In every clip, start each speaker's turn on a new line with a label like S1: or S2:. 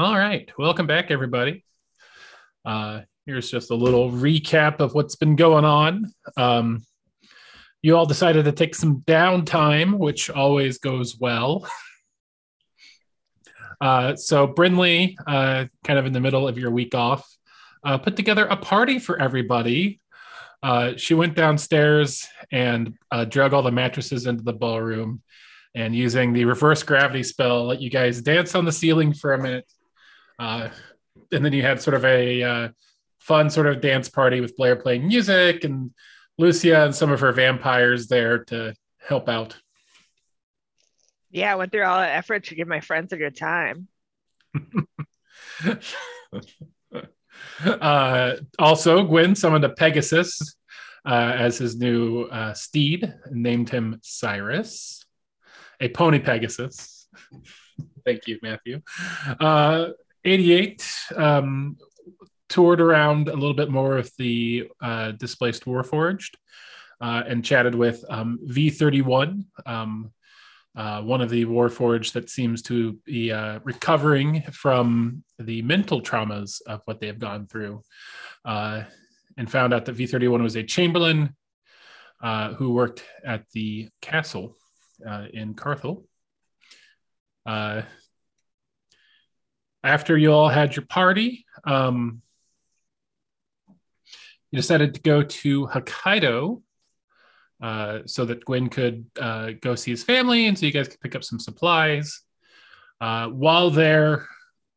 S1: All right. Welcome back, everybody. Uh, here's just a little recap of what's been going on. Um, you all decided to take some downtime, which always goes well. Uh, so, Brinley, uh, kind of in the middle of your week off, uh, put together a party for everybody. Uh, she went downstairs and uh, drug all the mattresses into the ballroom and using the reverse gravity spell, let you guys dance on the ceiling for a minute. Uh, and then you had sort of a uh, fun sort of dance party with Blair playing music and Lucia and some of her vampires there to help out.
S2: Yeah, I went through all that effort to give my friends a good time.
S1: uh, also, Gwyn summoned a Pegasus uh, as his new uh, steed and named him Cyrus, a pony Pegasus. Thank you, Matthew. Uh, 88 um, toured around a little bit more of the uh, displaced Warforged uh, and chatted with um, V31. Um, uh, one of the Warforged that seems to be uh, recovering from the mental traumas of what they have gone through, uh, and found out that V31 was a Chamberlain uh, who worked at the castle in Carthel. After you all had your party, um, you decided to go to Hokkaido uh, so that Gwyn could uh, go see his family and so you guys could pick up some supplies. Uh, while there,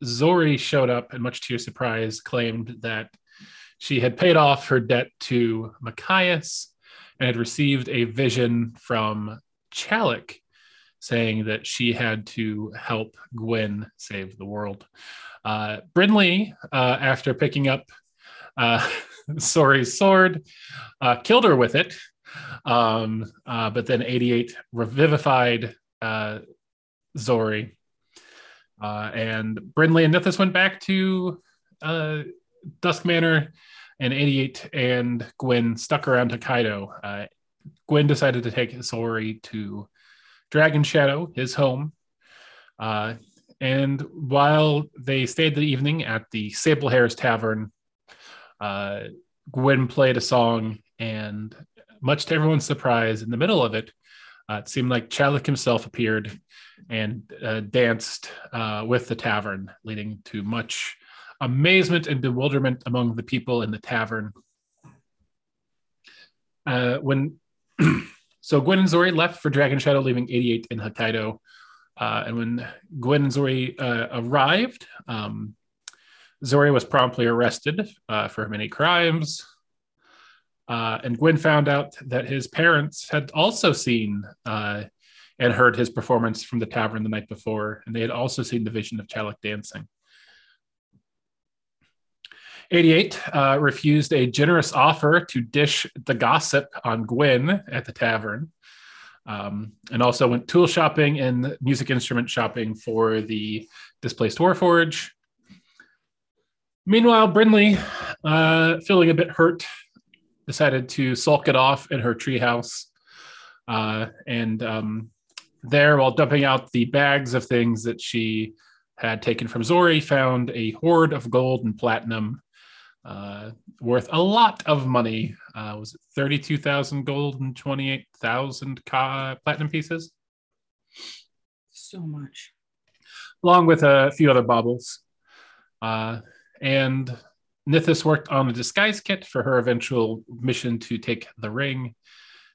S1: Zori showed up and, much to your surprise, claimed that she had paid off her debt to Machias and had received a vision from Chalik saying that she had to help Gwyn save the world. Uh, Brinley, uh, after picking up uh, Zori's sword, uh, killed her with it um, uh, but then 88 revivified uh, Zori. Uh, and Brinley and Nithis went back to Dusk Manor, and 88 and Gwyn stuck around Hokkaido. Uh, Gwyn decided to take Zori to Dragon Shadow, his home. Uh, and while they stayed the evening at the Sable Hairs Tavern, uh, Gwyn played a song and much to everyone's surprise, in the middle of it, uh, it seemed like Chalik himself appeared and uh, danced uh, with the tavern, leading to much amazement and bewilderment among the people in the tavern. Uh, when so Gwyn and Zori left for Dragon Shadow, leaving 88 in Hokkaido. Uh, and when Gwyn and Zori uh, arrived, um, Zori was promptly arrested for many crimes, uh, and Gwyn found out that his parents had also seen uh, and heard his performance from the tavern the night before, and they had also seen the vision of Chalik dancing. 88 uh, refused a generous offer to dish the gossip on Gwyn at the tavern, um, and also went tool shopping and music instrument shopping for the displaced Warforge. Meanwhile, Brinley, uh, feeling a bit hurt decided to sulk it off in her treehouse. Uh, and um, there, while dumping out the bags of things that she had taken from Zori, found a hoard of gold and platinum uh, worth a lot of money. Uh, was it 32,000 gold and 28,000 ca- platinum pieces?
S3: So much.
S1: Along with a few other baubles. Uh, and Nithis worked on a disguise kit for her eventual mission to take the ring,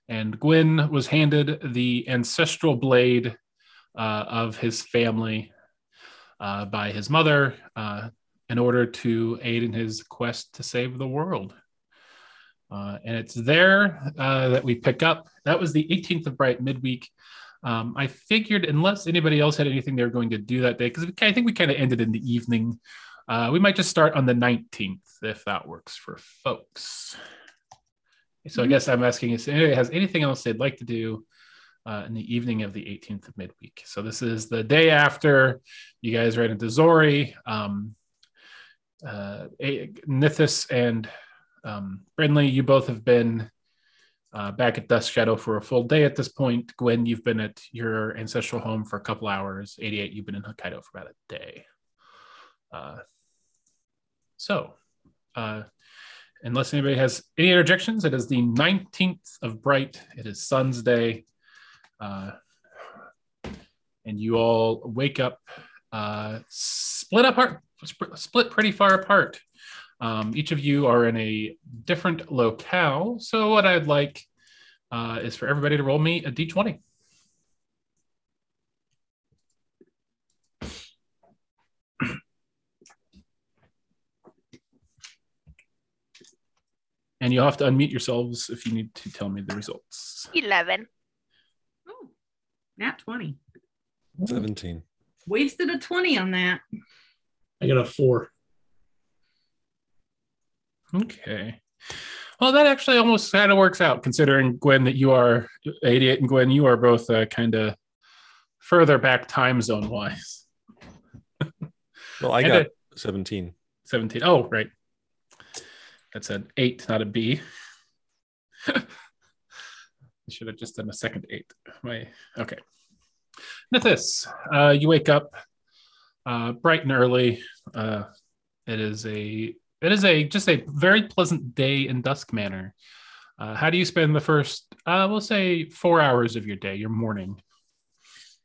S1: and Gwyn was handed the ancestral blade uh, of his family uh, by his mother uh, in order to aid in his quest to save the world. Uh, and it's there uh, that we pick up. That was the 18th of Bright midweek. Um, I figured, unless anybody else had anything they were going to do that day, because I think we kind of ended in the evening uh, we might just start on the 19th if that works for folks. So I mm-hmm. guess I'm asking if anybody has anything else they'd like to do uh, in the evening of the 18th of midweek. So this is the day after you guys ran into Zori. Um, uh, Nithis and um, Brinley, you both have been uh, back at Dusk Shadow for a full day at this point. Gwyn, you've been at your ancestral home for a couple hours. 88, you've been in Hokkaido for about a day. Uh, so, uh, unless anybody has any interjections, it is the 19th of Bright. It is Sun's Day. Uh, and you all wake up uh, split apart, split pretty far apart. Um, each of you are in a different locale. So, what I'd like uh, is for everybody to roll me a d20. And you'll have to unmute yourselves if you need to tell me the results.
S2: 11.
S3: Oh, nat 20.
S4: 17.
S3: Wasted a 20 on that.
S5: I got a four.
S1: Okay. Well, that actually almost kind of works out, considering Gwyn that you are 88 and Gwyn, you are both uh, kind of further back time zone wise.
S4: Well, I
S1: And
S4: got
S1: a-
S4: 17.
S1: 17. Oh, right. That's an eight, not a B. I should have just done a second eight. My okay. Nithis, uh, you wake up uh, bright and early. Uh, it is a it is a just a very pleasant day in Dusk Manor. Uh, how do you spend the first, uh, we'll say, four hours of your day, your morning?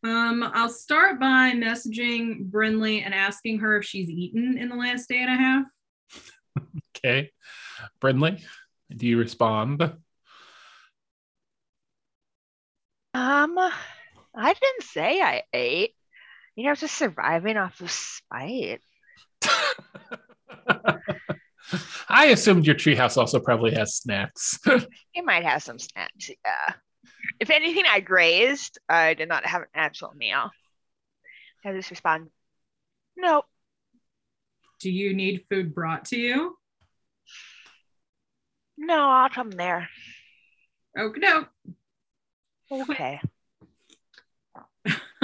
S3: Um, I'll start by messaging Brinley and asking her if she's eaten in the last day and a half.
S1: Okay, Brinley, do you respond?
S2: Um, I didn't say I ate. You know, just surviving off of spite.
S1: I assumed your treehouse also probably has snacks.
S2: it might have some snacks. Yeah. If anything, I grazed. I did not have an actual meal. I just respond, nope.
S3: Do you need food brought to you?
S2: No, I'll come there.
S3: Okay, no.
S2: Okay.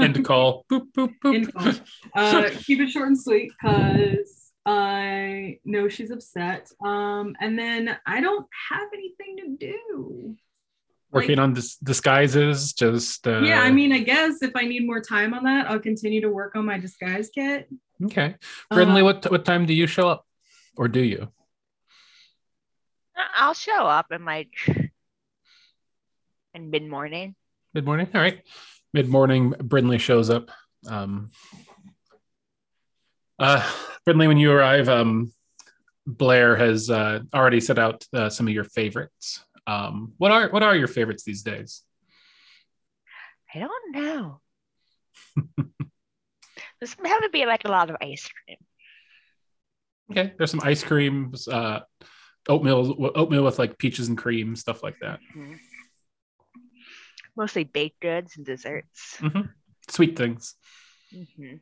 S1: End call. Boop, boop, boop.
S3: Info. Uh, keep it short and sweet because I know she's upset. Um, and then I don't have anything to do.
S1: Working on dis- disguises, just. Uh,
S3: yeah, I mean, I guess if I need more time on that, I'll continue to work on my disguise kit.
S1: Okay. Brinley,
S3: Uh,
S1: what, what time do you show up? Or do you?
S2: I- I'll show up in like in mid morning.
S1: Mid morning? All right. Mid morning, Brinley shows up. Um, uh, Brinley, when you arrive, um, Blair has uh, already set out uh, some of your favorites. Um, what are what are your favorites these days?
S2: I don't know. This have to be like a lot of ice cream.
S1: Okay, there's some ice creams, uh, oatmeal, oatmeal with like peaches and cream, stuff like that.
S2: Mhm. Mostly baked goods and desserts.
S1: hmm Sweet things.
S2: hmm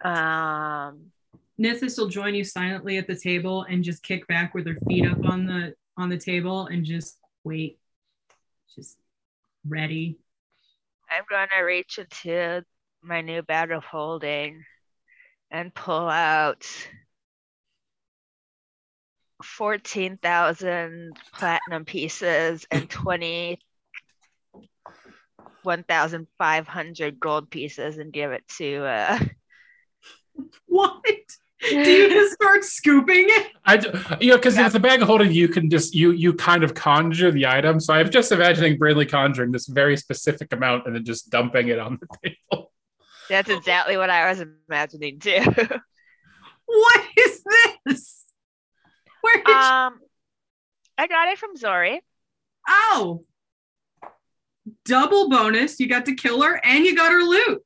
S2: Um,
S3: Nithis will join you silently at the table and just kick back with her feet up on the on the table and just wait. Just ready.
S2: I'm gonna reach into my new bag of holding and pull out fourteen thousand platinum pieces and twenty one thousand five hundred gold pieces and give it to uh
S3: What? Do you just start scooping it?
S1: I, d- you know, because
S2: Yeah.
S1: if the bag of holding, you can just you you kind of conjure the item. So I'm just imagining Bradley conjuring this very specific amount and then just dumping it on the table.
S2: that's exactly what I was imagining too.
S3: What is this? Where did you-
S2: um I got it from Zori.
S3: Oh. Double bonus. You got to kill her and you got her loot.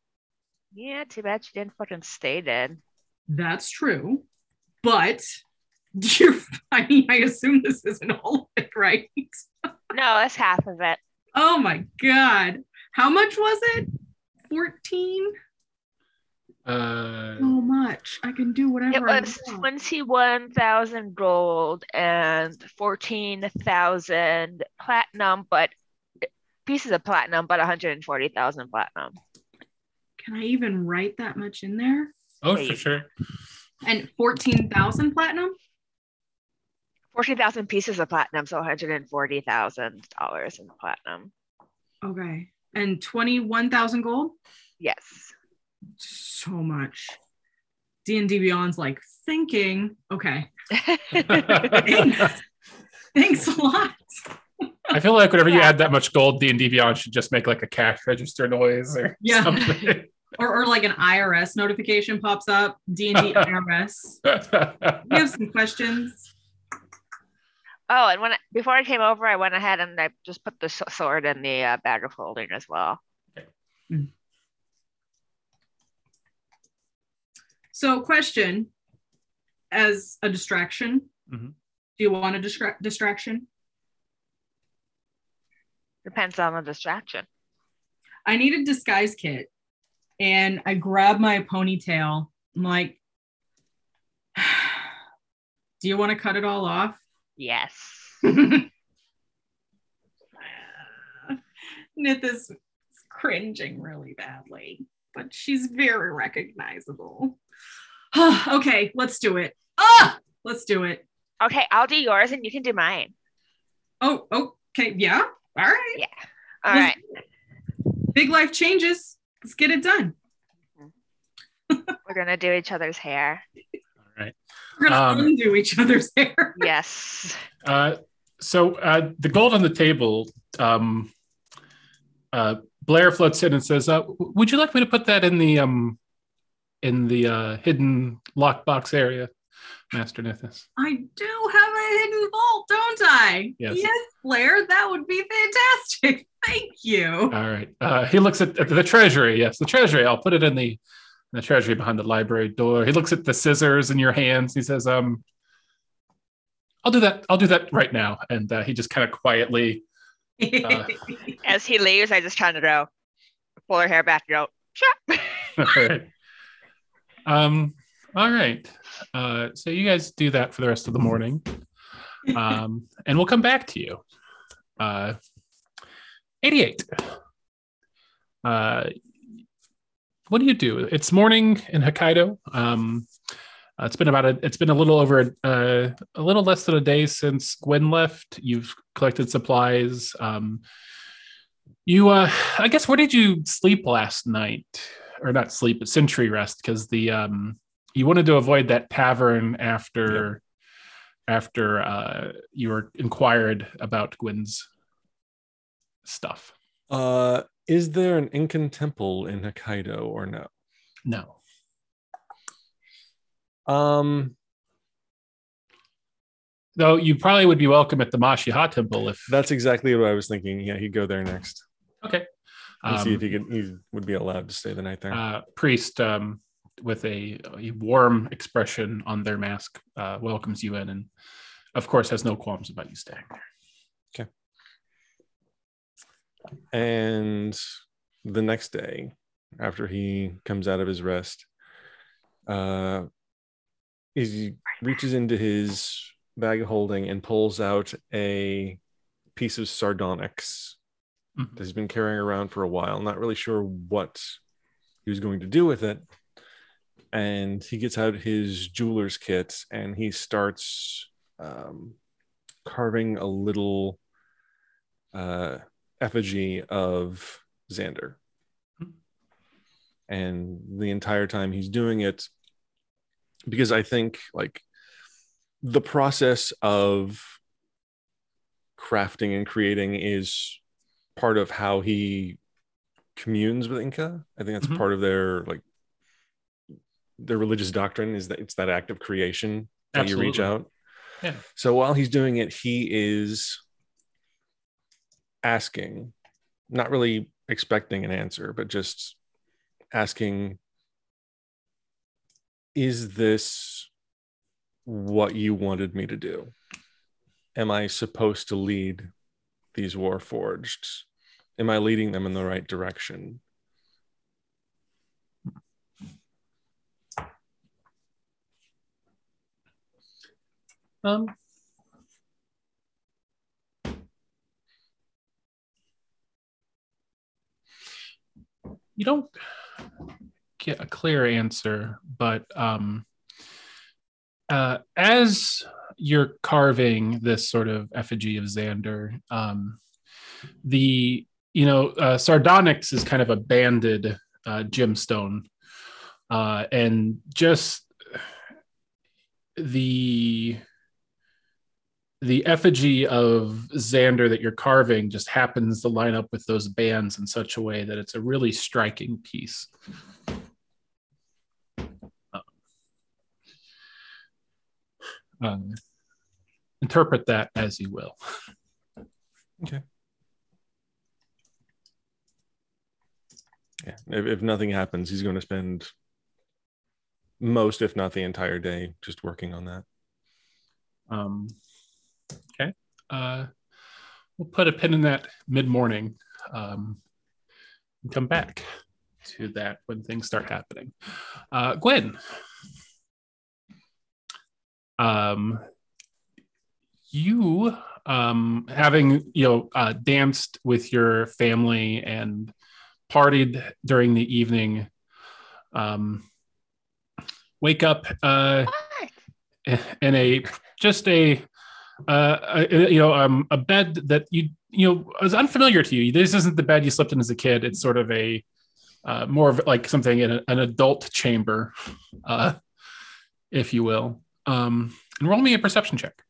S2: Yeah, too bad she didn't fucking stay dead.
S3: That's true. But you're I mean, I assume this isn't all of it, right?
S2: No, that's half of it.
S3: Oh my god. How much was it? 14?
S1: Uh,
S3: So much. I can do whatever
S2: It was
S3: want.
S2: twenty-one thousand gold and fourteen thousand platinum, but pieces of platinum, but one hundred and forty thousand platinum.
S3: Can I even write that much in there?
S1: oh, for sure.
S3: And 14,000 platinum?
S2: Fourteen thousand pieces of platinum, so one hundred and forty thousand dollars in platinum.
S3: Okay. And 21,000 gold?
S2: Yes.
S3: So much. D and D Beyond's like thinking. Okay, thanks, thanks a lot.
S1: I feel like whenever you add that much gold, D and D Beyond should just make like a cash register noise or
S3: Yeah.
S1: something.
S3: Or, or like an IRS notification pops up. D and D IRS. We have some questions.
S2: Oh, and when I, before I came over, I went ahead and I just put the sword in the uh, bag of holding as well.
S3: So, question: As a distraction,
S1: Mhm.
S3: do you want a distra- distraction?
S2: Depends on the distraction.
S3: I need a disguise kit, and I grab my ponytail. I'm like, "Do you want to cut it all off?"
S2: Yes.
S3: Nithis is cringing really badly, but she's very recognizable. okay, let's do it. Ah, let's do it.
S2: Okay, I'll do yours and you can do mine.
S3: Oh, okay, yeah. All right.
S2: All
S3: Let's
S2: right.
S3: Big life changes. Let's get it done.
S2: We're gonna do each other's hair.
S1: All right.
S3: We're gonna
S1: Um,
S3: undo each other's hair.
S2: Yes.
S1: Uh, so uh, the gold on the table, um, uh, Blair floats in and says, uh, "Would you like me to put that in the um, in the uh, hidden lockbox area, Master Nithis?"
S3: I do have a hidden vault, don't I?
S1: Yes.
S3: Blair, that would be fantastic. Thank you.
S1: All right. Uh, he looks at, at the treasury. Yes, the treasury. I'll put it in the in the treasury behind the library door. He looks at the scissors in your hands. He says, "Um, I'll do that. I'll do that right now." And uh, he just kind of quietly. Uh,
S2: As he leaves, I just kind of go, pull her hair back, go, sure.
S1: all right. Um. All right. Uh, so you guys do that for the rest of the morning, um, and we'll come back to you. Uh, Eighty-eight. Uh, what do you do? It's morning in Hokkaido. Um, uh, it's been about a, it's been a little over uh, a little less than a day since Gwyn left. You've collected supplies. Um, you, uh, I guess, where did you sleep last night? Or not sleep, but century rest because the um, you wanted to avoid that tavern after after uh, you were inquired about Gwyn's stuff.
S4: Uh, is there an Incan temple in Hokkaido or no?
S1: No.
S4: Um,
S1: Though you probably would be welcome at the Mashiha temple if
S4: that's exactly what I was thinking. Yeah, he'd go there next
S1: okay.
S4: And see if
S1: Um,
S4: he could. He would be allowed to stay the night there.
S1: uh, priest um, with a, a warm expression on their mask uh, welcomes you in and of course has no qualms about you staying there. Okay.
S4: And the next day, after he comes out of his rest, uh, he reaches into his bag of holding and pulls out a piece of sardonyx
S1: Mhm.
S4: that he's been carrying around for a while. Not really sure what he was going to do with it. And he gets out his jeweler's kit and he starts um, carving a little uh, effigy of Xander.
S1: Hmm.
S4: And the entire time he's doing it, because I think like the process of crafting and creating is part of how he communes with Inca. I think that's
S1: Mhm.
S4: part of their like their religious doctrine is that it's that act of creation that you reach out.
S1: Yeah.
S4: So while he's doing it, he is asking, not really expecting an answer, but just asking, is this what you wanted me to do? Am I supposed to lead these Warforged? Am I leading them in the right direction?
S1: Um, you don't get a clear answer, but um, uh, as you're carving this sort of effigy of Xander, um, the you know uh, sardonyx is kind of a banded uh, gemstone uh, and just the the effigy of Xander that you're carving just happens to line up with those bands in such a way that it's a really striking piece. Uh, interpret that as you will.
S4: Okay. Yeah. If, if nothing happens, he's going to spend most, if not the entire day, just working on that.
S1: Um, okay. Uh, we'll put a pin in that mid morning um, and come back to that when things start happening. Uh, Gwyn. Um, you um, having you know uh, danced with your family and partied during the evening um, wake up uh, in a just a, uh, a you know um, a bed that you you know was unfamiliar to you. This isn't the bed you slept in as a kid. It's sort of a uh, more of like something in a, an adult chamber uh, if you will. Um, and roll me a perception check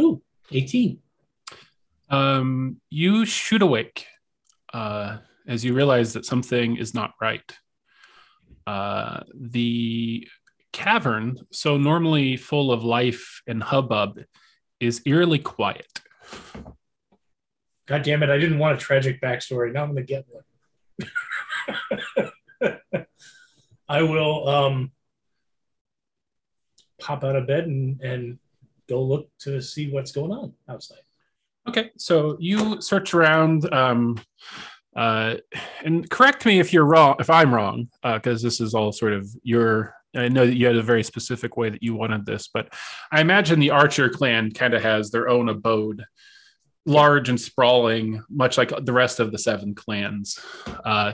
S5: Ooh, 18.
S1: Um, you shoot awake uh, as you realize that something is not right. Uh, the cavern, so normally full of life and hubbub, is eerily quiet.
S5: God damn it, I didn't want a tragic backstory. Now I'm going to get one. I will um, pop out of bed and, and go look to see what's going on outside.
S1: Okay, so you search around, um, uh, and correct me if you're wrong, if I'm wrong, because uh, this is all sort of your. I know that you had a very specific way that you wanted this, but I imagine the Archer clan kind of has their own abode, large and sprawling, much like the rest of the seven clans, uh,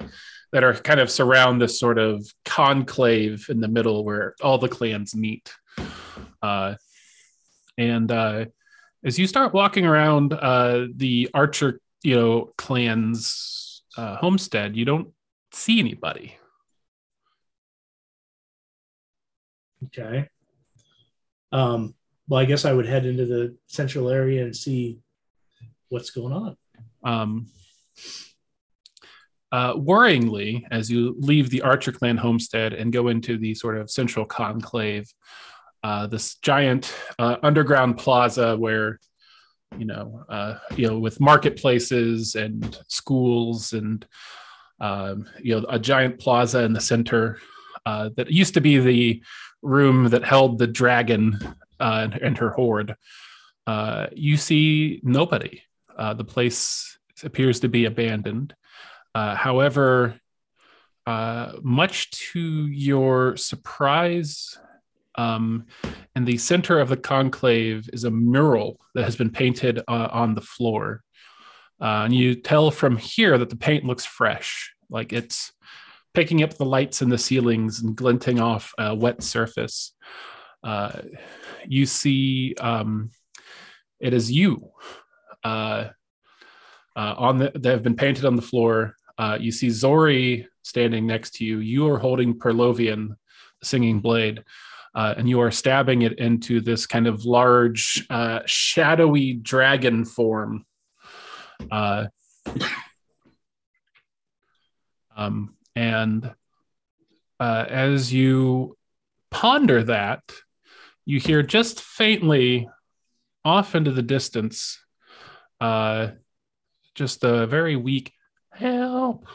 S1: that are kind of surround this sort of conclave in the middle where all the clans meet. Uh, and uh, as you start walking around uh, the Archer, you know, clan's uh, homestead, you don't see anybody.
S5: Okay. Um, well, I guess I would head into the central area and see what's going on.
S1: Um, uh, worryingly, as you leave the Archer clan homestead and go into the sort of central conclave, uh, this giant uh, underground plaza where you know uh, you know with marketplaces and schools and um, you know a giant plaza in the center uh, that used to be the room that held the dragon uh, and, her hoard. You see nobody. the place appears to be abandoned. However, much to your surprise um, in the center of the conclave is a mural that has been painted uh, on the floor. Uh, and you tell from here that the paint looks fresh, like it's picking up the lights in the ceilings and glinting off a wet surface. Uh, you see um, it is you uh, uh, on the, that have been painted on the floor. Uh, you see Zori standing next to you. You are holding Perlovian, the singing blade uh, and you are stabbing it into this kind of large, uh, shadowy dragon form. Uh, um, and uh, as you ponder that, you hear just faintly off into the distance uh, just a very weak help.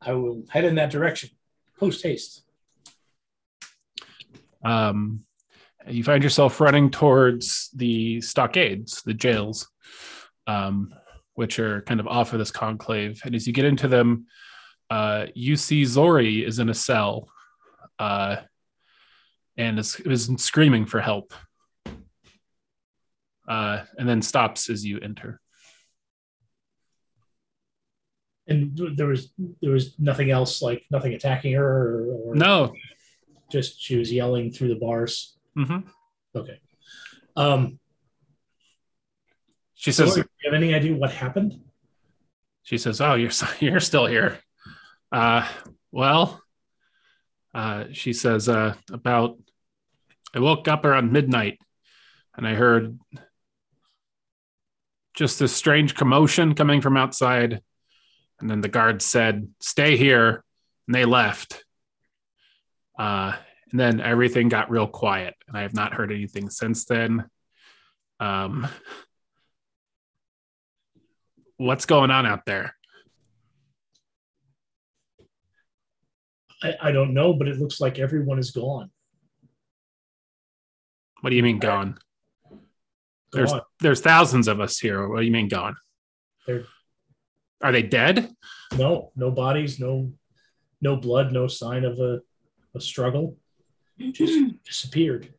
S5: I will head in that direction post haste
S1: um, you find yourself running towards the stockades, the jails, um, which are kind of off of this conclave. And as you get into them, uh, you see Zori is in a cell uh, and is, is screaming for help. Uh, and then stops as you enter.
S5: And there was there was nothing else, like nothing attacking her, or, or...
S1: no,
S5: just she was yelling through the bars.
S1: Mm-hmm.
S5: Okay. Um,
S1: She
S5: So,
S1: says,
S5: do you have any idea what happened?
S1: she says, "Oh, you're you're still here." Uh, well, uh, she says, uh, about I woke up around midnight, and I heard just this strange commotion coming from outside, and then the guards said, "Stay here," and they left. Uh, and then everything got real quiet, and I have not heard anything since then. Um, what's going on out there?
S5: I, I don't know, but it looks like everyone is gone.
S1: What do you mean gone? There's there's thousands of us here. What do you mean gone?
S5: They're-
S1: Are they dead?
S5: No, no bodies, no, no blood, no sign of a, a struggle. Just disappeared.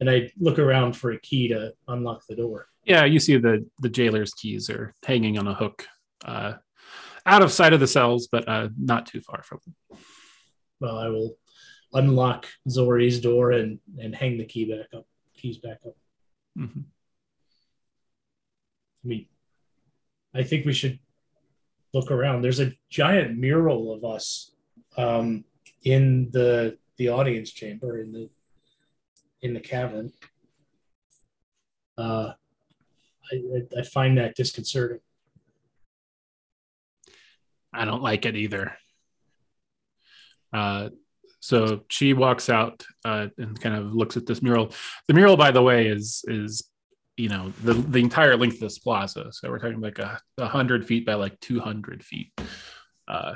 S5: And I look around for a key to unlock the door.
S1: Yeah, you see the the jailer's keys are hanging on a hook, uh, out of sight of the cells, but uh, not too far from them.
S5: Well, I will unlock Zori's door and and hang the key back up. Keys back up.
S1: Mm-hmm.
S5: I mean, I think we should look around. There's a giant mural of us um, in the the audience chamber in the in the cavern. Uh, I, I, find that disconcerting.
S1: I don't like it either. Uh, so she walks out uh, and kind of looks at this mural. The mural, by the way, is is you know the the entire length of this plaza. So we're talking like a, a hundred feet by like two hundred feet. Uh,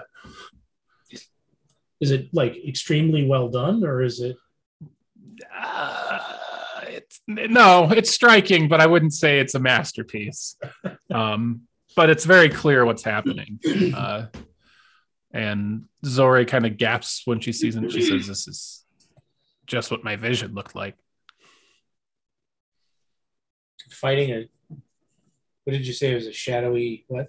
S5: Is it like extremely well done, or is it?
S1: uh, it's no, it's striking, but I wouldn't say it's a masterpiece. Um, but it's very clear what's happening. Uh, and Zori kind of gasps when she sees it. She says, "This is just what my vision looked like."
S5: Fighting a what did you say it was a shadowy what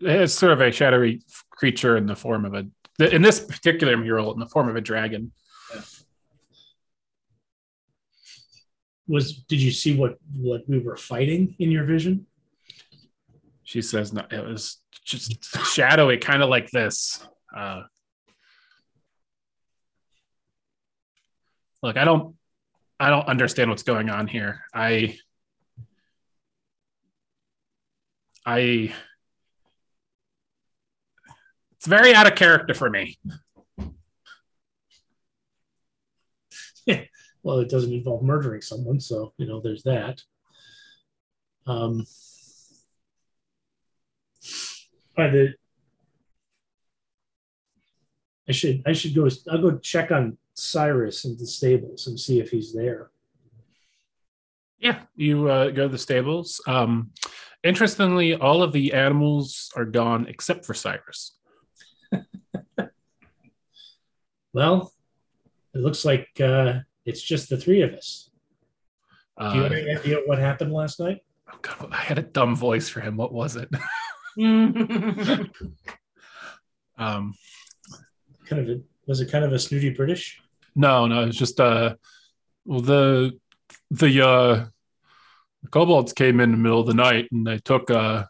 S1: It's sort of a shadowy creature in the form of a, in this particular mural, in the form of a dragon.
S5: was did you see what what we were fighting in your vision
S1: She says, "No, it was just shadowy, kind of like this." Uh, look, I don't, I don't understand what's going on here. I, I, it's very out of character for me.
S5: well it doesn't involve murdering someone so you know there's that um by the i should i should go i'll go check on cyrus in the stables and see if he's there
S1: Yeah, you uh, go to the stables. Um, interestingly, all of the animals are gone except for Cyrus.
S5: well it looks like uh it's just the three of us
S1: Uh,
S5: do you have any idea what happened last night
S1: oh God, I had a dumb voice for him. What was it? um,
S5: kind of a, was it kind of a snooty british
S1: no, no, it's just uh, well, the the uh, the kobolds came in the middle of the night and they took uh,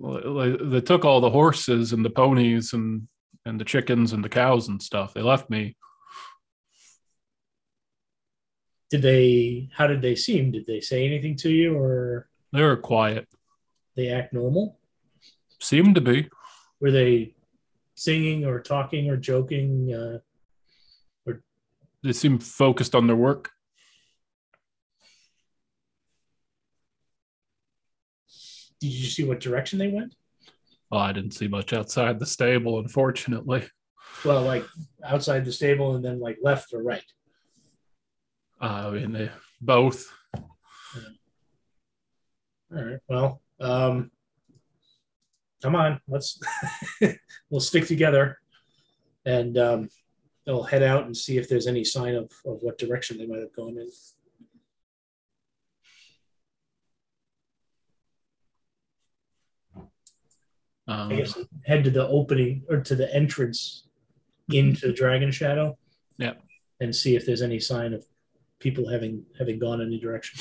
S1: they took all the horses and the ponies and and the chickens and the cows and stuff. They left me.
S5: did they how did they seem did they say anything to you or
S1: They were quiet.
S5: they act normal
S1: Seemed to be.
S5: were they singing or talking or joking uh,
S1: They seemed focused on their work.
S5: Did you see what direction they went
S1: Well, I didn't see much outside the stable, unfortunately.
S5: well like outside the stable and then like left or right
S1: Uh, I mean, they both.
S5: all right well um come on let's we'll stick together and um they'll head out and see if there's any sign of, of what direction they might have gone in
S1: Um,
S5: I guess head to the opening or to the entrance into Dragon Shadow.
S1: Yep.
S5: And see if there's any sign of people having having gone any direction.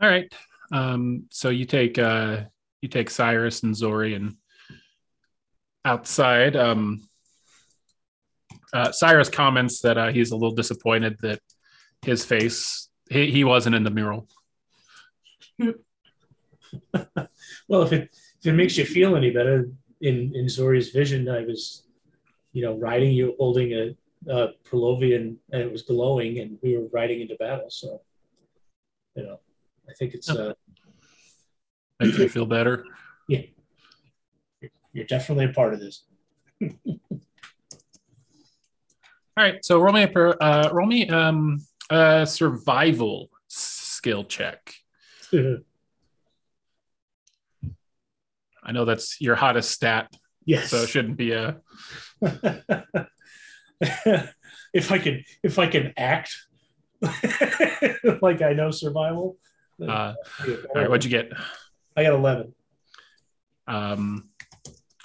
S1: All right. Um, so you take uh, you take Cyrus and Zori and outside. Um, uh, Cyrus comments that uh, he's a little disappointed that his face he, he wasn't in the mural.
S5: Well, if it if it makes you feel any better, in in Zori's vision, I was, you know, riding you holding a, a Prolovian and it was glowing, and we were riding into battle. So, you know, I think it's uh,
S1: Makes you feel better.
S5: Yeah, you're definitely a part of this.
S1: All right. So roll me a uh, roll me um, a survival skill check. I know that's your hottest stat,
S5: yes.
S1: so it shouldn't be a.
S5: if I can, if I can act like I know survival.
S1: Uh,
S5: that'd be a better
S1: all right. What'd you get?
S5: I got eleven.
S1: Um,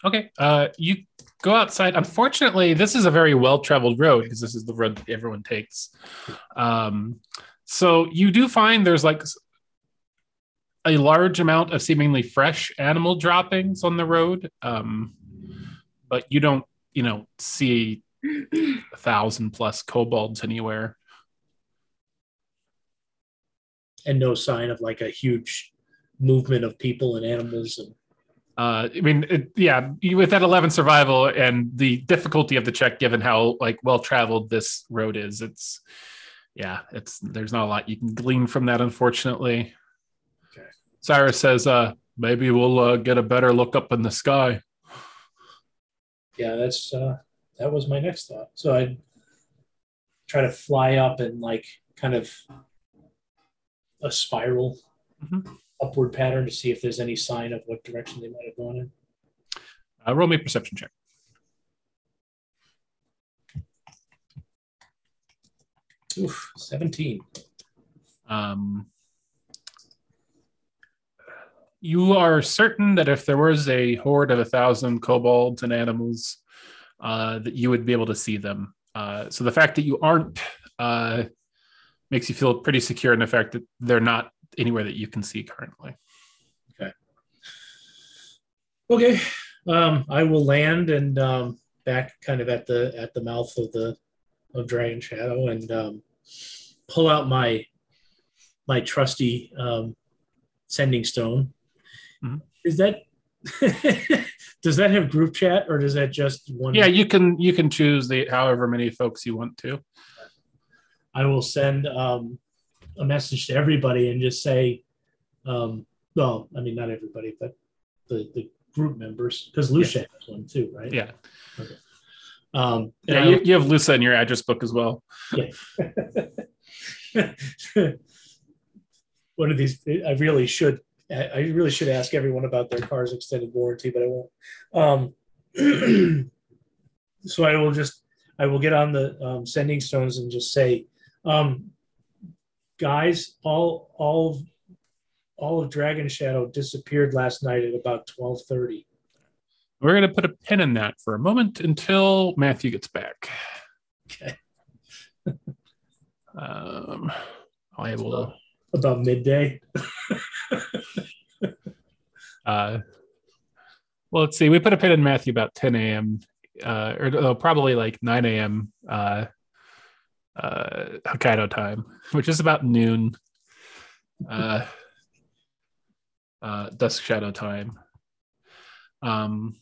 S1: okay. Uh, you go outside. Unfortunately, this is a very well traveled road because this is the road that everyone takes. Um, so you do find there's like a large amount of seemingly fresh animal droppings on the road, um, but you don't, you know, see a thousand plus kobolds anywhere.
S5: and no sign of like a huge movement of people and animals and
S1: Uh, I mean, it, yeah, with that 11 survival and the difficulty of the check, given how like well traveled this road is, it's yeah, it's there's not a lot you can glean from that, unfortunately. Cyrus says, uh, maybe we'll uh, get a better look up in the sky.
S5: yeah that's uh that was my next thought so i'd try to fly up and like kind of a spiral
S1: Mhm.
S5: upward pattern to see if there's any sign of what direction they might have gone in
S1: Uh, roll me perception check.
S5: Oof, 17
S1: Um, you are certain that if there was a horde of a thousand kobolds and animals, uh, that you would be able to see them. Uh, so the fact that you aren't uh, makes you feel pretty secure in the fact that they're not anywhere that you can see currently.
S5: okay Okay. um i will land and um back kind of at the at the mouth of the of dragon shadow and um pull out my my trusty um sending stone
S1: Mhm.
S5: is that does that have group chat or does that just one
S1: Yeah, you can you can choose the however many folks you want to.
S5: I will send um, a message to everybody and just say, um, well, I mean, not everybody, but the, the group members, because Lucia has one too, right?
S1: Yeah,
S5: Um,
S1: yeah. You, you have Lusa in your address book as well. Yeah.
S5: one of these, I really should, I I really should ask everyone about their car's extended warranty, but I won't. Um, so I will just, I will get on the um, sending stones and just say, um, guys, all, all, of- all of Dragon Shadow disappeared last night at about twelve thirty.
S1: We're gonna put a pin in that for a moment until Matthew gets back.
S5: Okay.
S1: Um, I will.
S5: About midday.
S1: Uh, well, let's see. We put a pin in Matthew about 10 a.m. Uh, or probably like 9 a.m. Uh, uh, Hokkaido time, which is about noon. Uh, uh, dusk shadow time. Um,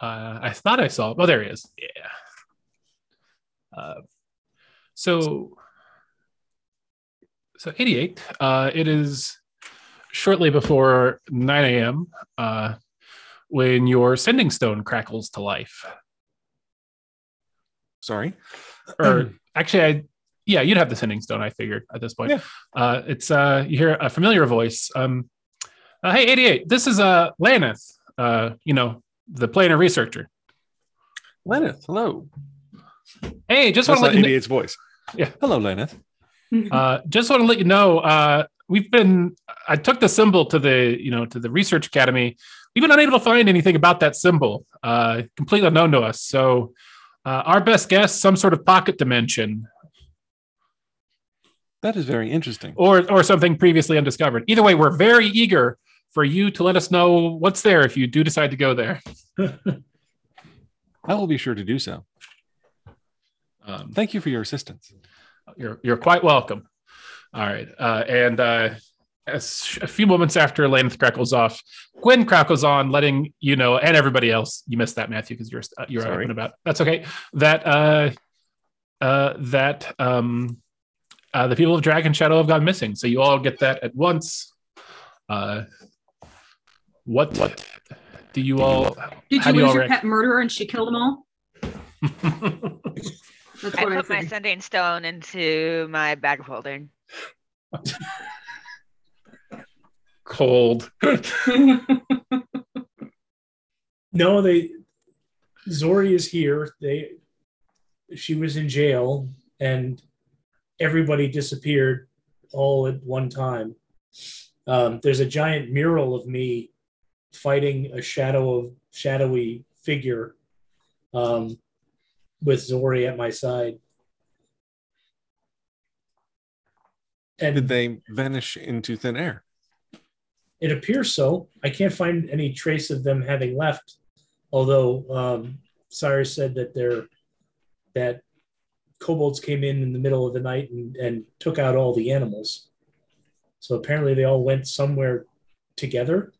S1: uh, I thought I saw. Oh, there he is. Yeah. Uh, so so 88 uh, it is shortly before 9 a.m uh, when your sending stone crackles to life
S4: Sorry.
S1: or actually i yeah you'd have the sending stone i figured at this point
S4: Yeah.
S1: uh, it's uh, you hear a familiar voice um, uh, hey 88 this is uh, Leneth uh, you know the planar researcher
S4: Leneth, hello.
S1: Hey just
S4: That's
S1: want to
S4: not
S1: let you know,
S4: 88's voice.
S1: Yeah.
S4: Hello, Leneth.
S1: uh, just want to let you know uh, we've been i took the symbol to the you know to the research academy we've been unable to find anything about that symbol uh, completely unknown to us so uh, our best guess some sort of pocket dimension
S4: That is very interesting.
S1: or or something previously undiscovered. Either way, we're very eager for you to let us know what's there if you do decide to go there.
S4: I will be sure to do so.
S1: Um,
S4: Thank you for your assistance.
S1: You're you're quite welcome. All right, uh, and uh, as a few moments after Leneth crackles off, Gwyn crackles on, letting you know and everybody else. You missed that, Matthew, because you're uh, you're
S4: Sorry.
S1: open about. That's okay. That uh, uh, that um, uh, the people of Dragon Shadow have gone missing. So you all get that at once. Uh, what what do you all?
S3: Did you
S1: do you
S3: lose
S1: all
S3: your
S1: rank-
S3: pet murderer and she killed them all? That's
S2: I
S3: what I,
S2: put my
S3: figured.
S2: sending stone into my bag of holding.
S1: Cold.
S5: No, they Zori is here. They she was in jail and everybody disappeared all at one time. Um, there's a giant mural of me fighting a shadow of shadowy figure um, with Zori at my side. And
S4: Did they vanish into thin air?
S5: It appears so. I can't find any trace of them having left. Although um, Cyrus said that they're that kobolds came in in the middle of the night and, and took out all the animals. So apparently they all went somewhere together.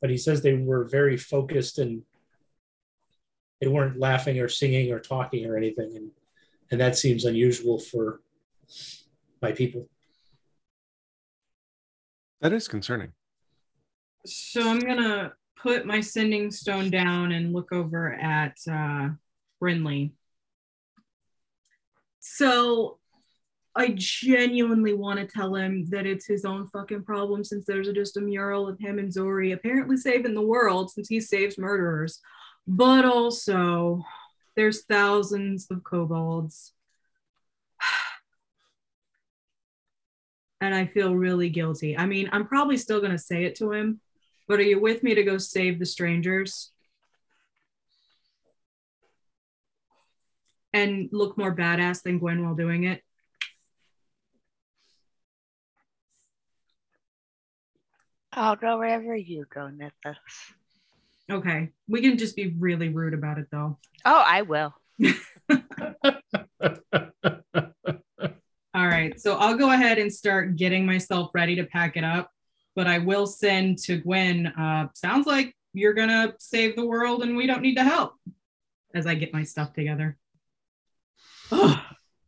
S5: But he says they were very focused and they weren't laughing or singing or talking or anything, and and that seems unusual for my people.
S4: That is concerning.
S3: So I'm gonna put my sending stone down and look over at uh, Brinley. So I genuinely want to tell him that it's his own fucking problem since there's just a mural of him and Zori apparently saving the world since he saves murderers. But also, there's thousands of kobolds. And I feel really guilty. I mean, I'm probably still going to say it to him, but are you with me to go save the strangers? And look more badass than Gwyn while doing it?
S2: I'll go wherever you go, Nithis.
S3: Okay. We can just be really rude about it though.
S2: Oh, I will.
S3: All right. So I'll go ahead and start getting myself ready to pack it up. But I will send to Gwyn, uh, sounds like you're going to save the world and we don't need to help as I get my stuff together. Ugh,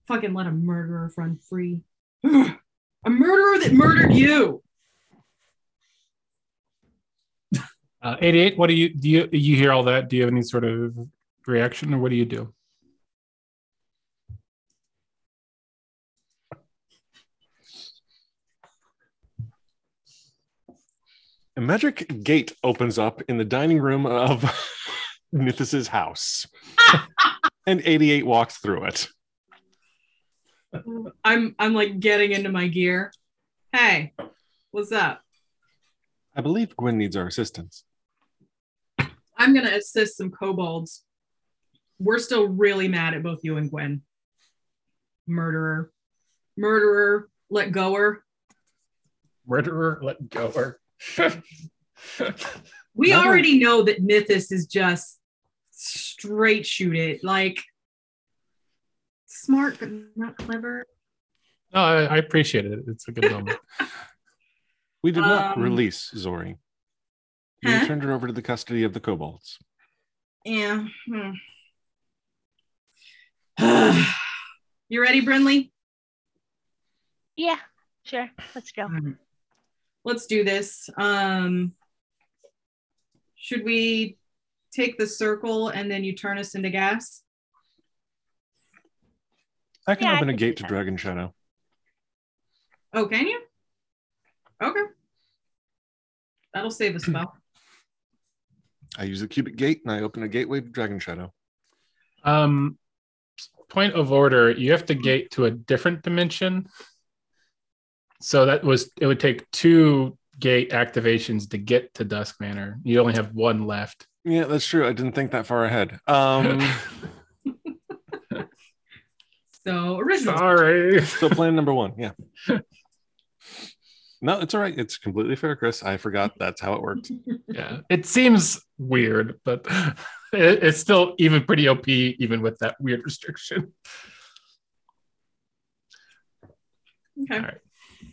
S3: fucking let a murderer run free. Ugh, a murderer that murdered you.
S1: Uh, 88, what do you do you you hear all that? Do you have any sort of reaction or what do you do?
S4: A magic gate opens up in the dining room of Nithis's house. and 88 walks through it.
S3: I'm I'm like getting into my gear. Hey, what's up?
S4: I believe Gwyn needs our assistance.
S3: I'm gonna assist some kobolds. We're still really mad at both you and Gwyn. Murderer. Murderer, let goer.
S1: Murderer, let go. Or
S3: We
S4: Murderer.
S3: already know that Nithis is just straight shoot it. Like smart but not clever.
S1: no, I, I appreciate it. It's a good moment.
S4: We did not
S3: Um,
S4: release Zori. We
S3: huh?
S4: turned her over to the custody of the kobolds.
S3: Yeah. hmm. you ready, Brinley?
S2: Yeah, sure. Let's go.
S3: Alright. Let's do this. Um, should we take the circle and then you turn us into gas?
S4: I can
S2: Yeah,
S4: open a
S2: can do
S4: gate to. Dragon Shadow.
S3: Oh, can you? Okay. That'll save a spell.
S4: I use the cubic gate and I open a gateway to Dragon Shadow.
S1: Um, point of order: you have to gate to a different dimension. So that was it. Would take two gate activations to get to Dusk Manor. You only have one left.
S4: Yeah, that's true. I didn't think that far ahead. Um,
S3: So original.
S1: Sorry.
S4: So plan number one, yeah. No, it's all right. It's completely fair, Chris. I forgot that's how it worked.
S1: Yeah, it seems weird, but it, it's still even pretty OP, even with that weird restriction.
S3: Okay.
S1: All right.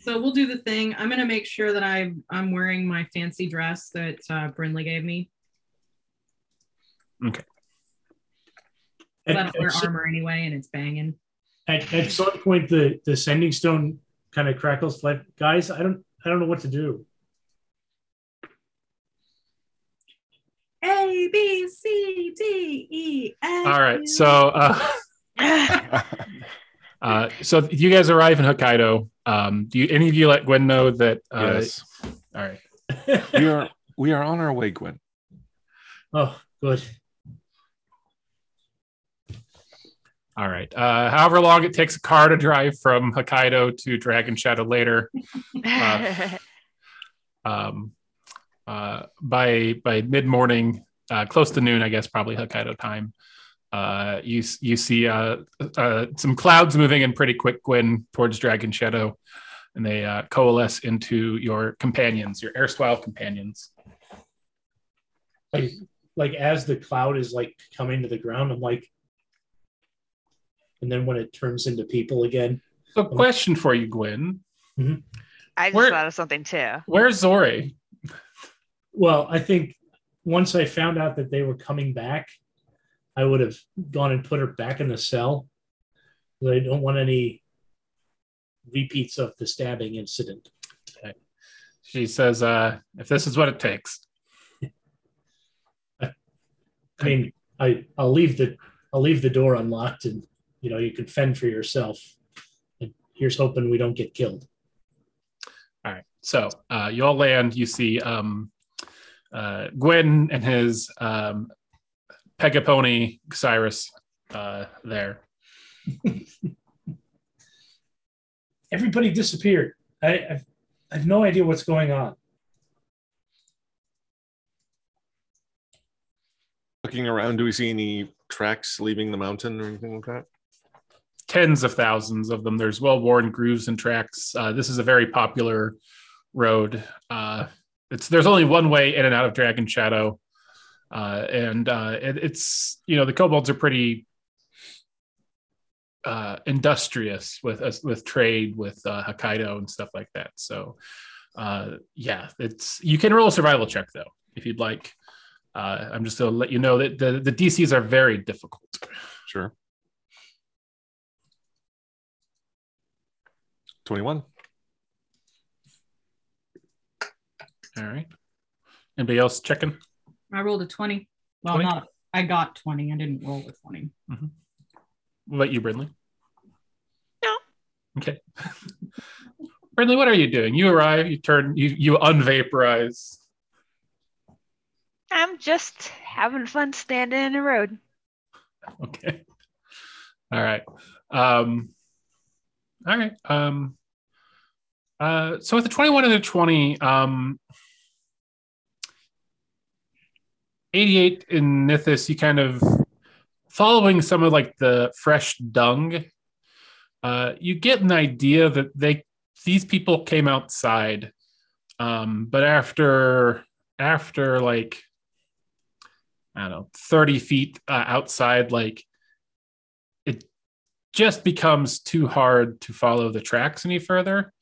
S3: So we'll do the thing. I'm gonna make sure that I I'm wearing my fancy dress that uh, Brinley gave me.
S5: At,
S3: I don't wear armor anyway, and it's banging.
S5: at, at some point, the the sending stone kind of crackles. Like, guys, I don't I don't know what to do.
S3: A B C D E F.
S1: All right. So, uh, uh, so you guys arrive in Hokkaido. Um, do you, any of you let Gwyn know that? Uh,
S4: yes.
S1: All right.
S4: We are we are on our way, Gwyn.
S5: oh, good.
S1: All right. Uh, however long it takes a car to drive from Hokkaido to Dragon Shadow later, um, uh, by by mid morning, uh, close to noon, I guess, probably Hokkaido time. Uh, you you see uh, uh, some clouds moving in pretty quick, Gwyn, towards Dragon Shadow, and they uh, coalesce into your companions, your erstwhile companions.
S5: Like, like as the cloud is like coming to the ground, I'm like, and then when it turns into people again,
S1: So, question for you, Gwyn:
S2: I just
S1: Where-
S2: thought of something too.
S1: Where's Zori?
S5: well, I think once I found out that they were coming back, I would have gone and put her back in the cell. 'Cause I don't want any repeats of the stabbing incident.
S1: She says, uh, "If this is what it takes."
S5: I mean, I I'll leave the I'll leave the door unlocked, and you know you can fend for yourself. And here's hoping we don't get killed.
S1: All right. So uh, you all land. You see um, uh, Gwyn and his um, Pegapony Cyrus uh, there.
S5: Everybody disappeared. I I've, I have no idea what's going on.
S4: Looking around, do we see any tracks leaving the mountain or anything like that?
S1: Tens of thousands of them. There's well-worn grooves and tracks. Uh, this is a very popular road. Uh, it's there's only one way in and out of Dragon Shadow, uh, and uh, it, it's you know the kobolds are pretty uh, industrious with us with trade with uh, Hokkaido and stuff like that. So uh, yeah, it's you can roll a survival check though if you'd like. Uh, I'm just going to let you know that the, the DCs are very difficult.
S4: Sure. 21.
S1: All right. Anybody else checking?
S3: I rolled a 20. Well,
S1: 20?
S3: not I got 20. I didn't roll a 20.
S1: What about you, Brinley?
S2: No.
S1: Okay. Brinley, what are you doing? You arrive, you turn, you you unvaporize.
S2: I'm just having fun standing in the road.
S1: Okay. All right. Um all right. Um uh so with the 21 and the 20, um 88 in Nithis, you kind of following some of like the fresh dung, uh, you get an idea that they these people came outside, um, but after after like I don't know, 30 feet uh, outside, like just becomes too hard to follow the tracks any further.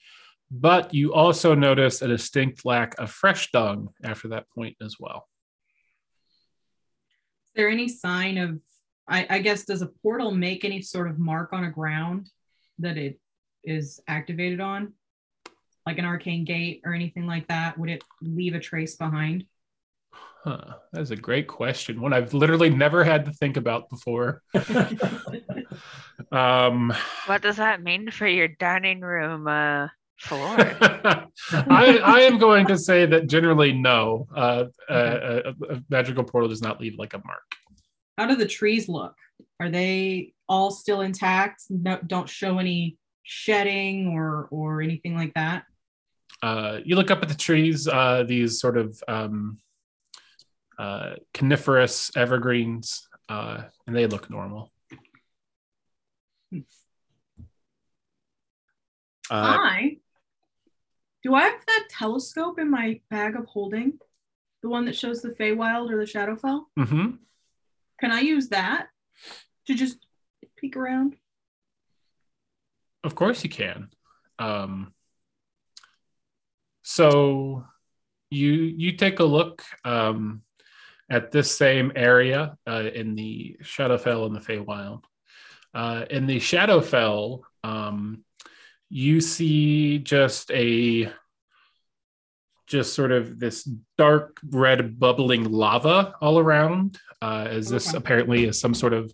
S1: But you also notice a distinct lack of fresh dung after that point as well.
S3: Is there any sign of, I, I guess, does a portal make any sort of mark on a ground that it is activated on? Like an arcane gate or anything like that? Would it leave a trace behind?
S1: Huh, that's a great question. One I've literally never had to think about before. Um,
S2: What does that mean for your dining room uh, floor?
S1: I, I am going to say that generally no. Uh, uh, a, a magical portal does not leave like a mark.
S3: How do the trees look? Are they all still intact? No, don't show any shedding or or anything like that?
S1: Uh, you look up at the trees, uh, these sort of um, uh, coniferous evergreens, uh, and they look normal.
S4: Uh,
S3: I do I have that telescope in my bag of holding? The one that shows the Feywild or the Shadowfell?
S1: hmm
S3: Can I use that to just peek around?
S1: Of course you can. Um, so you you take a look um, at this same area uh, in the Shadowfell and the Feywild. Uh, in the Shadowfell, um, you see just a just sort of this dark red bubbling lava all around, uh, as this
S3: Okay.
S1: apparently is some sort of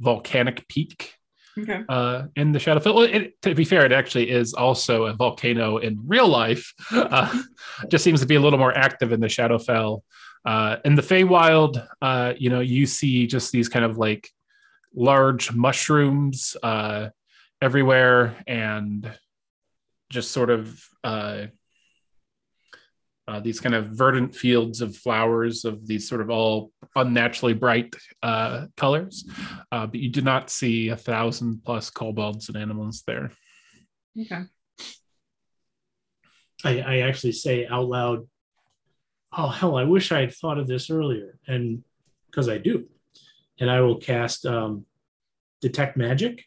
S1: volcanic peak
S3: Okay.
S1: uh, in the Shadowfell. Well, it, to be fair, it actually is also a volcano in real life. Uh, just seems to be a little more active in the Shadowfell. Uh, in the Feywild, uh, you know, you see just these kind of like large mushrooms uh, everywhere, and just sort of uh, uh, these kind of verdant fields of flowers of these sort of all unnaturally bright uh, colors uh, but you do not see a thousand plus kobolds and animals there.
S3: Okay.
S5: I, I actually say out loud, "Oh hell, I wish I had thought of this earlier," and because I do, and I will cast um, detect magic,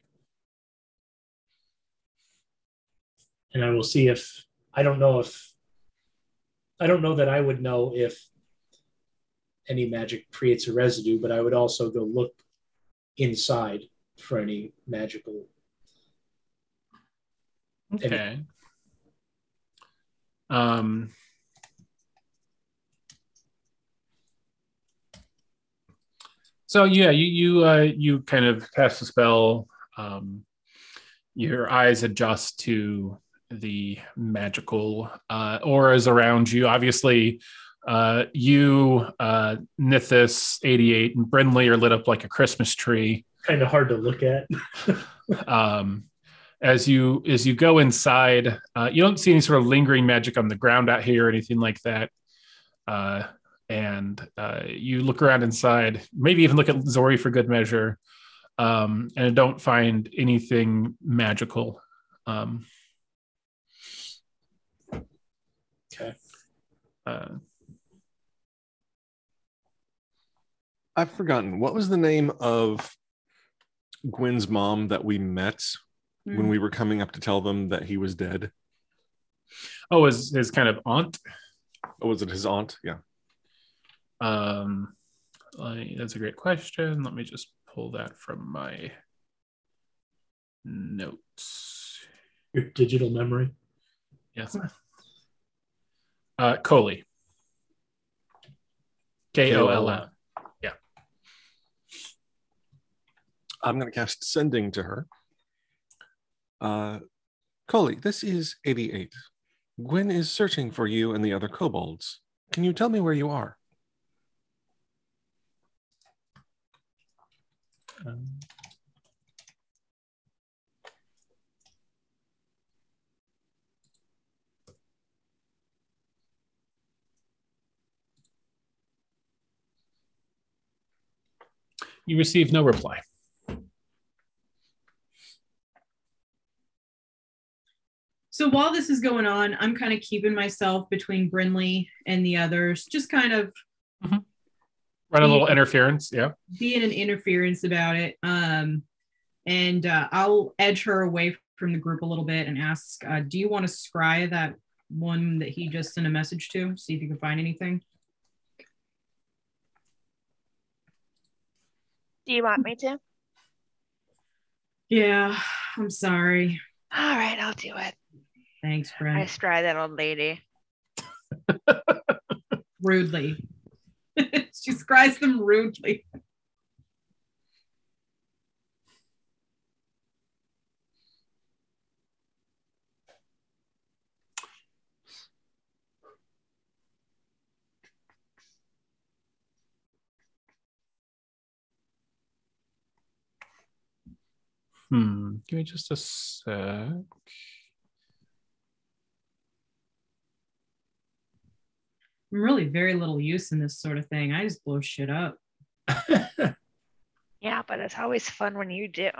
S5: and I will see if I don't know if I don't know that I would know if any magic creates a residue, but I would also go look inside for any magical.
S1: Okay. Um, so yeah, you you uh, you kind of cast a spell. Um, your eyes adjust to the magical uh, auras around you. Obviously, uh, you, uh, Nithis, 88, and Brinley are lit up like a Christmas tree.
S5: Kind of hard to look at.
S1: um, as you as you go inside, uh, you don't see any sort of lingering magic on the ground out here or anything like that. Uh, and uh, you look around inside, maybe even look at Zori for good measure, um, and don't find anything magical. Um,
S5: Okay.
S1: uh,
S4: I've forgotten what was the name of Gwyn's mom that we met
S3: Hmm.
S4: when we were coming up to tell them that he was dead.
S1: oh, his his kind of aunt.
S4: Oh, was it his aunt? Yeah.
S1: Um, I- that's a great question. Let me just pull that from my notes.
S5: Your digital memory.
S1: Yes. Uh, Coley. K O L L. Yeah.
S4: I'm going to cast sending to her. Uh, Coley, this is 88. Gwyn is searching for you and the other kobolds. Can you tell me where you are?
S1: Um, you receive no reply.
S3: So while this is going on, I'm kind of keeping myself between Brinley and the others, just kind of
S1: Run a little interference. Yeah.
S3: being an interference about it. Um, and uh, I'll edge her away from the group a little bit and ask, uh, do you want to scry that one that he just sent a message to? See if you can find anything.
S2: Do you want me to?
S3: Yeah, I'm sorry.
S2: All right, I'll do it.
S3: Thanks,
S2: I
S3: Brent.
S2: scry that old lady.
S3: Rudely. She scries them rudely.
S1: Hmm. Give me just a sec.
S3: I'm really very little use in this sort of thing. I just blow shit up.
S2: Yeah, but it's always fun when you do.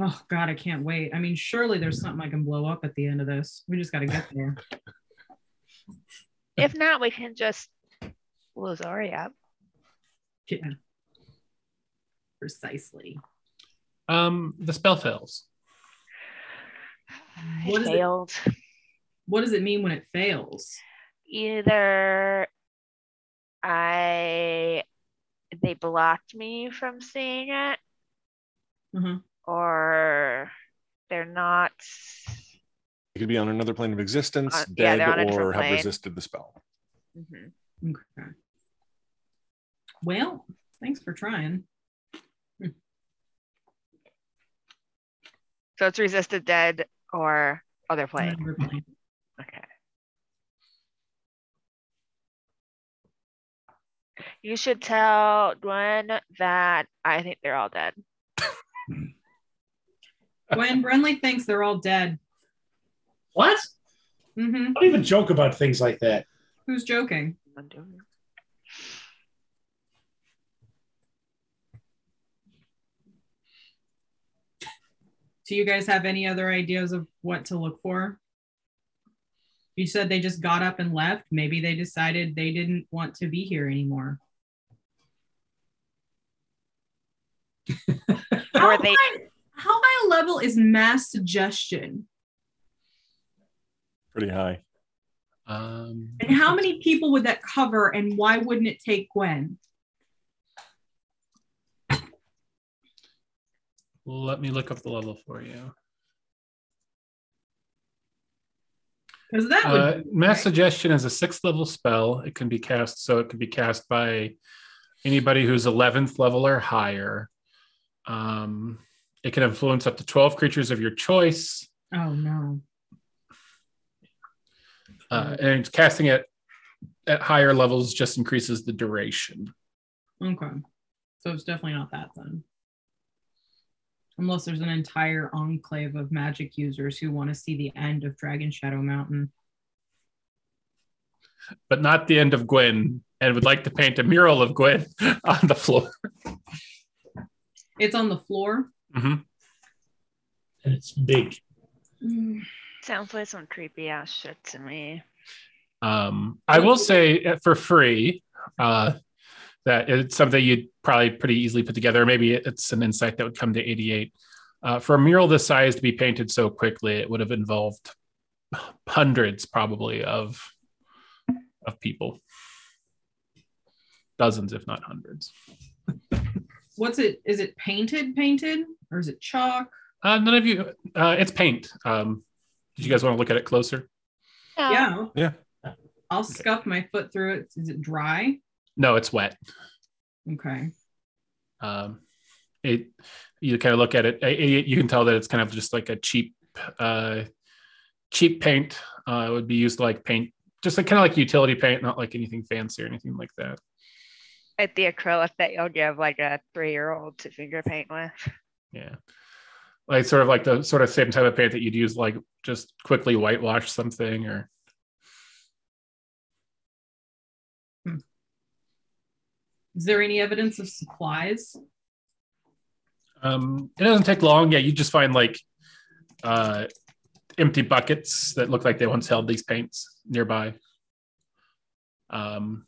S3: Oh God, I can't wait. I mean, surely there's something I can blow up at the end of this. We just got to get there.
S2: If not, we can just blow Zori up.
S3: Yeah. Precisely.
S1: Um, the spell fails.
S2: It
S3: What is it?
S2: failed.
S3: What does it mean when it fails?
S2: Either I they blocked me from seeing it,
S3: Uh-huh.
S2: or they're not.
S4: It could be on another plane of existence,
S2: Uh, yeah,
S4: dead,
S2: they're on a
S4: or have
S2: plane.
S4: resisted the spell.
S2: Mhm.
S3: Okay. Well, thanks for trying.
S2: So it's resisted dead or other plane.
S3: Another plane.
S2: You should tell Gwyn that I think they're all dead.
S3: Gwyn Brinley thinks they're all dead.
S5: What?
S3: hmm
S5: Don't even joke about things like that.
S3: Who's joking? Do you guys have any other ideas of what to look for? You said they just got up and left. Maybe they decided they didn't want to be here anymore. How
S2: they-
S3: high, how high a level is mass suggestion?
S4: Pretty high.
S1: Um,
S3: And how many people would that cover? And why wouldn't it take Gwyn?
S1: let me look up the level for you.
S3: Because that would
S1: Uh, mass suggestion is a sixth level spell. It can be cast, so it can be cast by anybody who's 11th level or higher. Um, it can influence up to 12 creatures of your choice.
S3: oh no.
S1: Uh, and casting it at higher levels just increases the duration.
S3: Okay. So it's definitely not that then. Unless there's an entire enclave of magic users who want to see the end of Dragon Shadow Mountain.
S1: but not the end of Gwyn, and would like to paint a mural of Gwyn on the floor.
S3: It's on the floor.
S1: Mm-hmm.
S5: And it's big.
S2: Sounds like some creepy ass shit to me.
S1: Um, I will say uh, for free uh, that it's something you'd probably pretty easily put together. Maybe it's an insight that would come to 88. Uh, for a mural this size to be painted so quickly, it would have involved hundreds, probably, of of people, dozens, if not hundreds.
S3: What's it? Is it painted, painted, or is it chalk?
S1: Uh, none of you. Uh, it's paint. Um, did you guys want to look at it closer?
S3: Yeah.
S4: Yeah.
S3: I'll scuff my foot through it. Is it dry?
S1: No, it's wet.
S3: Okay.
S1: um, it you kind of look at it, it- it- you can tell that it's kind of just like a cheap uh, cheap paint uh, it would be used to like paint just like kind of like utility paint not like anything fancy or anything like that
S2: Like the acrylic that you'll give like a three year old to finger paint with.
S1: yeah. Like sort of like the sort of same type of paint that you'd use like just quickly whitewash something or?
S3: Is there any evidence of supplies?
S1: um, it doesn't take long. Yeah you just find like uh, empty buckets that look like they once held these paints nearby. Um,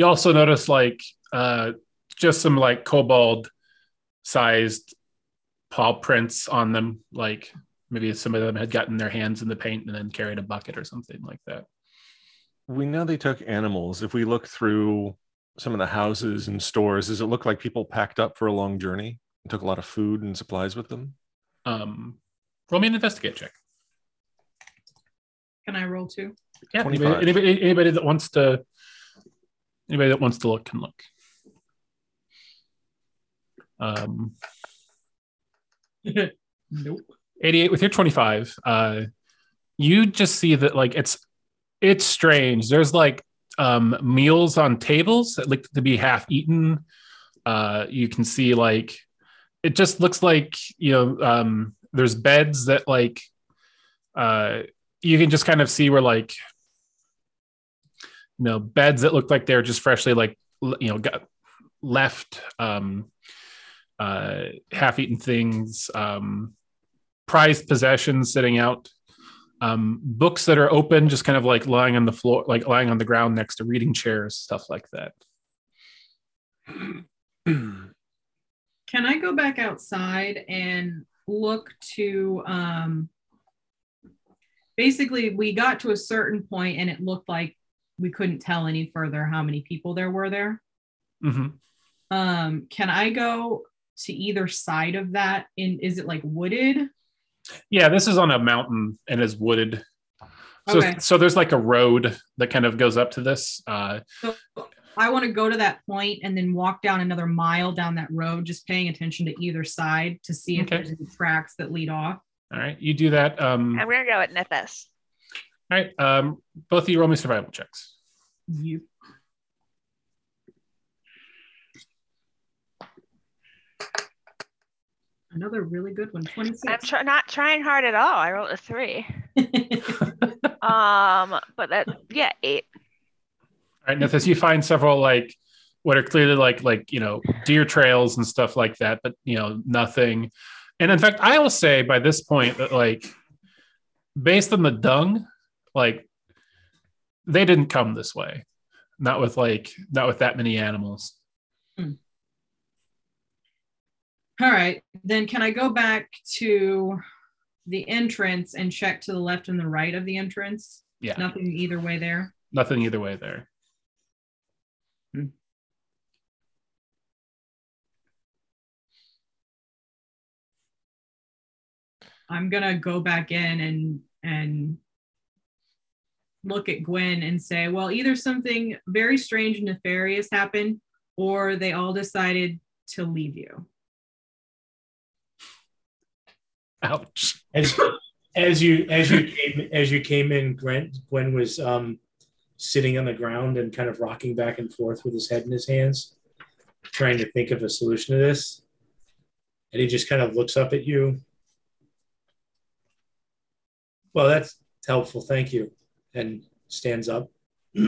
S1: you also notice like uh, just some like kobold sized paw prints on them like maybe some of them had gotten their hands in the paint and then carried a bucket or something like that
S4: We know they took animals. If we look through some of the houses and stores, does it look like people packed up for a long journey and took a lot of food and supplies with them?
S1: um, roll me an investigate check
S3: Can I roll two?
S1: yeah anybody, anybody, anybody that wants to anybody that wants to look can look. Um,
S3: nope.
S1: 88 with your 25 uh you just see that like it's it's strange. There's like um meals on tables that look to be half eaten uh you can see like it just looks like you know um there's beds that like uh you can just kind of see where like you know beds that look like they're just freshly like you know got left um uh, half-eaten things, um, prized possessions sitting out, um, books that are open, just kind of like lying on the floor, like lying on the ground next to reading chairs, stuff like that.
S3: Can I go back outside and look to um basically we got to a certain point and it looked like we couldn't tell any further how many people there were there.
S1: hmm
S3: Um can I go to either side of that in is it like wooded?
S1: Yeah, this is on a mountain and is wooded. So,
S3: Okay.
S1: so there's like a road that kind of goes up to this. Uh,
S3: So I want to go to that point and then walk down another mile down that road, just paying attention to either side to see if
S1: Okay.
S3: there's any tracks that lead off.
S1: all right, you do that. Um,
S2: I'm gonna go at Nithis.
S1: Right, um, both of you roll me survival checks.
S3: You. Another really good one,
S2: I'm
S3: 26.
S2: tr- not trying hard at all. I rolled a three. Um, but that yeah, eight.
S1: All right, Nithis, you find several like what are clearly like like you know deer trails and stuff like that, but you know nothing. And in fact, I will say by this point that like based on the dung, like they didn't come this way. Not with like not with that many animals. Hmm.
S3: All right, then can I go back to the entrance and check to the left and the right of the entrance?
S1: Yeah,
S3: Nothing either way there.
S1: nothing either way there. Hmm.
S3: I'm gonna go back in and and look at Gwyn and say, well, either something very strange and nefarious happened, or they all decided to leave you.
S1: Ouch.
S5: As, as you as you came as you came in, Gwyn Gwyn was um, sitting on the ground and kind of rocking back and forth with his head in his hands, trying to think of a solution to this. And he just kind of looks up at you. Well, that's helpful. Thank you. And stands up.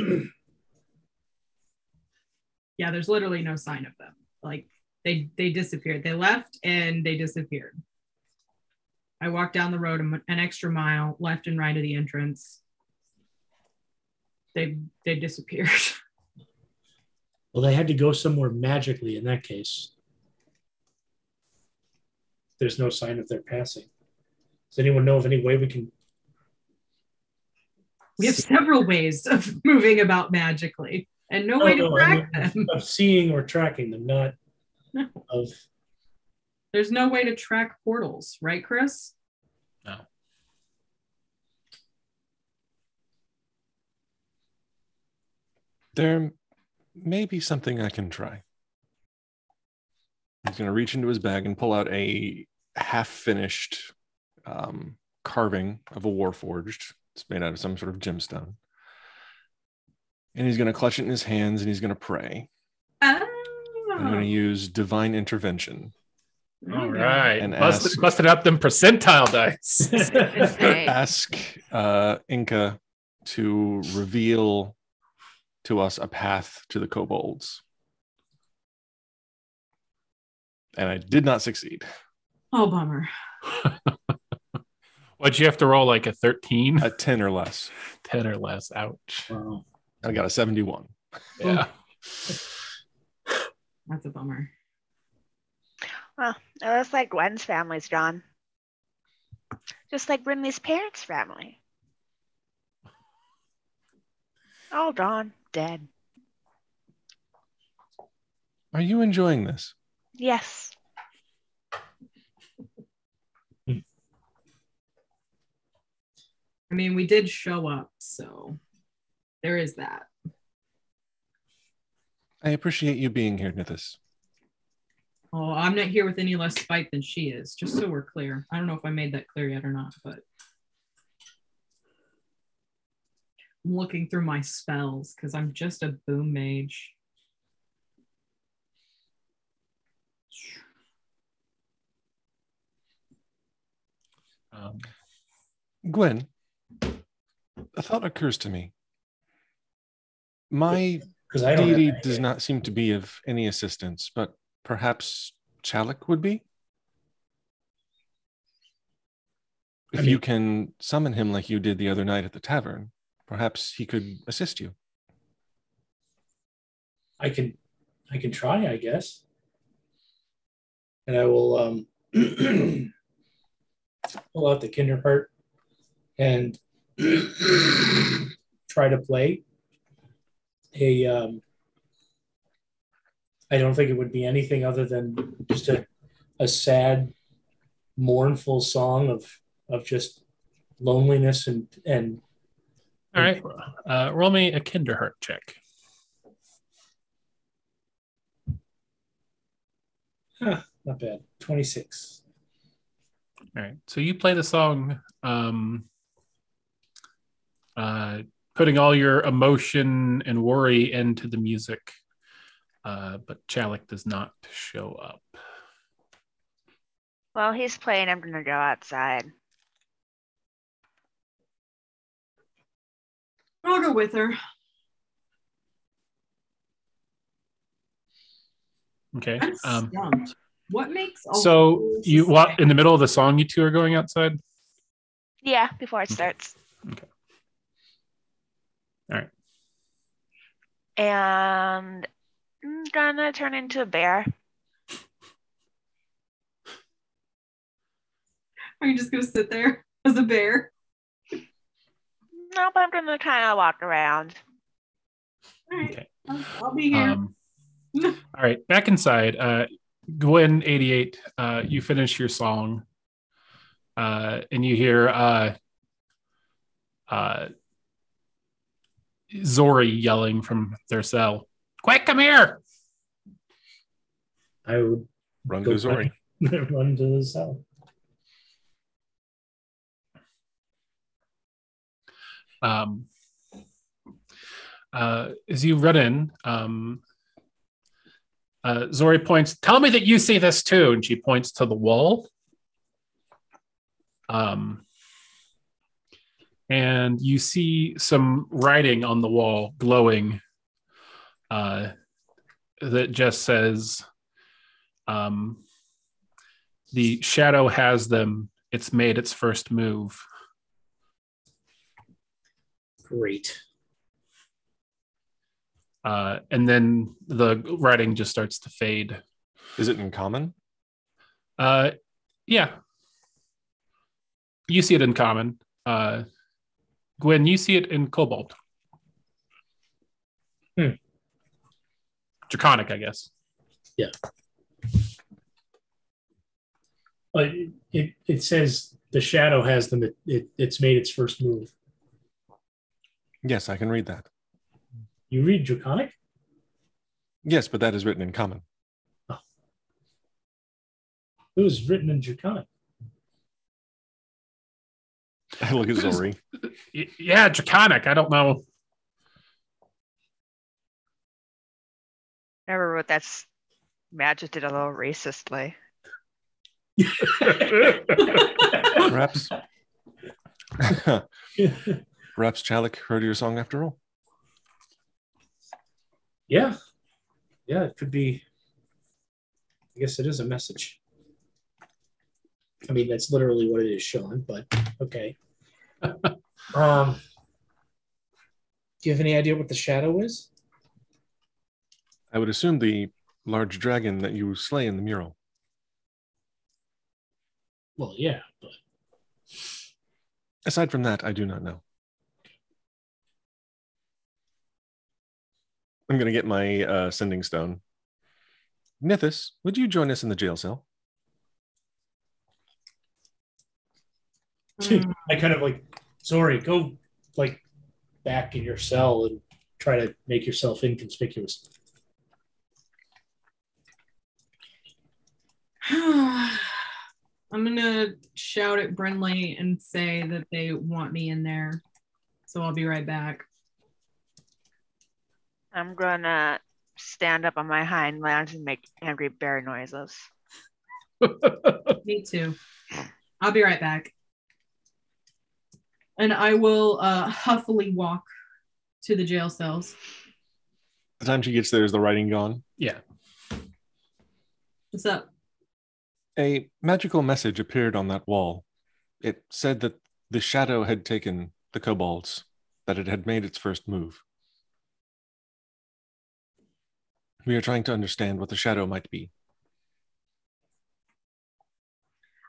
S3: Yeah, there's literally no sign of them. Like they they disappeared. They left and they disappeared. I walked down the road an extra mile, left and right of the entrance. They they disappeared.
S5: Well, they had to go somewhere magically in that case. There's no sign of their passing. Does anyone know of any way we can?
S3: We have several ways of moving about magically, and no,
S5: No,
S3: way to
S5: no, I
S3: track
S5: mean,
S3: them.
S5: of seeing or tracking them, not
S3: No.
S5: of.
S3: There's no way to track portals, right, Chris?
S1: No.
S4: There may be something I can try. He's going to reach into his bag and pull out a half finished um, carving of a warforged. It's made out of some sort of gemstone. And he's going to clutch it in his hands and he's going to pray. I'm going
S3: Oh,
S4: to use divine intervention.
S3: there
S1: All
S3: you go.
S1: right,
S4: And
S1: busted,
S4: ask-
S1: busted up them percentile dice.
S4: Ask uh, Inca to reveal to us a path to the kobolds. And I did not succeed.
S3: Oh, bummer.
S1: What'd you have to roll like a 13?
S4: A 10 or less.
S1: 10 or less. Ouch.
S5: Wow.
S4: I got a 71.
S1: Yeah.
S3: That's a bummer.
S2: Well, it looks like Gwyn's family's gone. Just like Brinley's parents' family. All gone, dead.
S4: Are you enjoying this?
S2: Yes.
S3: I mean, we did show up, so there is that.
S4: I appreciate you being here, Nithis.
S3: Oh, I'm not here with any less spite than she is, just so we're clear. I don't know if I made that clear yet or not, but I'm looking through my spells because I'm just a boom mage.
S1: Um,
S4: Gwyn, a thought occurs to me. My deity does not seem to be of any assistance, but perhaps Chalik would be? If
S5: I
S4: you can summon him like you did the other night at the tavern, perhaps he could assist you.
S5: I can I can try, I guess. And I will um pull out the Kinder part and try to play a um I don't think it would be anything other than just a, a sad, mournful song of of just loneliness and and
S1: All right. Uh, roll me a Kinderheart check.
S5: ah, not bad. 26.
S1: All right. So you play the song, um, uh, putting all your emotion and worry into the music, uh, but Chalik does not show up.
S2: While he's playing, I'm gonna go outside.
S3: I'll go with her.
S1: Okay.
S3: I'm
S1: Um.
S3: What makes a
S1: so you what in the middle of the song? You two are going outside.
S2: Yeah, before it starts.
S1: All right.
S2: And I'm gonna turn into a bear.
S3: Are you just gonna sit there as a bear?
S2: No, but I'm gonna kind of walk around.
S3: All right,
S1: Okay.
S3: I'll, I'll be here.
S1: Um, all right, back inside. Uh, Gwyn, eighty-eight. Uh, you finish your song, uh, and you hear uh, uh, Zori yelling from their cell. Quick, come here!
S5: I would
S4: Run to Zori.
S5: run to the cell.
S1: Um, uh, as you run in, um, uh, Zori points, Tell me that you see this too. And she points to the wall. Um, and you see some writing on the wall glowing uh, that just says, um, The shadow has them. It's made its first move.
S5: Great.
S1: uh, and then the writing just starts to fade.
S4: Is it in common?
S1: Uh, yeah, you see it in common. Uh, Gwyn, you see it in Kobold.
S5: Hmm.
S1: Draconic, I guess.
S5: But it, it, it says the shadow has them. It, it, it's made its first move.
S4: Yes, I can read that.
S5: You read Draconic?
S4: Yes, but that is written in common.
S5: It was written in Draconic.
S4: I look at Zori.
S1: Yeah, Draconic. I don't know.
S2: Never wrote that's Magic did a little racistly.
S4: Perhaps. Perhaps Chalik heard your song after all.
S5: yeah. Yeah, it could be. I guess it is a message. I mean, that's literally what it is, Sean, but okay. um, do you have any idea what the shadow is?
S4: I would assume the large dragon that you slay in the mural.
S5: Well, yeah, but
S4: Aside from that, I do not know. I'm going to get my uh, sending stone. Nithis, would you join us in the jail cell?
S3: Mm,
S5: I kind of like, sorry, go like back in your cell and try to make yourself inconspicuous.
S3: I'm gonna shout at Brinley and say that they want me in there. So I'll be right back.
S2: I'm gonna stand up on my hind legs and make angry bear noises.
S3: Me too. I'll be right back. And I will uh, huffily walk to the jail cells.
S4: The time she gets there, is the writing gone?
S1: Yeah.
S3: What's up?
S4: A magical message appeared on that wall. It said that the shadow had taken the kobolds, that it had made its first move. We are trying to understand what the shadow might be.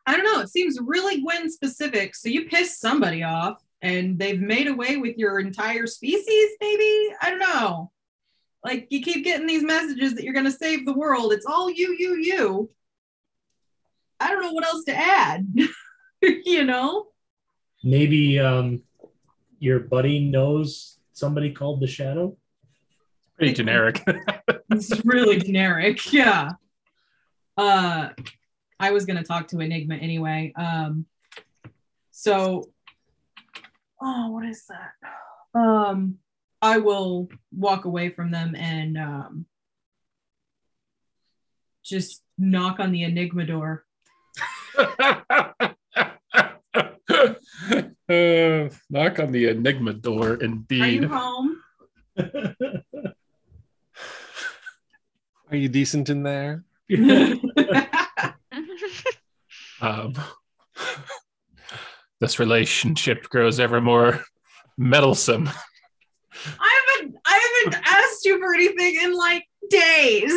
S3: I don't know. It seems really Gwyn specific. So you pissed somebody off and they've made away with your entire species, maybe? I don't know. Like you keep getting these messages that you're going to save the world. It's all you, you, you. I don't know what else to add. you know?
S5: Maybe um, your buddy knows somebody called the Shadow.
S1: Pretty generic.
S3: It's really generic. Yeah. Uh I was gonna talk to Enigma anyway. Um so oh what is that? Um I will walk away from them and um just knock on the Enigma door.
S1: Uh, knock on the enigma door, indeed.
S3: Are
S1: indeed.
S3: you home?
S4: Are you decent in there?
S1: Um, this relationship grows ever more meddlesome.
S3: I haven't I haven't asked you for anything in like days.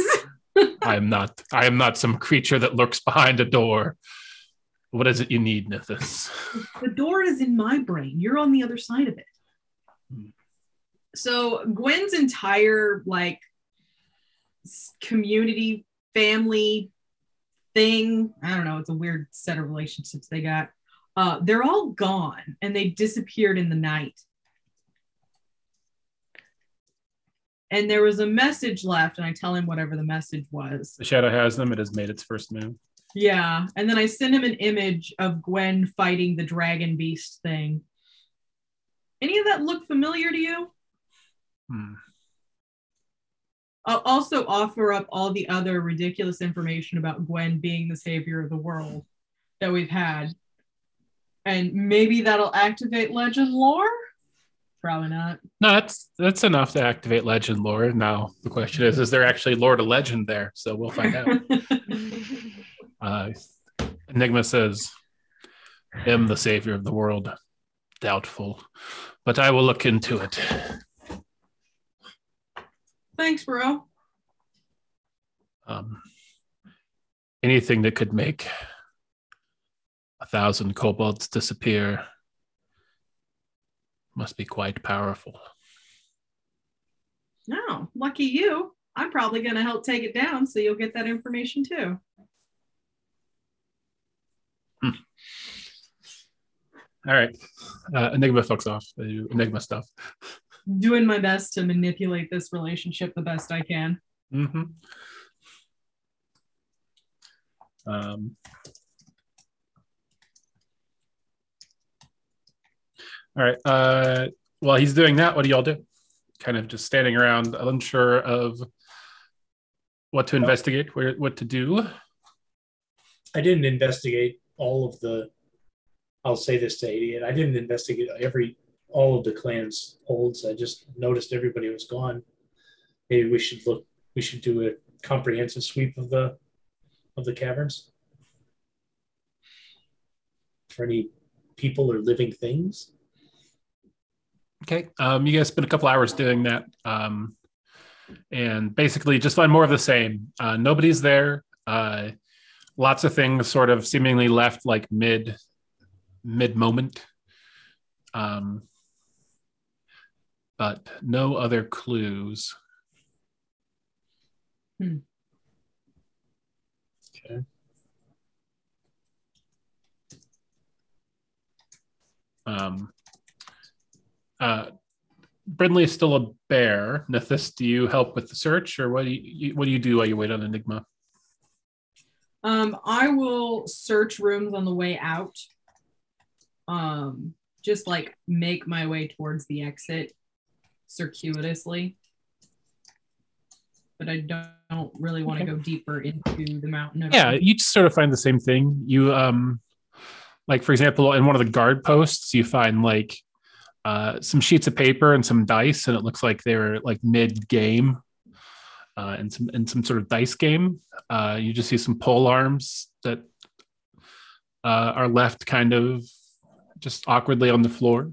S1: I am not. I am not some creature that lurks behind a door. What is it you need, Nithis?
S3: The door is in my brain. You're on the other side of it.
S1: Hmm.
S3: So Gwyn's entire like community, family thing, I don't know, it's a weird set of relationships they got. Uh, they're all gone and they disappeared in the night. And there was a message left, and I tell him whatever the message was.
S1: The shadow has them. It has made its first move.
S3: Yeah. And then I sent him an image of Gwyn fighting the dragon beast thing. Any of that look familiar to you?
S1: Hmm.
S3: I'll also offer up all the other ridiculous information about Gwyn being the savior of the world that we've had. And maybe that'll activate legend lore? Probably not.
S1: No, that's that's enough to activate legend lore. Now the question is: Is there actually lore to legend there? So we'll find out. Uh, Enigma says, "Am the savior of the world." Doubtful, but I will look into it.
S3: Thanks, bro.
S1: Um, anything that could make a thousand kobolds disappear must be quite powerful.
S3: No, lucky you. I'm probably going to help take it down so you'll get that information too.
S1: All right, uh, Enigma fucks off. They Enigma stuff.
S3: Doing my best to manipulate this relationship the best I can.
S1: Mm-hmm. Um, all right. Uh, while he's doing that, what do y'all do? Kind of just standing around, unsure of what to investigate, where what to do.
S5: I didn't investigate all of the. I'll say this to idiot. I didn't investigate every all of the clan's holds. I just noticed everybody was gone. Maybe we should look. We should do a comprehensive sweep of the of the caverns for any people or living things.
S1: Okay. Um, you guys spend a couple hours doing that. Um, and basically just find more of the same. Uh, nobody's there. Uh, lots of things sort of seemingly left like mid mid moment. Um, but no other clues.
S3: Hmm.
S5: Okay.
S1: Um, uh, Brinley is still a bear. Nithis, do you help with the search, or what do you what do you do while you wait on Enigma?
S3: Um, I will search rooms on the way out. Um, just like make my way towards the exit circuitously. But I don't really want to
S1: Okay.
S3: go deeper into the mountain. of-
S1: Yeah, you just sort of find the same thing. You um, like for example, in one of the guard posts, you find like uh, some sheets of paper and some dice, and it looks like they were like mid game. Uh, and some and some sort of dice game. Uh, you just see some pole arms that uh, are left kind of just awkwardly on the floor.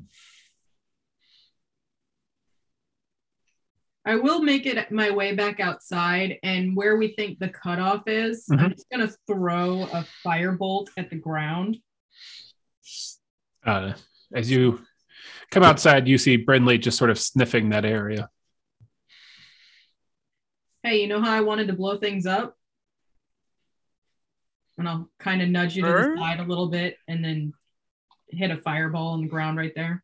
S3: I will make it my way back outside, and where we think the cutoff is, I'm just gonna throw a firebolt at the ground.
S1: Uh, as you come outside, you see Brinley just sort of sniffing that area.
S3: Hey, you know how I wanted to blow things up? And I'll kind of nudge you to
S2: Sure.
S3: the side a little bit, and then hit a fireball on the ground right there,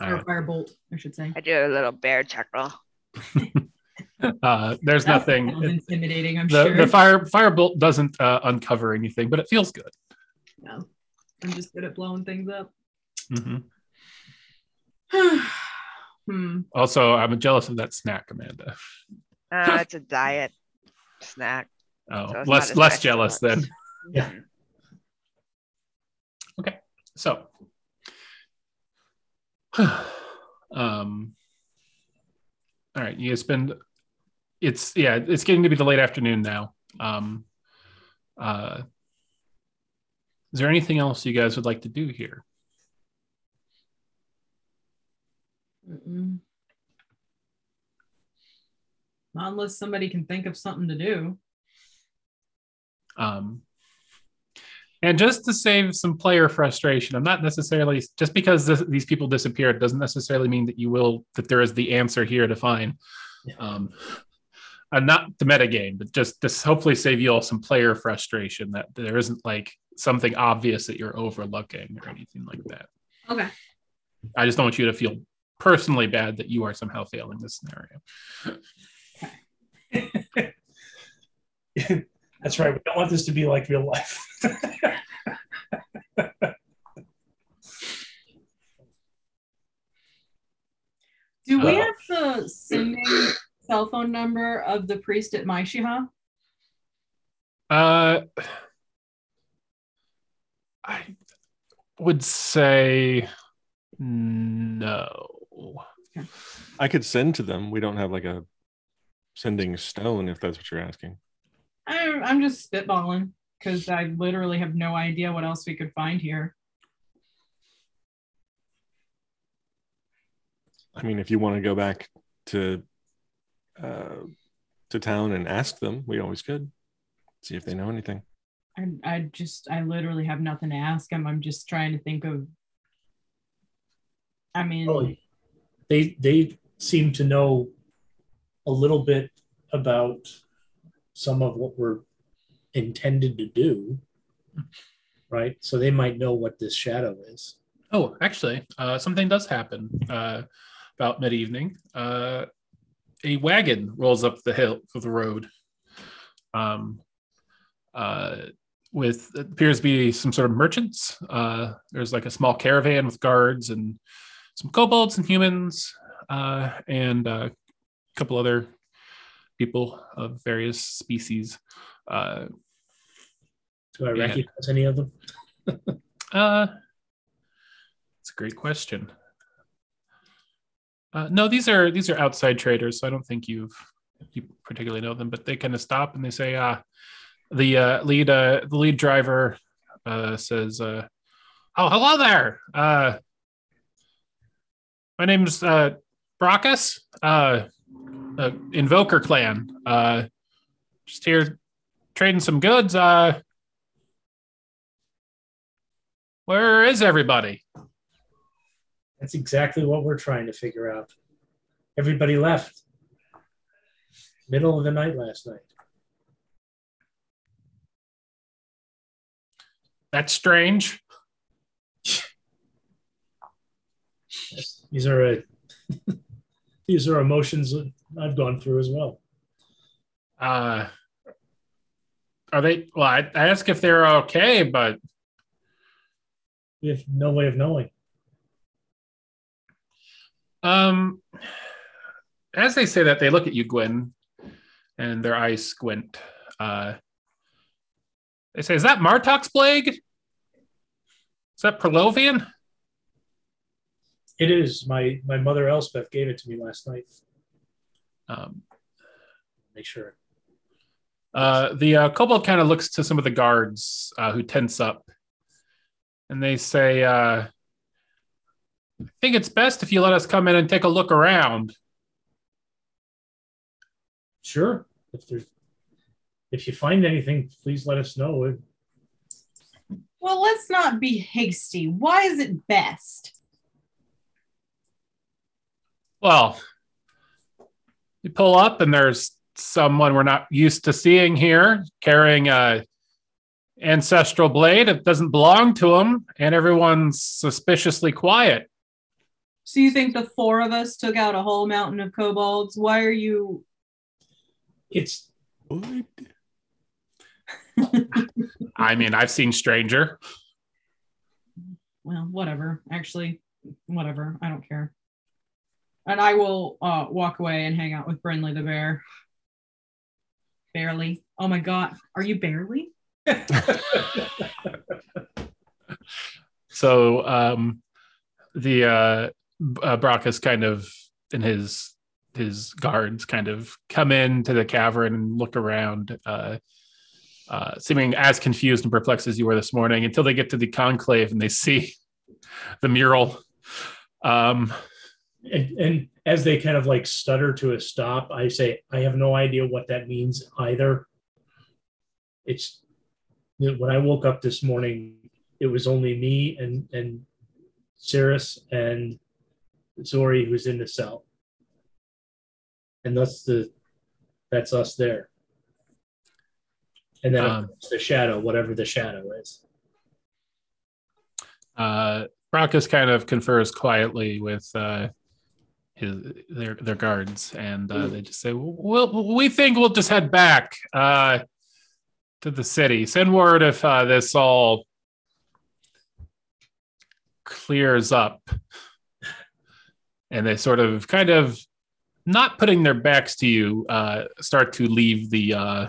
S3: or
S1: Uh,
S3: a firebolt, I should say.
S2: I do a little bear chuckle.
S1: uh, there's
S3: That
S1: nothing.
S3: sounds intimidating. I'm
S1: The,
S3: sure.
S1: the fire firebolt doesn't uh, uncover anything, but it feels good.
S3: No, I'm just good at blowing things up.
S1: hmm
S3: hmm.
S1: Also, I'm jealous of that snack, Amanda.
S2: Uh, it's a diet snack.
S1: Oh,
S2: So
S1: less less jealous
S2: lunch.
S1: then.
S5: Yeah.
S1: Okay, so, um, all right, you been It's yeah, it's getting to be the late afternoon now. Um, uh, is there anything else you guys would like to do here?
S3: Mm-mm. Not unless somebody can think of something to do.
S1: Um, and just to save some player frustration, I'm not necessarily just because this, these people disappeared doesn't necessarily mean that you will that there is the answer here to find.
S5: Yeah.
S1: Um, and not the metagame, but just to hopefully save you all some player frustration that there isn't like something obvious that you're overlooking or anything like that.
S3: Okay.
S1: I just don't want you to feel personally bad that you are somehow failing this scenario.
S5: That's right. We don't want this to be like real life.
S3: Do we
S5: Uh,
S3: have the sending cell phone number of the priest at Maishiha?
S1: Uh, I would say no.
S4: I could send to them. We don't have like a sending stone if that's what you're asking.
S3: I'm, I'm just spitballing because I literally have no idea what else we could find here.
S4: I mean, if you want to go back to uh, to town and ask them, we always could see if they know anything.
S3: I, I just, I literally have nothing to ask them. I'm just trying to think of. I mean,
S5: Oh, they they seem to know a little bit about some of what we're intended to do, right? So they might know what this shadow is.
S1: Oh, actually, uh, something does happen uh, about mid evening. Uh, a wagon rolls up the hill of the road um, uh, with it appears to be some sort of merchants. Uh, there's like a small caravan with guards and some kobolds and humans uh, and a couple other people of various species.
S5: Do I
S1: Yeah.
S5: recognize any of them?
S1: Uh, it's a great question. Uh, no, these are these are outside traders, so I don't think you've you particularly know them. But they kind of stop and they say, "Ah, the uh, lead uh, the lead driver uh, says, uh, oh, hello there. Uh, my name's uh, Brockus, uh, uh, Invoker Clan. Uh, just here trading some goods. Uh, where is everybody?
S5: That's exactly what we're trying to figure out. Everybody left. Middle of the night last night.
S1: That's strange.
S5: These are uh, these are emotions that I've gone through as well.
S1: Uh, are they? Well, I, I ask if they're okay, but
S5: We have no way of knowing.
S1: um, as they say that, they look at you, Gwyn, and their eyes squint. Uh, they say, "Is that Martok's blade? Is that Perlovian?"
S5: It is. My my mother Elspeth gave it to me last night.
S1: Um,
S5: Make sure.
S1: Uh, the uh, kobold kind of looks to some of the guards uh, who tense up and they say, uh, I think it's best if you let us come in and take a look around.
S5: Sure. If there's if you find anything, please let us know.
S3: Well, let's not be hasty. Why is it best?
S1: Well, you pull up and there's someone we're not used to seeing here carrying a ancestral blade. It doesn't belong to him, and everyone's suspiciously quiet.
S3: So you think the four of us took out a whole mountain of kobolds? Why are you?
S5: It's
S4: What?
S1: I mean, I've seen Stranger.
S3: Well, whatever. Actually, whatever. I don't care. And I will uh, walk away and hang out with Brinley the bear. Barely. Oh my god. Are you barely?
S1: So um, the uh, uh, Brockus kind of in his his guards kind of come into the cavern and look around, uh, uh, seeming as confused and perplexed as you were this morning until they get to the conclave and they see the mural. Um,
S5: and, and as they kind of like stutter to a stop, I say, I have no idea what that means either. It's you know, when I woke up this morning, it was only me and and Cirrus and Zori who's in the cell. And that's the that's us there. And then
S1: Um,
S5: the shadow, whatever the shadow is.
S1: uh, Brockus kind of confers quietly with uh, his their their guards, and uh, they just say, "Well, we think we'll just head back uh, to the city. Send word if uh, this all clears up." And they sort of, kind of, not putting their backs to you, uh, start to leave the uh,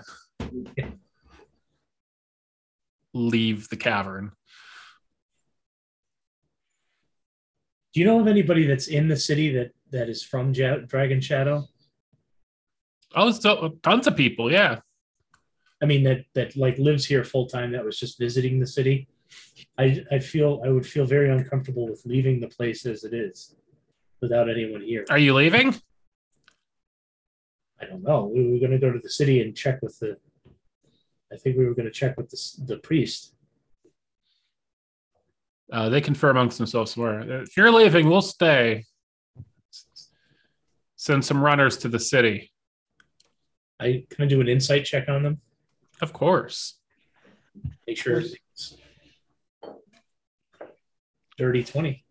S1: leave the cavern.
S5: Do you know of anybody that's in the city that that is from ja- Dragon Shadow?
S1: Oh, so tons of people, yeah.
S5: I mean that that like lives here full time that was just visiting the city. I I feel I would feel very uncomfortable with leaving the place as it is without anyone here.
S1: Are you leaving?
S5: I don't know. We were going to go to the city and check with the. I think we were going to check with the the priest.
S1: Uh, they confer amongst themselves somewhere. If you're leaving, we'll stay. Send some runners to the city.
S5: I can I do an insight check on them.
S1: Of course.
S5: Make sure everything's dirty twenty.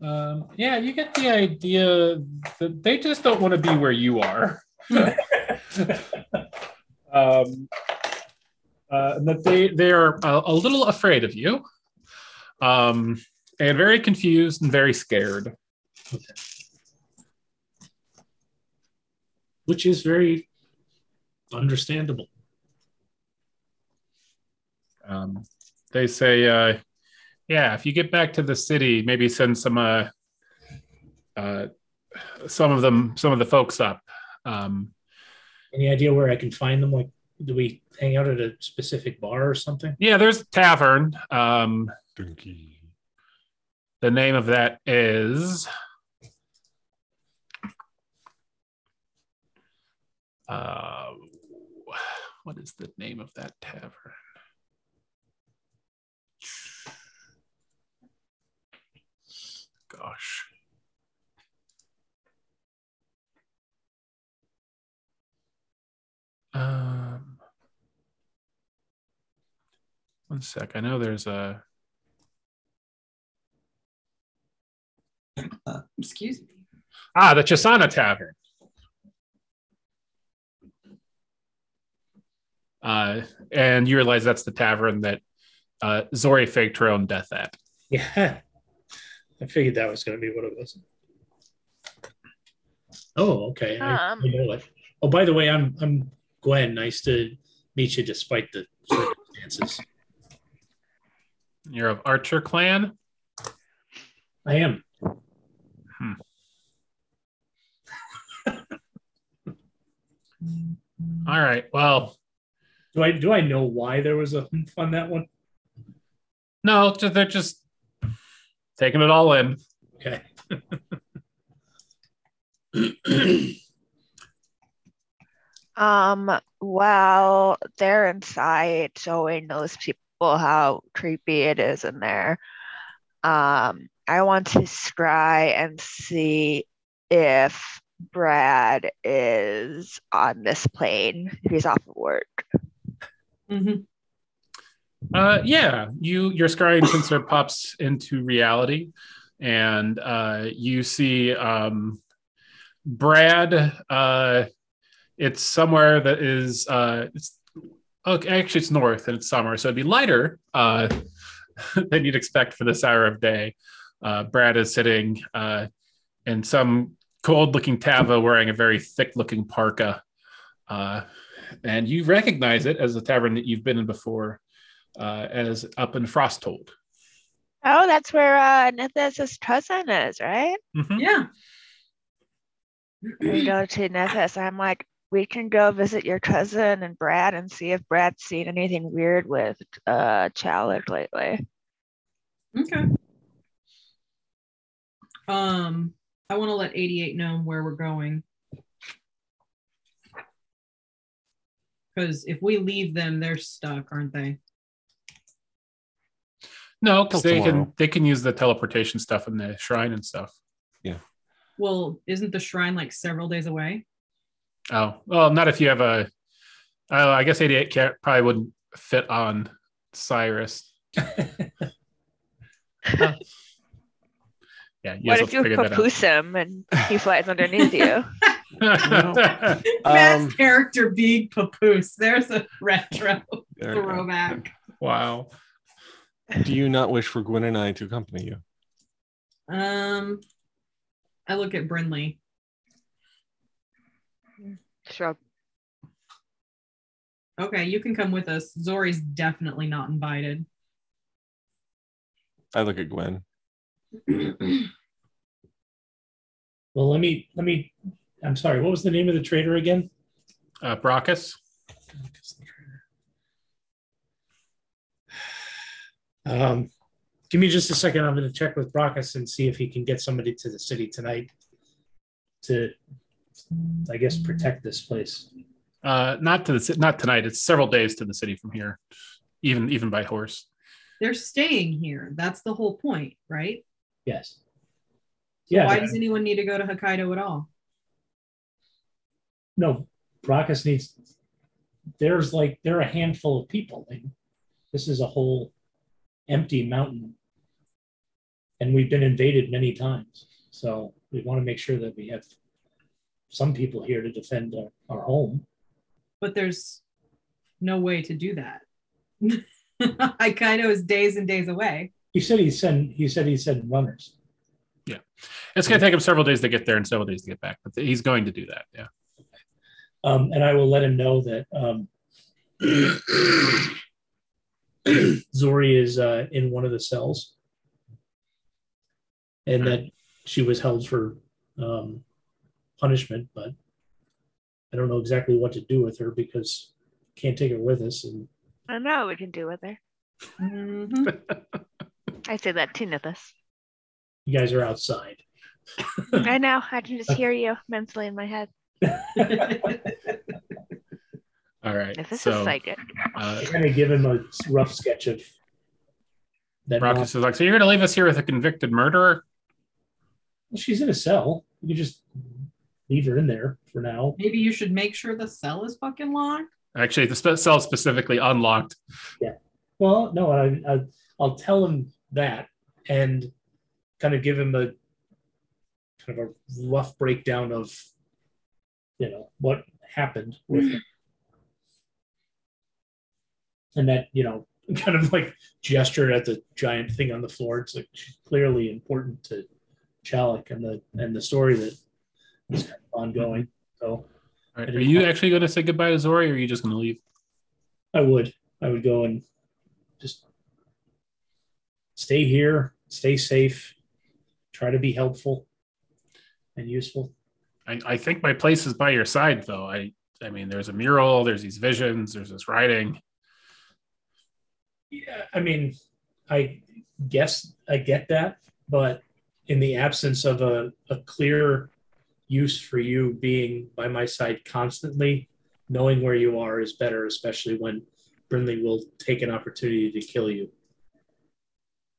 S1: Um, yeah, you get the idea that they just don't want to be where you are. um, uh, and that they they are a, a little afraid of you, um, and very confused and very scared.
S5: which is very understandable.
S1: Um, they say, uh, yeah, if you get back to the city, maybe send some uh, uh, some of them, some of the folks up. Um,
S5: Any idea where I can find them? Like, do we hang out at a specific bar or something?
S1: yeah, there's a tavern. Um,
S4: Donkey.
S1: the name of that is. Uh, what is the name of that tavern? Gosh. Um, one sec. I know there's a.
S3: Excuse me.
S1: Ah, the Chisana Tavern. Uh, and you realize that's the tavern that uh, Zori faked her own death at.
S5: Yeah, I figured that was going to be what it was. Oh, okay.
S2: Um.
S5: I know it. Oh, by the way, I'm I'm Gwyn. Nice to meet you, despite the circumstances.
S1: You're of Archer clan.
S5: I am.
S1: All right. Well,
S5: Do I do I know why there was a humph on that one?
S1: No, they're just taking it all in.
S5: Okay.
S2: Um, while they're inside showing those people how creepy it is in there, um, I want to scry and see if Brad is on this plane, if he's off of work.
S3: Mhm.
S1: Uh, yeah, you your scrying sensor pops into reality, and uh, you see um, Brad. Uh, it's somewhere that is uh, it's okay. Actually, it's north and it's summer, so it'd be lighter uh, than you'd expect for this hour of day. Uh, Brad is sitting uh, in some cold-looking tava, wearing a very thick-looking parka, uh, and you recognize it as the tavern that you've been in before uh, as up in Frosthold.
S2: Oh, that's where uh Nithis' cousin is, right?
S1: Mhm.
S3: Yeah.
S2: We go to Nithis. I'm like, we can go visit your cousin and Brad and see if Brad's seen anything weird with uh Chalik lately.
S3: Okay. Um, I want to let 88 know where we're going. Because if we leave them, they're stuck, aren't they?
S1: No, because
S4: Till
S1: they can they can use the teleportation stuff in the shrine and stuff. Yeah.
S3: Well, isn't the shrine like several days away?
S1: Oh, well, not if you have a. Oh, I guess 88 can't, probably wouldn't fit on Cyrus. Yeah, you
S2: what if you
S1: figure
S2: papoose him and he flies underneath you?
S3: Matt's
S4: Um,
S3: character being Papoose. There's a retro
S4: there
S3: throwback.
S1: wow.
S4: Do you not wish for Gwyn and I to accompany you?
S3: Um, I look at Brinley.
S2: Sure.
S3: Okay, you can come with us. Zori's definitely not invited.
S4: I look at Gwyn.
S5: well, let me let me. I'm sorry. What was the name of the trader again?
S1: Uh, Brockus.
S5: Um, give me just a second. I'm going to check with Brockus and see if he can get somebody to the city tonight to, I guess, protect this place.
S1: Uh, not to the ci- not tonight. It's several days to the city from here, even even by horse.
S3: They're staying here. That's the whole point, right?
S5: Yes.
S3: So
S5: Yeah.
S3: why does anyone need to go to Hokkaido at all?
S5: No, Brockus needs. There's like there are a handful of people. Like, this is a whole empty mountain, and we've been invaded many times. So we want to make sure that we have some people here to defend our, our home.
S3: But there's no way to do that. I kind of is days and days away.
S5: He said he sent. He said he sent runners.
S1: Yeah, it's going to take him several days to get there and several days to get back, but he's going to do that. Yeah.
S5: Um, and I will let him know that um, Zori is uh, in one of the cells, and that she was held for um, punishment. But I don't know exactly what to do with her because can't take her with us. And
S2: I know what we can do with her.
S3: Mhm.
S2: I say that to Nithis.
S5: you guys are outside.
S2: I know. I can just hear you mentally in my head.
S1: All right.
S2: If this
S1: so,
S2: is psychic.
S1: uh,
S5: I'm going to give him a rough sketch of that.
S1: Brockus is like, so you're going to leave us here with a convicted murderer?
S5: Well, she's in a cell. You can just leave her in there for now.
S3: Maybe you should make sure the cell is fucking locked.
S1: Actually, the spe- cell is specifically unlocked. Yeah.
S5: Well, no, I, I I'll tell him that and kind of give him a kind of a rough breakdown of you know what happened with him. And that, you know, kind of like gesture at the giant thing on the floor. It's like she's clearly important to Chalik and the and the story that is kind of ongoing. So
S1: right. Are you actually going to say goodbye to Zori or are you just going to leave?
S5: I would. I would go and just stay here, stay safe, try to be helpful and useful.
S1: I, I think my place is by your side, though. I, I mean, there's a mural, there's these visions, there's this writing.
S5: Yeah, I mean, I guess I get that, but in the absence of a, a clear use for you being by my side constantly, knowing where you are is better, especially when Brinley will take an opportunity to kill you.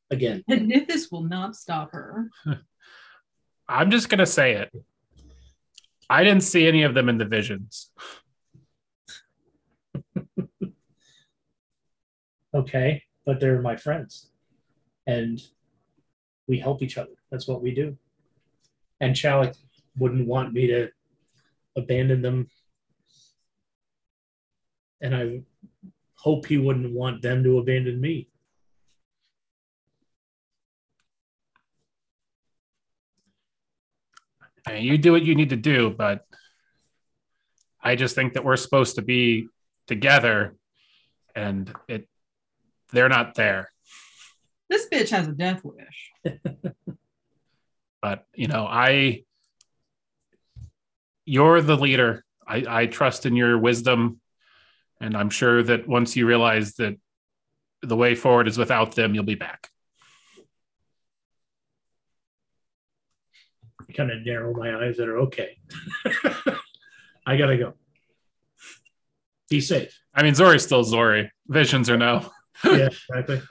S5: Again,
S3: And Nithis will not stop her.
S1: I'm just gonna say it. I didn't see any of them in the visions.
S5: Okay, but they're my friends. And we help each other. That's what we do. And Chalik wouldn't want me to abandon them. And I hope he wouldn't want them to abandon me.
S1: Mean, you do what you need to do, but I just think that we're supposed to be together, and it they're not there.
S3: This bitch has a death wish.
S1: But you know, I you're the leader. I, I trust in your wisdom, and I'm sure that once you realize that the way forward is without them, you'll be back.
S5: kind of narrow my eyes that are okay. I gotta go. Be safe.
S1: I mean, Zori's still Zori. Visions are no.
S5: Yeah, exactly.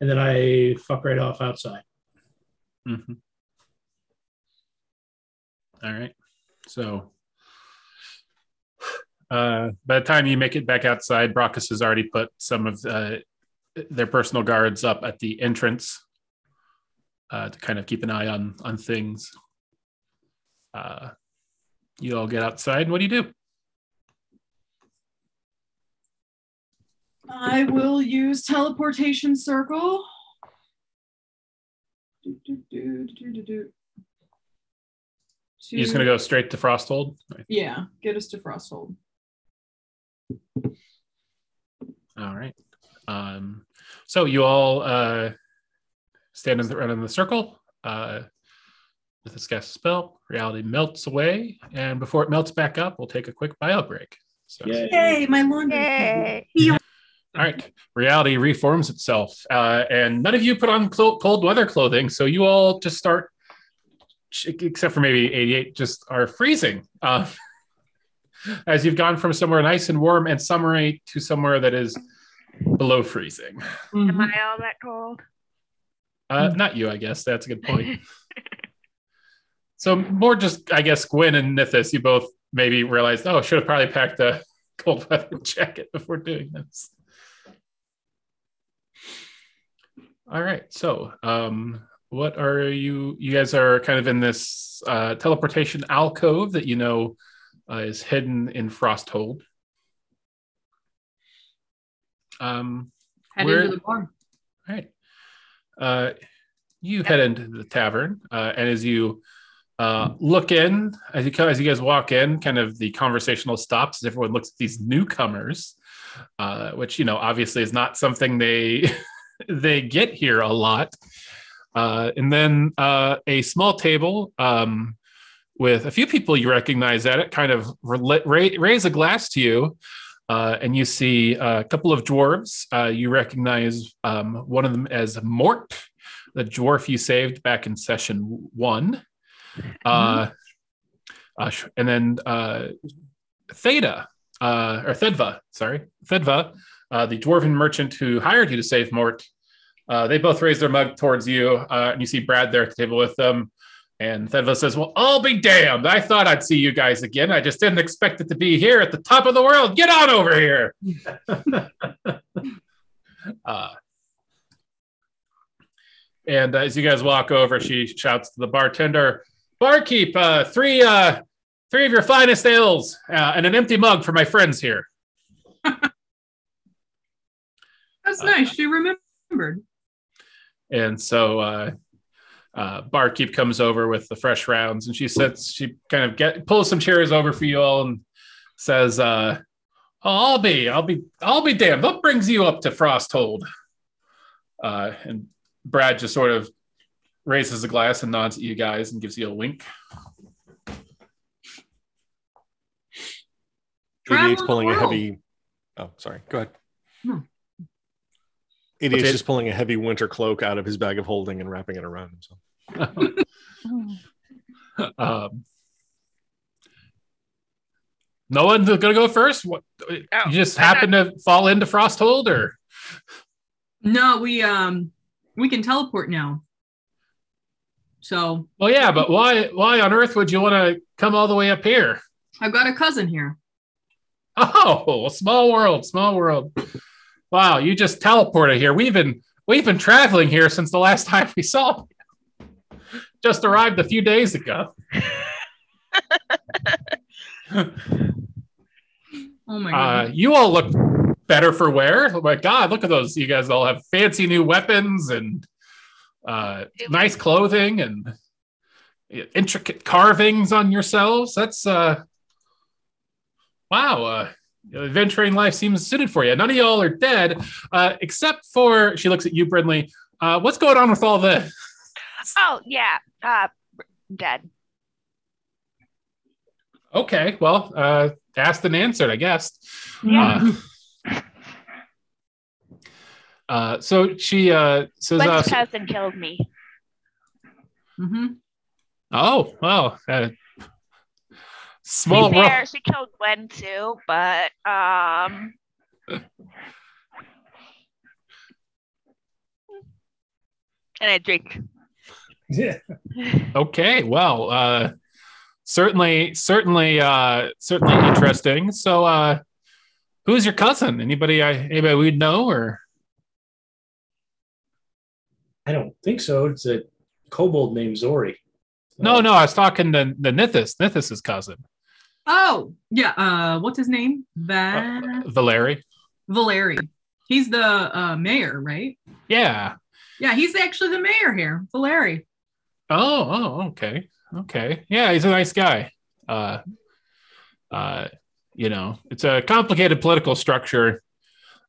S5: And then I fuck right off outside.
S1: Mhm. All right. So uh, by the time you make it back outside, Brockus has already put some of uh, their personal guards up at the entrance uh, to kind of keep an eye on on things. Uh, you all get outside. What do you do?
S3: I will use teleportation circle. Do, do, do, do, do, do.
S1: You're just gonna go straight to Frosthold.
S3: Yeah, get us to Frosthold.
S1: All right. Um, so you all uh, stand in the, around in the circle. Uh, with this cast spell, reality melts away, and before it melts back up, we'll take a quick bio break. So,
S5: Yeah.
S3: Yay, my laundry.
S2: Yay.
S1: All right, reality reforms itself, uh, and none of you put on clo- cold weather clothing, so you all just start, except for maybe 88, just are freezing. Uh, as you've gone from somewhere nice and warm and summery to somewhere that is below freezing.
S2: Am I all that cold?
S1: Uh, not you, I guess. That's a good point. so more just, I guess, Gwyn and Nithis, you both maybe realized, oh, should have probably packed a cold weather jacket before doing this. All right. So, um, what are you? You guys are kind of in this uh, teleportation alcove that you know uh, is hidden in Frosthold. Um,
S3: Head
S1: Where-
S3: into the barn.
S1: all right. Uh, you head into the tavern, uh, and as you uh, look in, as you as you guys walk in, kind of the conversational stops as everyone looks at these newcomers, uh, which you know obviously is not something they they get here a lot. Uh, and then uh, a small table um, with a few people you recognize at it, kind of ra- raise a glass to you, uh, and you see a couple of dwarves. Uh, you recognize um, one of them as Mort, the dwarf you saved back in session one. Uh, uh, and then uh, Theta, uh, or Thedva, sorry, Thedva, uh, the dwarven merchant who hired you to save Mort. Uh, they both raise their mug towards you, uh, and you see Brad there at the table with them. And Thedva says, Well, I'll be damned. I thought I'd see you guys again. I just didn't expect it to be here at the top of the world. Get on over here. uh, and as you guys walk over, she shouts to the bartender, Barkeep, uh, three, uh, three of your finest ales uh, and an empty mug for my friends here.
S3: That's nice. She remembered.
S1: And so uh, uh, Barkeep comes over with the fresh rounds, and she sits. She kind of get pulls some chairs over for you all, and says, uh, oh, "I'll be, I'll be, I'll be damned. What brings you up to Frosthold?" Uh, and Brad just sort of raises a glass and nods at you guys and gives you a wink.
S3: Travel
S4: Idiot's pulling a heavy. Oh, sorry. Go ahead.
S3: Hmm.
S4: Idiot's
S1: Okay.
S4: just pulling a heavy winter cloak out of his bag of holding and wrapping it around himself.
S1: um, no one's gonna go first. What?
S2: Oh,
S1: you just
S2: I'm
S1: happen to fall into Frosthold, or
S3: No, we um we can teleport now. So
S1: well, yeah, but why? Why on earth would you want to come all the way up here?
S3: I've got a cousin here.
S1: Oh, small world, small world. Wow, you just teleported here. We've been we've been traveling here since the last time we saw you. Just arrived a few days ago.
S3: Oh my
S1: Uh, you all look better for wear. Oh my God, look at those! You guys all have fancy new weapons and uh, nice clothing and intricate carvings on yourselves. That's uh, wow. Uh, adventuring life seems suited for you. None of y'all are dead, uh, except for she looks at you, Brinley. Uh, what's going on with all this?
S2: Oh yeah, uh, dead.
S1: Okay, well, uh, asked and answered, I guess.
S2: Yeah.
S1: Uh, uh, so she uh, says, uh,
S2: Gwyn's cousin killed me.
S3: Mm-hmm.
S1: "Oh, well, uh,
S2: To
S1: small
S2: be fair, she killed Gwyn too, but um. And I drink.
S5: Yeah.
S1: Okay, well, uh, certainly, certainly, uh, certainly interesting. So, uh, who's your cousin? Anybody? I anybody we'd know or?
S5: I don't think so. It's a kobold named Zori.
S1: No, no, I was talking to the Nithis. Nithis' cousin,
S3: Oh, yeah. Uh what's his name?
S1: uh,
S3: Va-
S1: Valeri.
S3: Valeri. He's the uh mayor, right?
S1: Yeah.
S3: Yeah, he's actually the mayor here. Valeri.
S1: Oh, oh, okay, okay. Yeah, he's a nice guy. Uh, uh, you know, it's a complicated political structure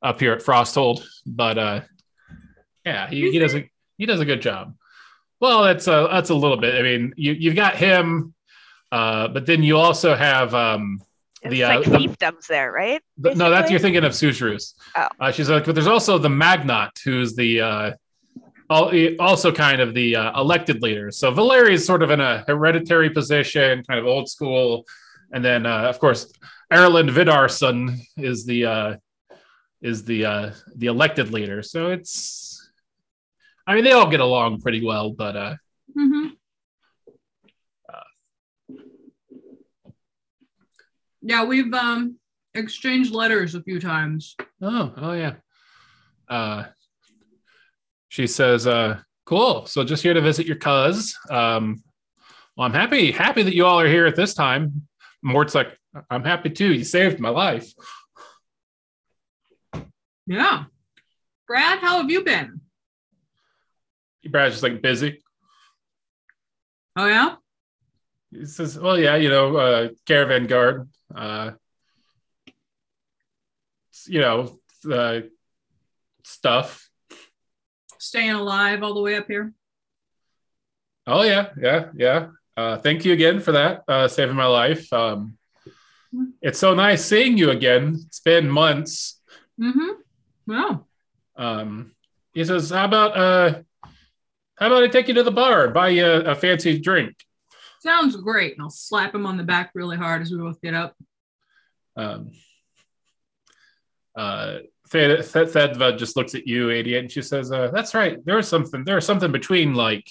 S1: up here at Frosthold, but uh, yeah, he, he does a he does a good job. Well, that's a that's a little bit. I mean, you you've got him, uh, but then you also have um,
S2: It's
S1: The, uh,
S2: like
S1: the-
S2: there, right?
S1: th- no, that's you're thinking of Susrus.
S2: Oh.
S1: Uh, she's like, but there's also the Magnat, who's the uh, al- also kind of the uh, elected leader. So Valeri is sort of in a hereditary position, kind of old school, and then uh, of course Erland Vidarsson is the uh, is the uh, the elected leader. So it's, I mean, they all get along pretty well, but uh,
S3: hmm Yeah, we've um exchanged letters a few times.
S1: Oh, oh yeah. Uh, she says, uh, "Cool. So just here to visit your cuz. Um, well, I'm happy, happy that you all are here at this time." Mort's like, "I'm happy too. You saved my life."
S3: Yeah. Brad, how have you been?
S1: Brad's just like busy.
S3: Oh yeah?
S1: He says, "Well, yeah, you know, uh, caravan guard. Uh, you know, uh, stuff.
S3: Staying alive all the way up here.
S1: Oh yeah, yeah, yeah. Uh, thank you again for that, uh, saving my life. Um, it's so nice seeing you again. It's been months.
S3: Mm-hmm. Well,
S1: Um, he says, "How about uh, how about I take you to the bar, buy you a, a fancy drink?"
S3: Sounds great. And I'll slap him on the back really hard as we both get up.
S1: Um, uh, Th- Th- Thedva just looks at you, 88, and she says, uh, "That's right. There was something. There was something between like."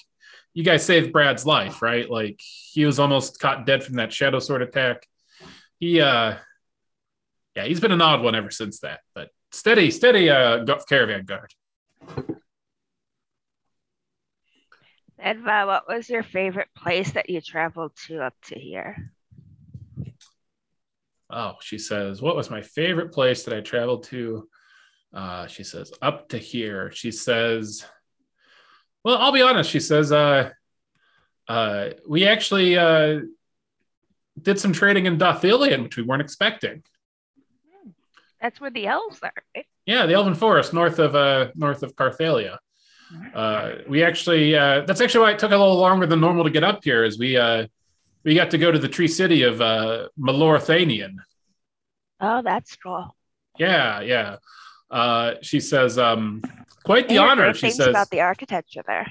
S1: You guys saved Brad's life, right? Like he was almost caught dead from that shadow sword attack. He uh yeah, he's been an odd one ever since that. But steady, steady uh caravan guard.
S2: Edva, what was your favorite place that you traveled to up to here?
S1: Oh, she says, what was my favorite place that I traveled to? Uh, she says, up to here. She says, well, I'll be honest. She says, uh, uh, we actually uh, did some trading in Dothilion, which we weren't expecting.
S2: That's where the elves are, right?
S1: Yeah, the Elven Forest north of uh, north of Carthalia. Uh, we actually uh, that's actually why it took a little longer than normal to get up here. Is we uh, we got to go to the tree city of uh, Malorthanian.
S2: Oh, that's cool.
S1: Yeah, yeah. Uh, she says, um, quite the honor. She says
S2: about the architecture there.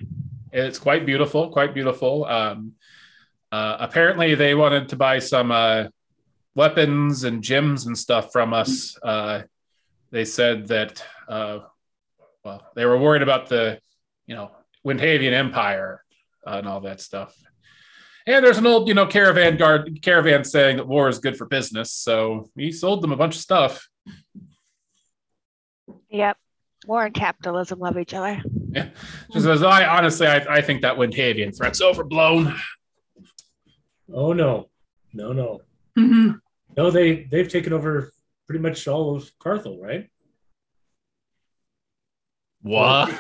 S1: it's quite beautiful, quite beautiful. Um, uh, apparently, they wanted to buy some uh, weapons and gems and stuff from us. Uh, they said that, uh, well, they were worried about the, you know, Windhavian Empire uh, and all that stuff. And there's an old, you know, caravan guard caravan saying that war is good for business. So we sold them a bunch of stuff.
S2: Yep. War and capitalism love each other.
S1: She says, I honestly, I, I think that Windhavian threat's overblown.
S5: Oh no, no, no,
S3: Mhm.
S5: no. They they've taken over pretty much all of Carthel, right?
S1: What?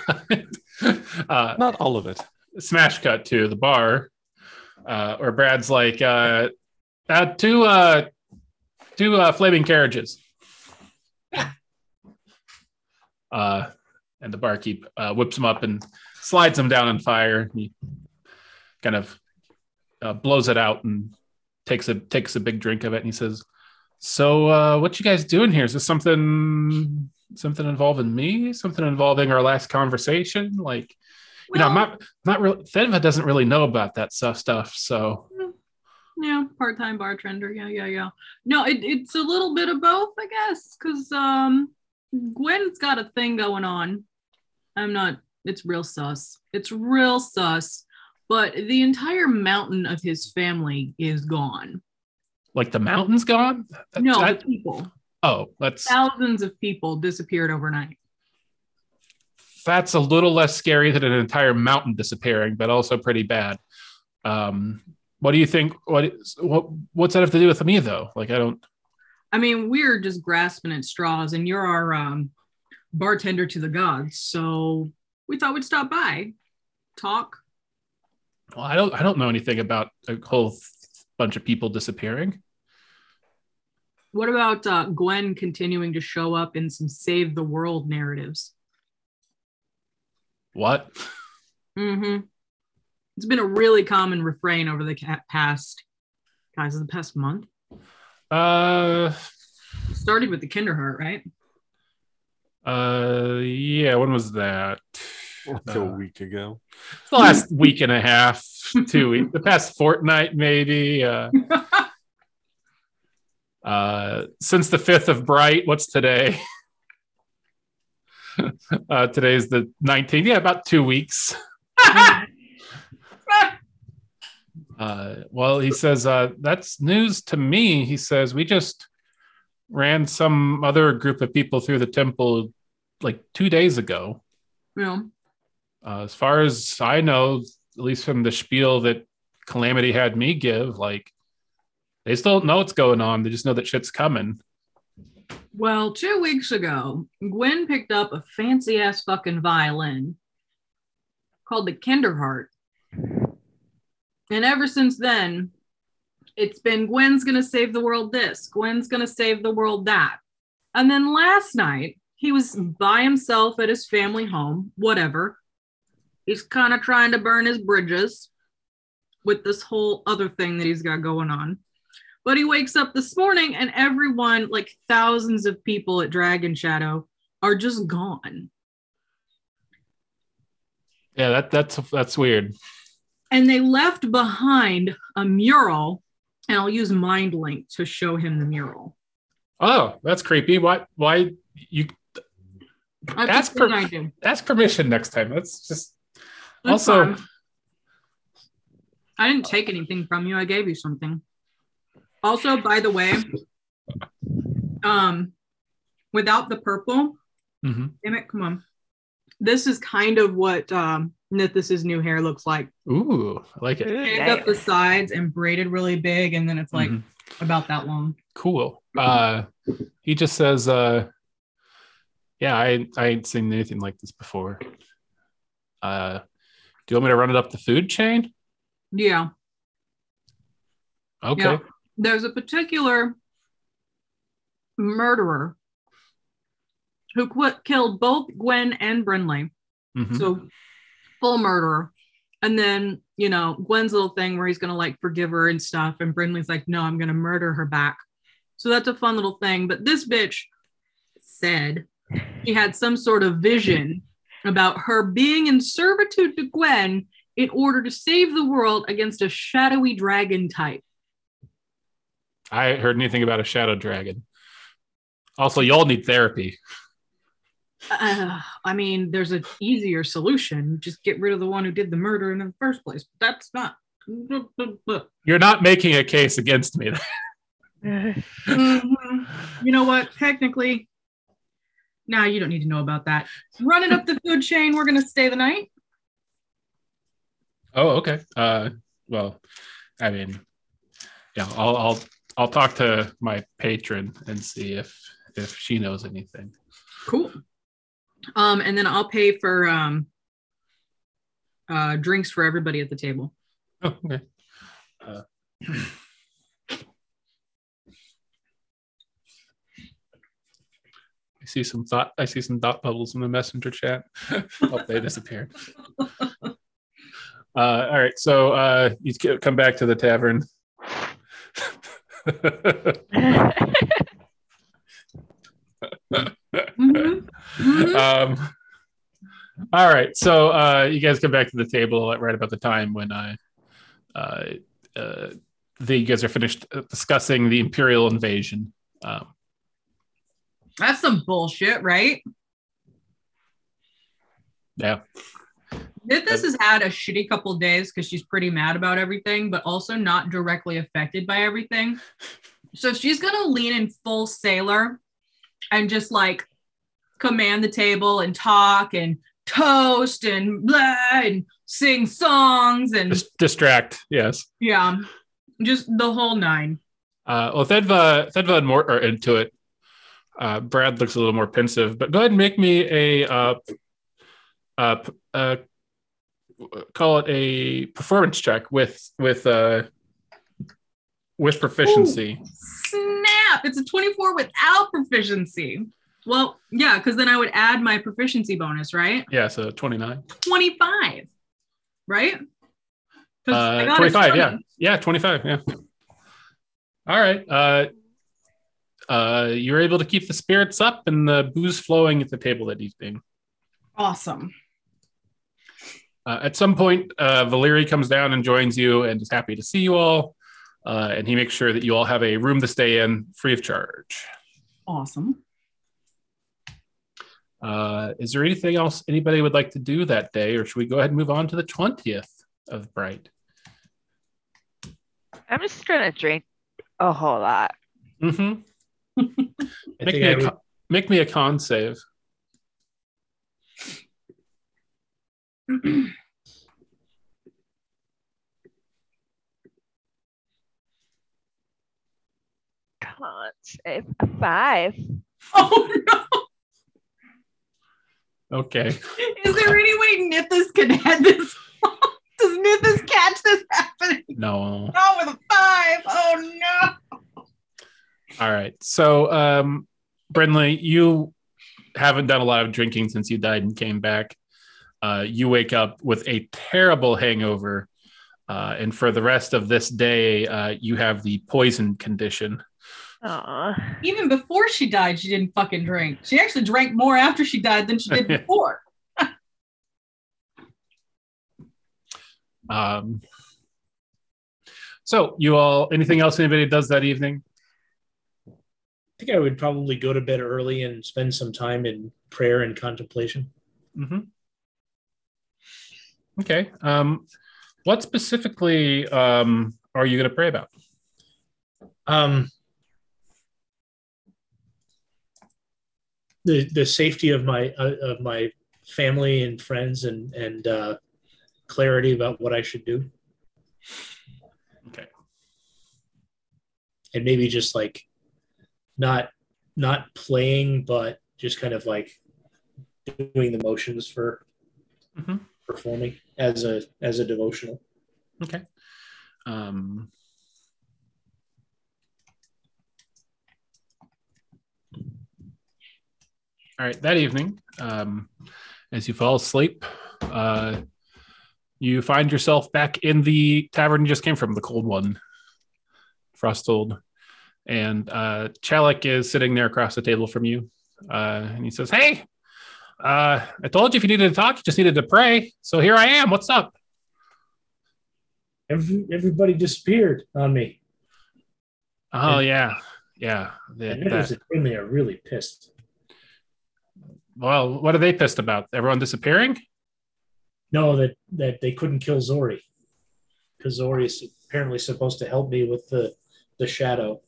S1: uh,
S4: Not all of it.
S1: smash cut to the bar, uh, where Brad's like, uh, uh, two, uh, two uh, flaming carriages. Uh, and the barkeep uh, whips him up and slides him down on fire. He kind of uh, blows it out and takes a takes a big drink of it. And he says, "So, uh, what you guys doing here? Is this something something involving me? Something involving our last conversation? Like, you know, I'm not not really. Fedva doesn't really know about that stuff. Stuff. So,
S3: Yeah, part-time bartender. Yeah, yeah, yeah. No, it, it's a little bit of both, I guess, because um, Gwyn's got a thing going on. I'm not. It's real sus. It's real sus. But the entire mountain of his family is gone.
S1: like the mountain's gone.
S3: No,
S1: that-
S3: the people.
S1: Oh, that's
S3: Thousands of people disappeared overnight.
S1: that's a little less scary than an entire mountain disappearing, but also pretty bad. Um, what do you think? What what what's that have to do with me though? Like, I don't.
S3: I mean, we're just grasping at straws, and you're our um, bartender to the gods. So we thought we'd stop by, talk.
S1: Well, I don't. I don't know anything about a whole bunch of people disappearing.
S3: What about uh, Gwyn continuing to show up in some save the world narratives?
S1: What?
S3: hmm It's been a really common refrain over the past, guys, in the past month.
S1: Uh,
S3: It started with the Kinderheart, right?
S1: uh, yeah. When was that?
S4: Like a
S1: Uh,
S4: week ago.
S1: the last week and a half, two weeks, the past fortnight, maybe. Uh, uh, since the 5th of Bright, what's today? uh, today's the 19th. Yeah, about two weeks. Uh, well, he says, uh, that's news to me. He says, we just ran some other group of people through the temple like two days ago.
S3: yeah.
S1: Uh, as far as I know, at least from the spiel that Calamity had me give, like they still don't know what's going on. They just know that shit's coming.
S3: Well, two weeks ago, Gwyn picked up a fancy ass fucking violin called the Kinderheart. And ever since then, it's been Gwyn's gonna save the world this, Gwyn's gonna save the world that. And then last night, he was by himself at his family home, whatever. He's kind of trying to burn his bridges with this whole other thing that he's got going on. But he wakes up this morning and everyone, like thousands of people at Dragon Shadow, are just gone.
S1: Yeah, that that's that's weird.
S3: And they left behind a mural, and I'll use Mind Link to show him the mural.
S1: Oh, that's creepy. Why? Why you
S3: That's
S1: Ask per-
S3: I
S1: ask permission next time? That's just
S3: That's
S1: also
S3: fine. I didn't take anything from you. I gave you something. Also, by the way, um, without the purple,
S1: Mhm.
S3: damn it, come on. This is kind of what um, Nithis's new hair looks like.
S1: Ooh, I like it.
S3: Shaved up the sides and braided really big, and then it's like
S1: Mhm.
S3: about that long.
S1: cool. Uh, he just says, uh, "Yeah, I I ain't seen anything like this before." Uh, do you want me to run it up the food chain?
S3: Yeah.
S1: Okay.
S3: Yeah. There's a particular murderer who qu- killed both Gwyn and Brinley.
S1: Mhm.
S3: So full murderer. And then, you know, Gwyn's little thing where he's gonna like forgive her and stuff. And Brinley's like, no, I'm gonna murder her back. So that's a fun little thing. But this bitch said she had some sort of vision about her being in servitude to Gwyn in order to save the world against a shadowy dragon type.
S1: I heard anything about a shadow dragon. Also, y'all need therapy.
S3: Uh, I mean, there's an easier solution. Just get rid of the one who did the murder in the first place. That's not.
S1: You're not making a case against me.
S3: Mhm. You know what? Technically, now you don't need to know about that. Running up the food chain, we're gonna stay the night.
S1: oh, okay. Uh, well, I mean, yeah, I'll I'll I'll talk to my patron and see if if she knows anything.
S3: Cool. Um, and then I'll pay for um uh drinks for everybody at the table.
S1: Oh, okay. Uh, I see some thought. I see some thought bubbles in the messenger chat. oh, they disappeared. Uh, all right, so uh, you come back to the tavern.
S3: Mhm. Mhm.
S1: um, all right, so uh, you guys come back to the table at right about the time when I, uh, uh, the, you guys are finished uh, discussing the imperial invasion. Um,
S3: That's some bullshit, right?
S1: yeah,
S3: Nithis has had a shitty couple days because she's pretty mad about everything, but also not directly affected by everything. So she's gonna lean in full sailor and just like command the table and talk and toast and blah and sing songs and
S1: Dis- distract. Yes.
S3: yeah, just the whole nine.
S1: Uh, well, Thedva, Thedva and Mort are into it. Uh, Brad looks a little more pensive, but go ahead and make me a uh, uh, uh, call it a performance check with with uh, with proficiency.
S3: Snap! It's a 24 without proficiency. Well, yeah, because then I would add my proficiency bonus, right?
S1: Yeah, so twenty nine.
S3: 25, right?
S1: Uh, 25, yeah. Yeah, 25, yeah. All right. Uh, uh, you're able to keep the spirits up and the booze flowing at the table that evening.
S3: Awesome.
S1: Uh, at some point, uh, Valeri comes down and joins you and is happy to see you all. Uh, and he makes sure that you all have a room to stay in free of charge.
S3: Awesome.
S1: Uh, is there anything else anybody would like to do that day, or should we go ahead and move on to the 20th of Bright?
S2: I'm just gonna drink a whole lot.
S1: Mm-hmm. Make, me
S5: I
S1: a
S5: would,
S1: con- make me a con save.
S2: Can't save a five.
S3: Oh no!
S1: Okay.
S3: Is there any way Nithis can add this? Does Nithis catch this happening?
S1: No.
S3: Not with a five. Oh no!
S1: All right. So, um, Brinley, you haven't done a lot of drinking since you died and came back. Uh, you wake up with a terrible hangover. Uh, and for the rest of this day, uh, you have the poison condition.
S2: Aw.
S3: Even before she died, she didn't fucking drink. She actually drank more after she died than she did before.
S1: Um, so, you all, anything else anybody does that evening?
S5: I think I would probably go to bed early and spend some time in prayer and contemplation.
S1: hmm Okay. Um, what specifically um, are you going to pray about?
S5: Um, the the safety of my uh, of my family and friends and and uh, clarity about what I should do,
S1: Okay.
S5: and maybe just like not not playing, but just kind of like doing the motions for
S1: Mhm.
S5: performing as a as a devotional.
S1: Okay. Um, all right. That evening, um, as you fall asleep, uh, you find yourself back in the tavern you just came from, the cold one, Frostold. And uh, Chalik is sitting there across the table from you. Uh, and he says, Hey, Uh, I told you if you needed to talk, you just needed to pray. So here I am. What's up?
S5: Every, everybody disappeared on me.
S1: Oh
S5: Yeah.
S1: yeah, yeah. The-
S5: And
S1: that-
S5: and Brinley are really pissed.
S1: well, what are they pissed about? Everyone disappearing?
S5: No, that that they couldn't kill Zori because Zori is apparently supposed to help me with the the shadow.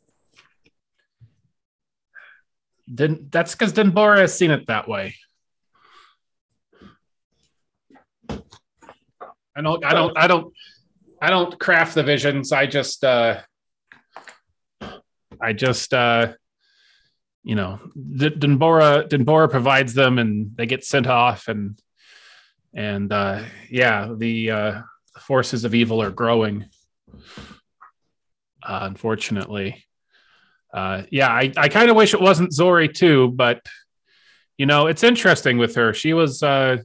S1: Then that's because Denbora has seen it that way. I don't. I don't. I don't. I don't craft the visions. I just. uh I just. uh You know, Denbora. Denbora provides them, and they get sent off, and and uh yeah, the uh forces of evil are growing. Uh, unfortunately. Uh, yeah, I, I kind of wish it wasn't Zori too, but you know, it's interesting with her. She was uh,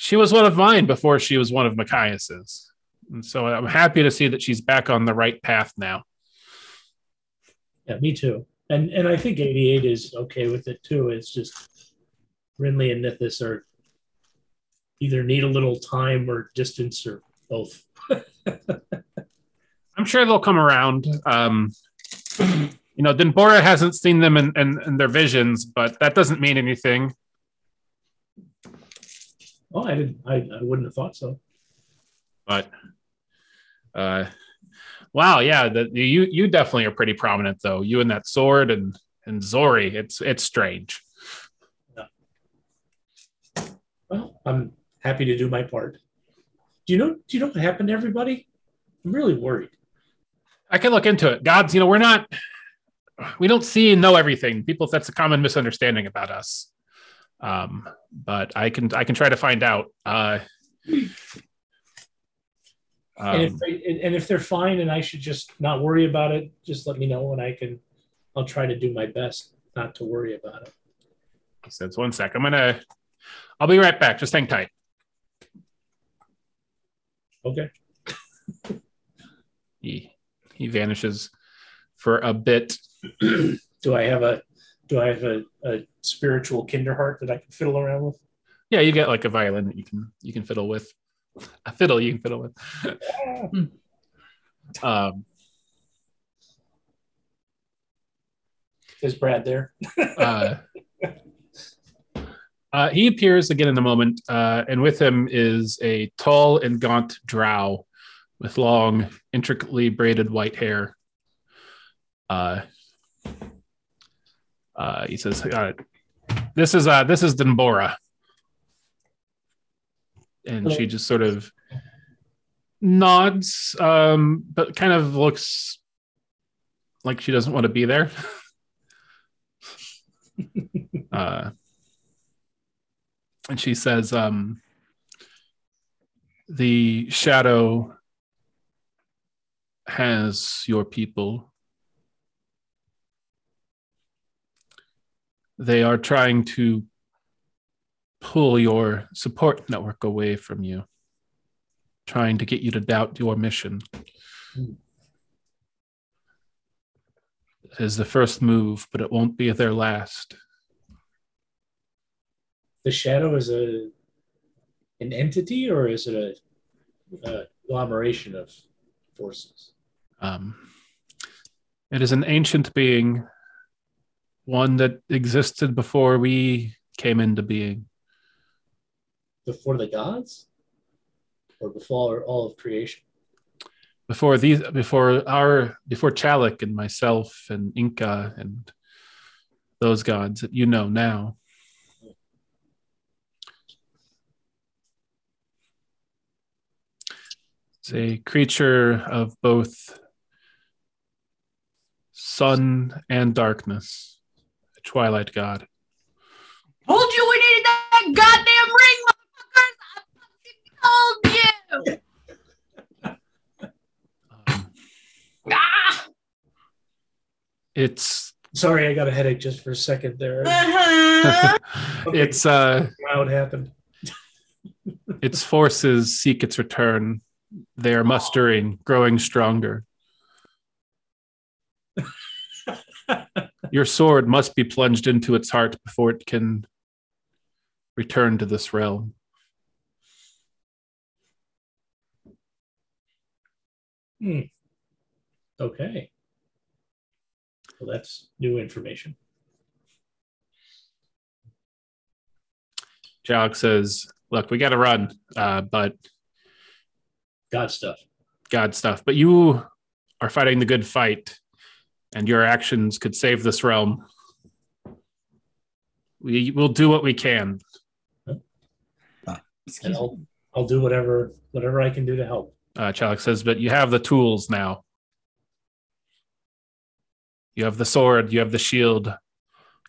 S1: she was one of mine before she was one of Machias's, and so I'm happy to see that she's back on the right path now.
S5: Yeah, me too. And and I think 88 is okay with it too. It's just Brinley and Nithis are either need a little time or distance or both.
S1: I'm sure they'll come around. Um, you know, Denbora hasn't seen them in, in, in their visions, but that doesn't mean anything.
S5: Oh, I didn't. I, I wouldn't have thought so.
S1: But uh, wow, yeah, the, you you definitely are pretty prominent though. You and that sword and and Zori, it's it's strange.
S5: Well, I'm happy to do my part. Do you know? Do you know what happened to everybody? I'm really worried.
S1: I can look into it. Gods, you know, we're not we don't see and know everything. People, that's a common misunderstanding about us. Um, but I can I can try to find out. Uh,
S5: and if
S1: um,
S5: they, and if they're fine, and I should just not worry about it, just let me know, and I can. I'll try to do my best not to worry about it.
S1: says, one sec. I'm gonna I'll be right back. Just hang tight.
S5: Okay.
S1: He he vanishes for a bit.
S5: do I have a do I have a, a spiritual kinderheart that I can fiddle around with?
S1: Yeah, you get like a violin that you can you can fiddle with. A fiddle you can fiddle with. um,
S5: Is Brad there?
S1: uh, uh, he appears again in a moment, uh, and with him is a tall and gaunt drow with long, intricately braided white hair. Uh, uh, he says, uh, "This is uh, this is Denbora," and she just sort of nods, um, but kind of looks like she doesn't want to be there. uh, and she says, um, "The shadow has your people. They are trying to pull your support network away from you, trying to get you to doubt your mission." It is the first move, but it won't be their last.
S5: The shadow is a an entity, or is it a, a agglomeration of forces?
S1: Um, it is an ancient being, one that existed before we came into being.
S5: Before the gods, or before all of creation?
S1: Before these, before our, before Chalik and myself and Inca and those gods that you know now. It's a creature of both sun and darkness, twilight god.
S3: Told you we needed that goddamn ring, motherfuckers! I fucking told you!
S1: Um,
S3: Ah!
S1: it's
S5: Sorry, I got a headache just for a second there.
S3: Uh-huh.
S1: it's uh
S5: What happened?
S1: its forces seek its return. They are mustering, growing stronger. Your sword must be plunged into its heart before it can return to this realm.
S5: Hmm. Okay. Well, that's new information.
S1: Chalik says, "Look, we got to run, uh, but
S5: God stuff.
S1: God stuff. But you are fighting the good fight, and your actions could save this realm. We will do what we can.
S5: And I'll I'll do whatever whatever I can do to help.
S1: Uh, Chalik says, but you have the tools now. You have the sword, you have the shield,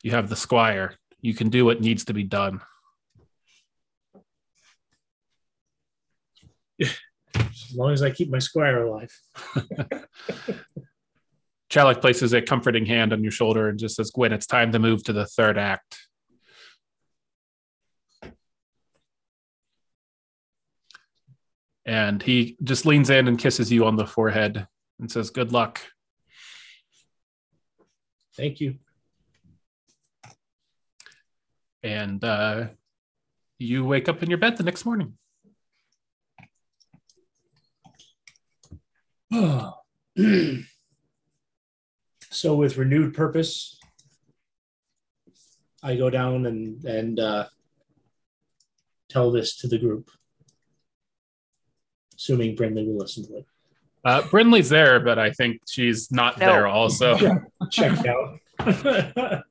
S1: you have the squire. You can do what needs to be done.
S5: As long as I keep my squire alive.
S1: Chalik places a comforting hand on your shoulder and just says, Gwyn, it's time to move to the third act. And he just leans in and kisses you on the forehead and says, Good luck.
S5: Thank you.
S1: And uh, you wake up in your bed the next morning.
S5: so with renewed purpose, I go down and and uh, tell this to the group, assuming Brinley will listen to it.
S1: Uh, Brinley's there, but I think she's not
S2: No.
S1: there also.
S5: Checked out.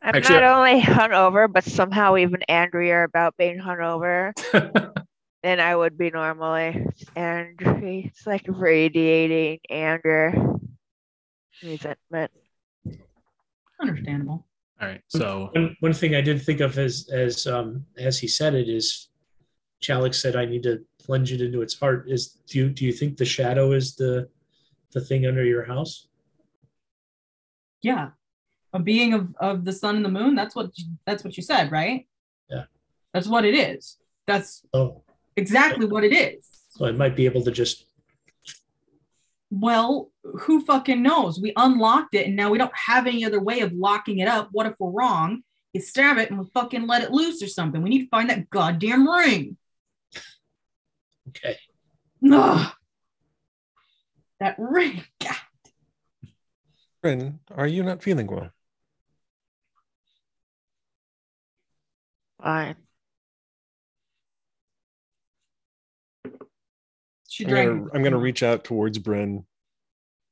S2: I'm
S1: Actually-
S2: not only hungover, but somehow even angrier about being hungover than I would be normally. And it's like radiating anger, resentment.
S3: Understandable.
S1: All right. So
S5: one, one thing I did think of as as um, as he said it is, Chalik said I need to plunge it into its heart. Is do you do you think the shadow is the the thing under your house?
S3: Yeah. A being of, of the sun and the moon. That's what that's what you said, right?
S5: Yeah.
S3: That's what it is. That's
S5: Oh,
S3: exactly what it is.
S5: so I might be able to just
S3: Well, who fucking knows? We unlocked it and now we don't have any other way of locking it up. What if we're wrong? You stab it and we fucking let it loose or something. We need to find that goddamn ring.
S5: okay.
S3: Ugh. That ring. God.
S4: Bryn, are you not feeling well?
S2: Fine.
S3: She
S4: I'm gonna, I'm gonna reach out towards Bryn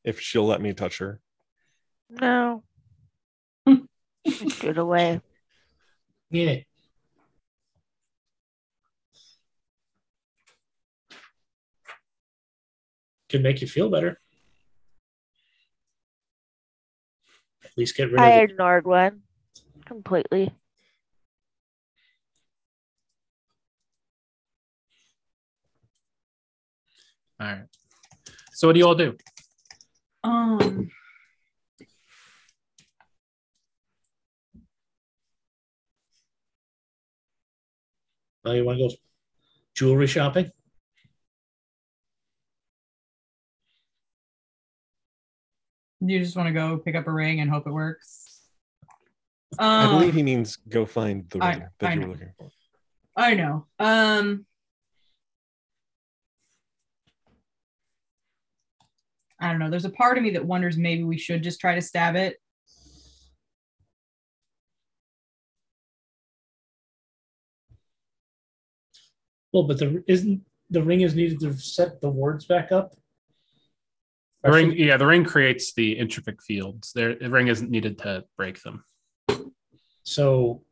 S4: if she'll let me touch her.
S2: No. Get away.
S5: Yeah. Could make you feel better. At least get rid
S2: I
S5: of it.
S2: ignored one completely.
S1: All right. So what do you all do?
S3: Um,
S5: Now you want to go jewelry shopping?
S3: you just want to go pick up a ring and hope it works.
S4: I
S3: Um,
S4: believe he means go find the
S3: I-
S4: ring that
S3: I
S4: you
S3: know.
S4: looking for.
S3: I know. Um I don't know. There's a part of me that wonders maybe we should just try to stab it.
S5: Well, but the isn't the ring is needed to set the wards back up.
S1: The ring, yeah, the ring creates the entropic fields. There, the ring isn't needed to break them.
S5: So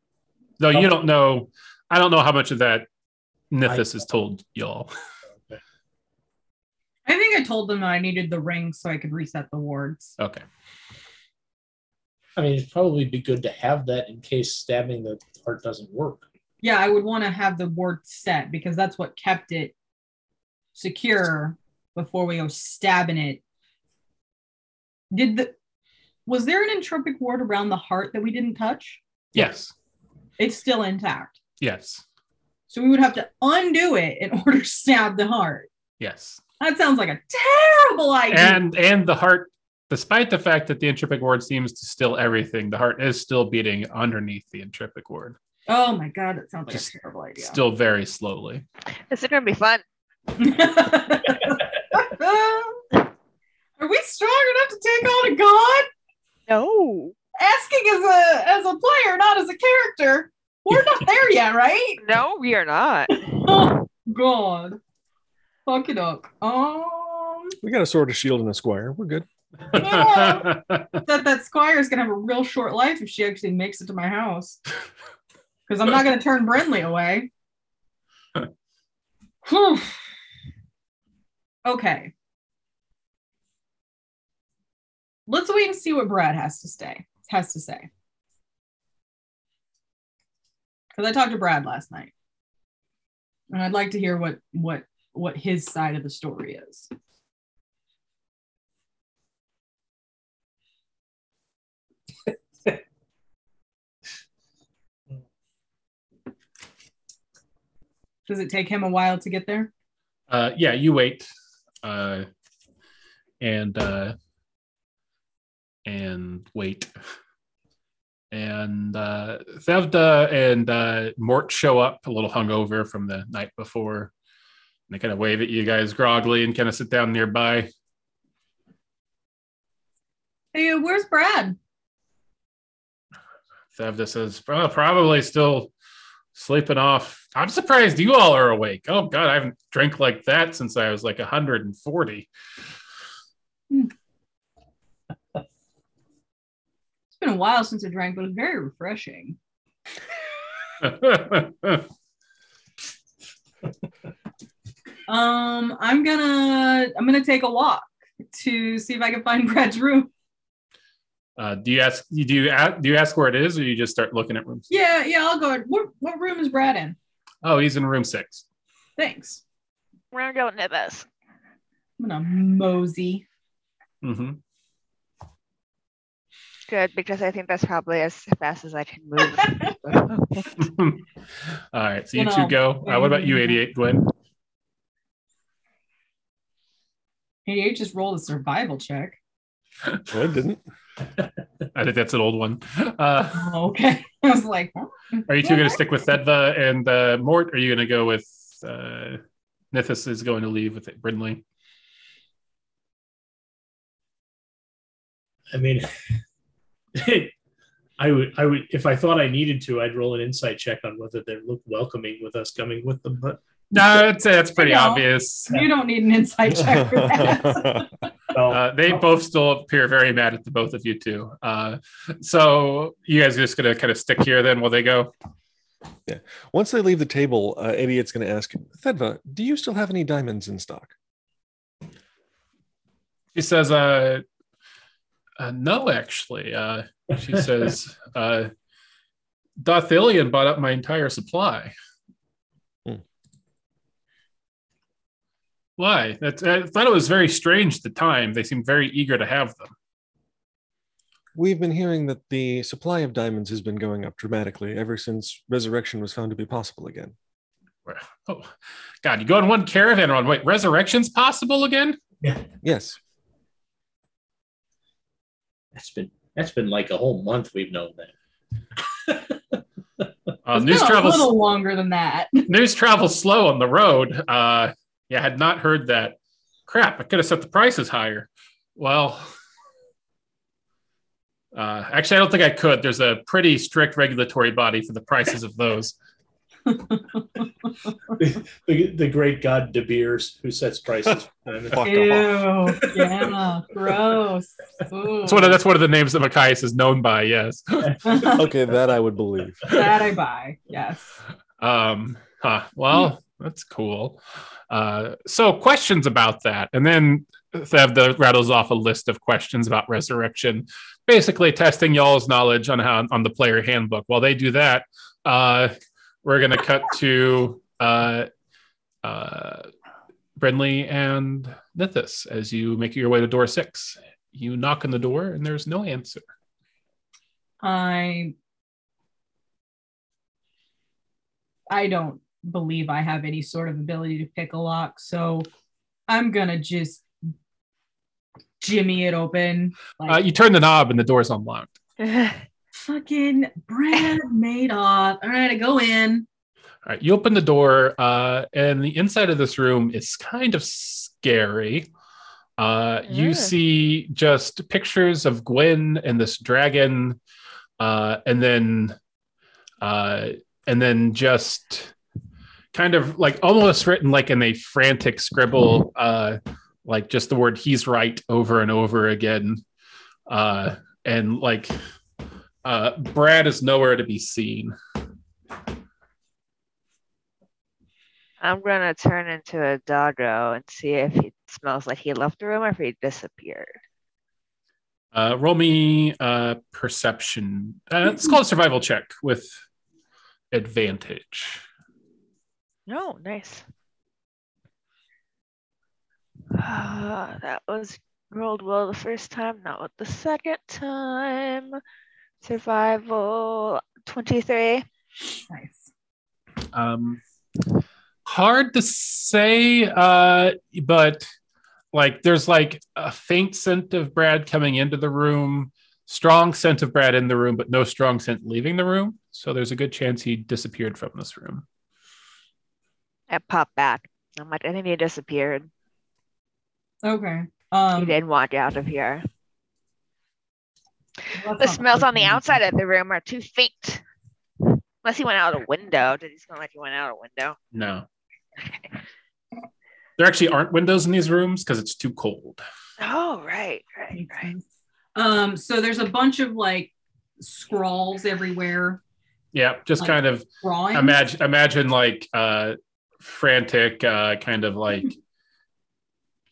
S1: Though you don't know, I don't know how much of that
S5: I-
S1: Nithis has told y'all.
S3: I think I told them that I needed the ring so I could reset the wards.
S1: Okay.
S5: I mean, it'd probably be good to have that in case stabbing the heart doesn't work.
S3: Yeah, I would want to have the ward set because that's what kept it secure before we go stabbing it. Did the was there an entropic ward around the heart that we didn't touch?
S1: Yes.
S3: It's still intact.
S1: Yes.
S3: So we would have to undo it in order to stab the heart.
S1: Yes.
S3: That sounds like a terrible idea.
S1: And and the heart, despite the fact that the entropic ward seems to still everything, the heart is still beating underneath the entropic ward.
S3: Oh my god, that sounds like
S1: Just
S3: a terrible idea.
S1: Still very slowly.
S2: This is gonna be fun.
S3: Are we strong enough to take on a god?
S2: No,
S3: Asking as a as a player, not as a character. We're not there yet, right?
S2: no, we are not.
S3: Oh god. Fuck it up. Um
S4: We got a sword, a shield, and a squire. We're good.
S3: Yeah. that that squire is gonna have a real short life if she actually makes it to my house. Because I'm not gonna turn Brinley away. Whew. okay. Let's wait and see what Brad has to say. Has to say. Because I talked to Brad last night, and I'd like to hear what what what his side of the story is. Does it take him a while to get there?
S1: Uh, yeah, you wait, uh, and uh, and wait, and uh, Thevda and uh, Mort show up a little hungover from the night before. They kind of wave at you guys groggily and kind of sit down nearby.
S3: Hey, where's Brad?
S1: Thevda says, "Oh, probably still sleeping off. I'm surprised you all are awake. Oh God, I haven't drank like that since I was like 140.
S3: It's been a while since I drank, but it's very refreshing. Um, I'm gonna I'm gonna take a walk to see if I can find Brad's room.
S1: uh, do you ask? Do you ask, do you ask where it is, or you just start looking at rooms?
S3: Yeah, yeah, I'll go. What what room is Brad in?
S1: Oh, he's in room six.
S3: Thanks.
S2: We're gonna go into this.
S3: I'm gonna mosey.
S1: Mm-hmm.
S2: Good, because I think that's probably as fast as I can move.
S1: All right, so you
S3: You
S1: two go. Uh, what about you, 88 Gwyn?
S3: 88 just rolled a survival check.
S4: No, I didn't.
S1: I think that's an old one. Uh,
S3: Oh, okay. I was like, huh?
S1: are you two going to stick with Thedva and uh, Mort? Or are you going to go with uh, Nithis is going to leave with it, Brinley?
S5: I mean, I would, I would, if I thought I needed to, I'd roll an insight check on whether they look welcoming with us coming with them. But
S1: No, I'd say that's pretty
S3: I know.
S1: obvious.
S3: you don't need an insight check for that.
S1: Uh, they both still appear very mad at the both of you two. Uh, so you guys are just going to kind of stick here then while they go? Yeah.
S4: Once they leave the table, uh, Idiot's going to ask, Thedva, do you still have any diamonds in stock?
S1: She says, uh, uh no, actually. Uh, she says, uh, Dothilion bought up my entire supply. Why? That's, I thought it was very strange at the time. They seemed very eager to have them.
S4: We've been hearing that the supply of diamonds has been going up dramatically ever since resurrection was found to be possible again.
S1: Oh, God, you go on one caravan run. Wait, resurrection's possible again? Yeah.
S4: Yes.
S5: that's been that's been like a whole month we've known that.
S1: Uh,
S3: It's
S1: news
S3: been a little longer than that.
S1: news travels slow on the road. Uh, yeah, I had not heard that. Crap, I could have set the prices higher. Well, uh, actually, I don't think I could. There's a pretty strict regulatory body for the prices of those.
S5: the, the, the great god De Beers who sets prices.
S4: Fuck.
S3: Ew. Yeah. Gross. Ooh.
S1: That's one of that's one of the names that Machias is known by. Yes.
S4: Okay, that I would believe.
S3: that I buy. Yes.
S1: Um, huh, well, that's cool. Uh, so questions about that, and then Thevda rattles off a list of questions about resurrection, basically testing y'all's knowledge on how on the player handbook. While they do that, uh, we're gonna cut to uh, uh, and Nithis as you make your way to door six. You knock on the door, and there's no answer.
S3: I I don't believe I have any sort of ability to pick a lock, so I'm gonna just jimmy it open.
S1: Uh, you turn the knob, and the door's unlocked.
S3: Fucking Brad Madoff. All right, I go in.
S1: All right, you open the door, uh, and the inside of this room is kind of scary. Uh, you see just pictures of Gwyn and this dragon, uh, and then, uh, and then just kind of like almost written like in a frantic scribble, uh, like just the word "he's right" over and over again, uh, and like uh, Brad is nowhere to be seen.
S2: I'm gonna turn into a doggo and see if he smells like he left the room or if he disappeared.
S1: Uh, roll me uh, perception. Uh, it's called a survival check with advantage.
S2: No, nice. Ah, that was rolled well the first time, not with the second time. Survival 23.
S3: Nice.
S1: Um, hard to say, uh, but like there's like a faint scent of Brad coming into the room, strong scent of Brad in the room, but no strong scent leaving the room. So there's a good chance he disappeared from this room.
S2: I popped back. I'm like, I think he disappeared.
S3: Okay.
S2: he
S3: Um,
S2: didn't walk out of here.
S3: that's
S2: The smells on the outside of the room are too faint. Unless he went out a window. Did he smell like he went out a window?
S1: No. There actually aren't windows in these rooms because it's too cold.
S2: Oh, right, right, right.
S3: Um, so there's a bunch of like scrawls everywhere.
S1: Yeah, just
S3: Like-
S1: kind of
S3: Drawings.
S1: imagine imagine like uh frantic uh kind of like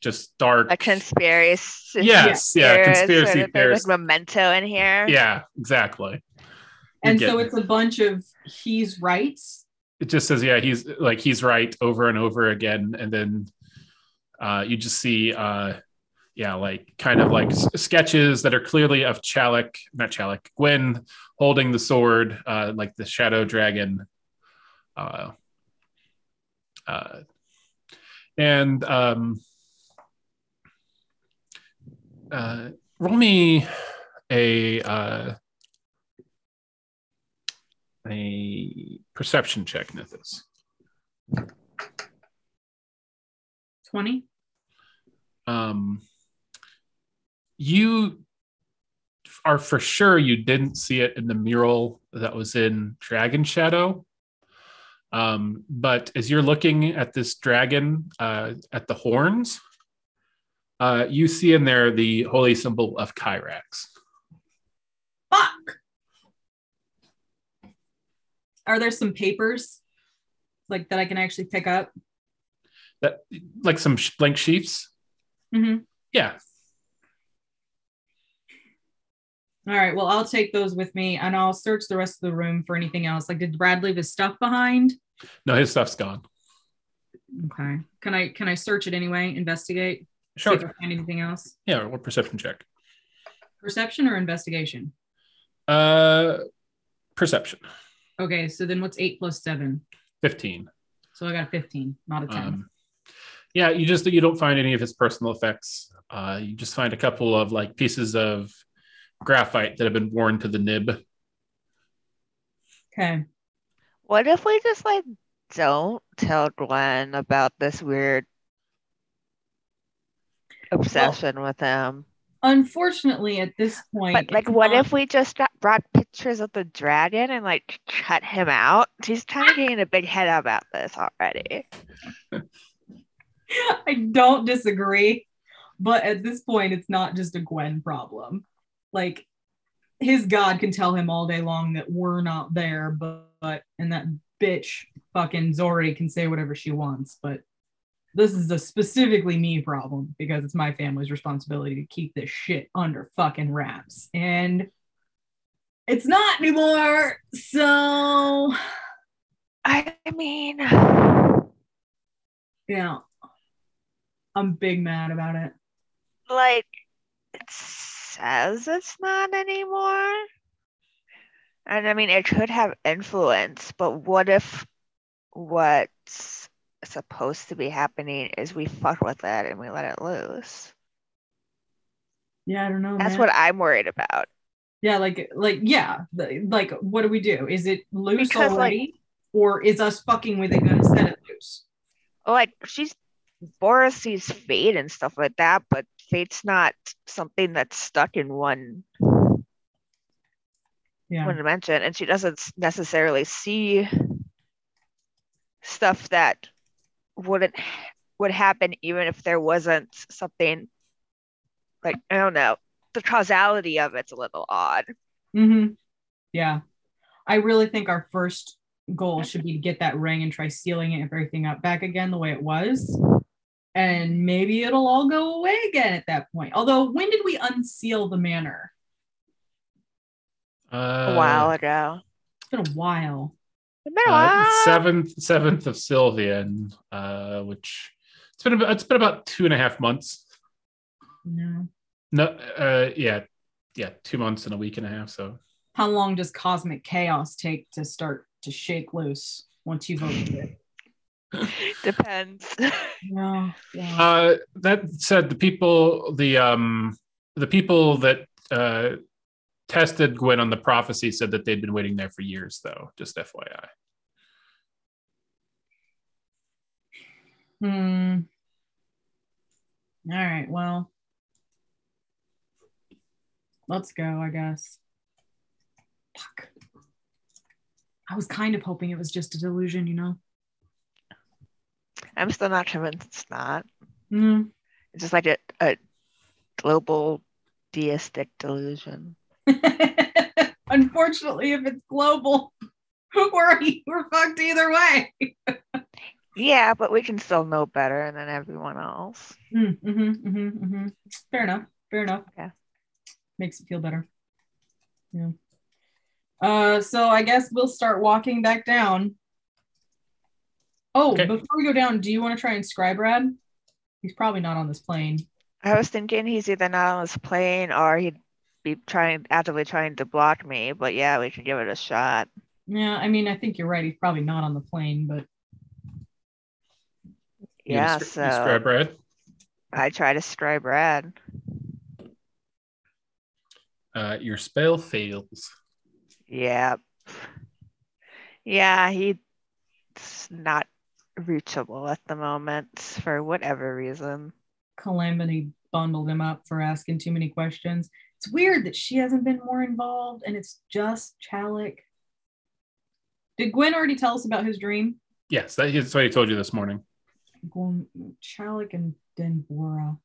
S1: just dark
S2: A conspiracy.
S1: yes yeah, conspiracy
S2: sort of- there's
S1: theorist
S2: like memento in here.
S1: yeah exactly
S3: and
S1: You're
S3: so
S1: getting
S3: it's a bunch of he's right.
S1: it just says yeah he's like he's right over and over again and then uh you just see uh yeah like kind of like s- sketches that are clearly of Chalik not Chalik Gwyn holding the sword uh like the shadow dragon uh uh and um uh roll me a uh a perception check, Nithis.
S3: 20.
S1: Um, you are for sure you didn't see it in the mural that was in Dragon Shadow. Um, but as you're looking at this dragon uh, at the horns, uh, you see in there the holy symbol of Kyrax.
S3: Fuck. Are there some papers like that I can actually pick up?
S1: That like some sh- blank sheets.
S3: Mm-hmm.
S1: Yeah,
S3: All right. Well, I'll take those with me and I'll search the rest of the room for anything else. Like, did Brad leave his stuff behind?
S1: no, his stuff's gone.
S3: Okay. Can I can I search it anyway? Investigate. See
S1: Sure.
S3: if I find anything else.
S1: Yeah, what perception check?
S3: Perception or investigation?
S1: Uh, perception.
S3: Okay. So then what's eight plus seven?
S1: Fifteen.
S3: So I got a 15, not a 10.
S1: Um, yeah, you just you don't find any of his personal effects. Uh, you just find a couple of like pieces of graphite that have been worn to the nib.
S3: okay.
S2: What if we just like don't tell Glenn about this weird obsession with him?
S3: Unfortunately, at this point,
S2: But like, what
S3: not-
S2: if we just got, brought pictures of the dragon and like cut him out? He's kind of getting a big head about this already.
S3: I don't disagree, but at this point, it's not just a Gwyn problem. Like, his God can tell him all day long that we're not there, but, but and that bitch fucking Zori can say whatever she wants. But this is a specifically me problem because it's my family's responsibility to keep this shit under fucking wraps. And it's not anymore. So,
S2: I mean,
S3: yeah, I'm big mad about it.
S2: like, it says it's not anymore. And I mean, it could have influence, but what if what's supposed to be happening is we fuck with it and we let it loose?
S3: Yeah, I don't know.
S2: That's
S3: man.
S2: what I'm worried about.
S3: Yeah, like like yeah, like what do we do? Is it loose
S2: Because, like-
S3: already, or is us fucking with it gonna set it loose?
S2: Like she's Boris sees fate and stuff like that, but fate's not something that's stuck in one
S3: Yeah.
S2: one dimension, and she doesn't necessarily see stuff that wouldn't would happen even if there wasn't something like I don't know. The causality of it's a little odd.
S3: Mm-hmm. Yeah. I really think our first goal should be to get that ring and try sealing it and everything up back again the way it was. And maybe it'll all go away again at that point. Although, when did we unseal the manor?
S1: Uh,
S2: A while ago.
S3: It's been a while.
S2: It's been a
S1: uh,
S2: while.
S1: seventh seventh of Sylvian, uh, which it's been about it's been about two and a half months.
S3: No.
S1: No, uh, yeah, yeah, two months and a week and a half. So
S3: How long does cosmic chaos take to start to shake loose once you've opened it?
S2: Depends.
S3: No. Yeah.
S1: Uh, that said, the people, the um, the people that uh, tested Gwyn on the prophecy said that they'd been waiting there for years, though. Just FYI.
S3: Hmm. All right. Well, let's go, I guess. Fuck. I was kind of hoping it was just a delusion, you know?
S2: I'm still not convinced it's not.
S3: Mm.
S2: It's just like a, a global deistic delusion.
S3: Unfortunately, if it's global, we're, we're fucked either way.
S2: Yeah, but we can still know better than everyone else.
S3: Mm, mhm, mhm, mhm. Fair enough. Fair enough.
S2: Yeah.
S3: Makes it feel better. Yeah. Uh, so I guess we'll start walking back down. Oh,
S1: Okay.
S3: before we go down, do you want to try and scry Brad? He's probably not on this plane.
S2: I was thinking he's either not on this plane or he'd be trying actively trying to block me, but yeah, we can give it a shot.
S3: Yeah, I mean, I think you're right. He's probably not on the plane, but
S2: Yeah,
S1: descri-
S2: so
S1: describe Brad.
S2: I try to scry Brad.
S1: Uh, your spell fails.
S2: Yep. Yeah, he's not reachable at the moment for whatever reason.
S3: Calamity bundled him up for asking too many questions. It's weird that she hasn't been more involved and it's just Chalik. Did Gwyn already tell us about his dream?
S1: Yes, that, that's what he told you this morning.
S3: Gwyn, Chalik and Denbora.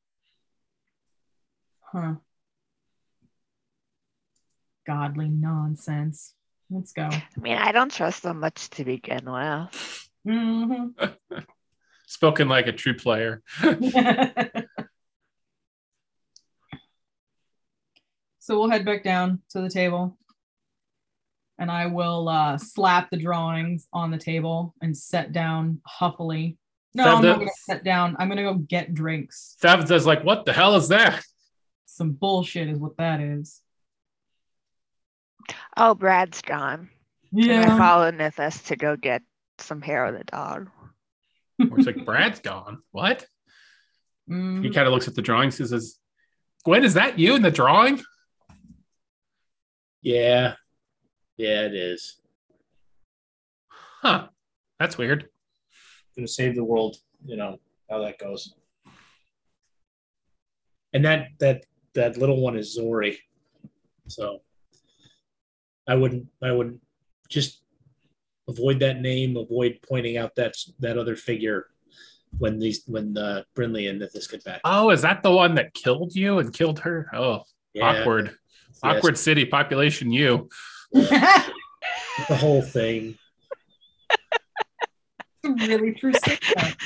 S3: Huh. Godly nonsense. Let's go.
S2: I mean, I don't trust them much to begin with.
S3: Mhm.
S1: Spoken like a true player.
S3: so we'll head back down to the table and I will uh, slap the drawings on the table and set down huffily. No,
S1: That
S3: I'm not going to sit down. I'm going to go get drinks.
S1: Thavda's like, what the hell is that?
S3: Some bullshit is what that is.
S2: Oh, Brad's gone. Yeah, I
S3: Yeah.
S2: follow Nithis to go get some hair of the dog.
S1: Or it's like, Brad's gone. What? He
S3: Mhm.
S1: kind of looks at the drawings and says, Gwyn, is that you in the drawing?
S5: Yeah. Yeah, it is.
S1: Huh. That's weird.
S5: Gonna save the world, you know, how that goes. And that that that little one is Zori. So I wouldn't I wouldn't just avoid that name, avoid pointing out that that other figure when these when uh, Brinley and this get back.
S1: Oh, is that the one that killed you and killed her? Oh,
S5: Yeah,
S1: awkward.
S5: yes,
S1: Awkward city population, you.
S5: the whole thing.
S3: really true statement.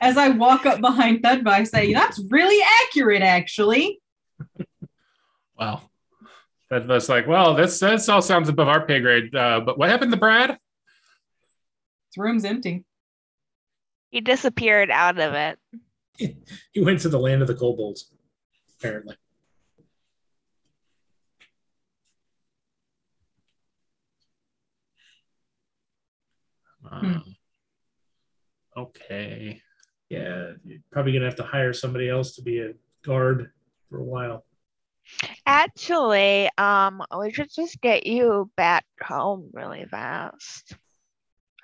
S3: As I walk up behind Thudba, I say, "That's really accurate, actually."
S1: Wow. That was like, well, this this all sounds above our pay grade. Uh, but what happened to Brad?
S3: This room's empty.
S2: He disappeared out of it.
S5: He went to the land of the kobolds, apparently.
S1: Uh, okay.
S5: Yeah, you're probably gonna have to hire somebody else to be a guard for a while.
S2: Actually, um, we should just get you back home really fast.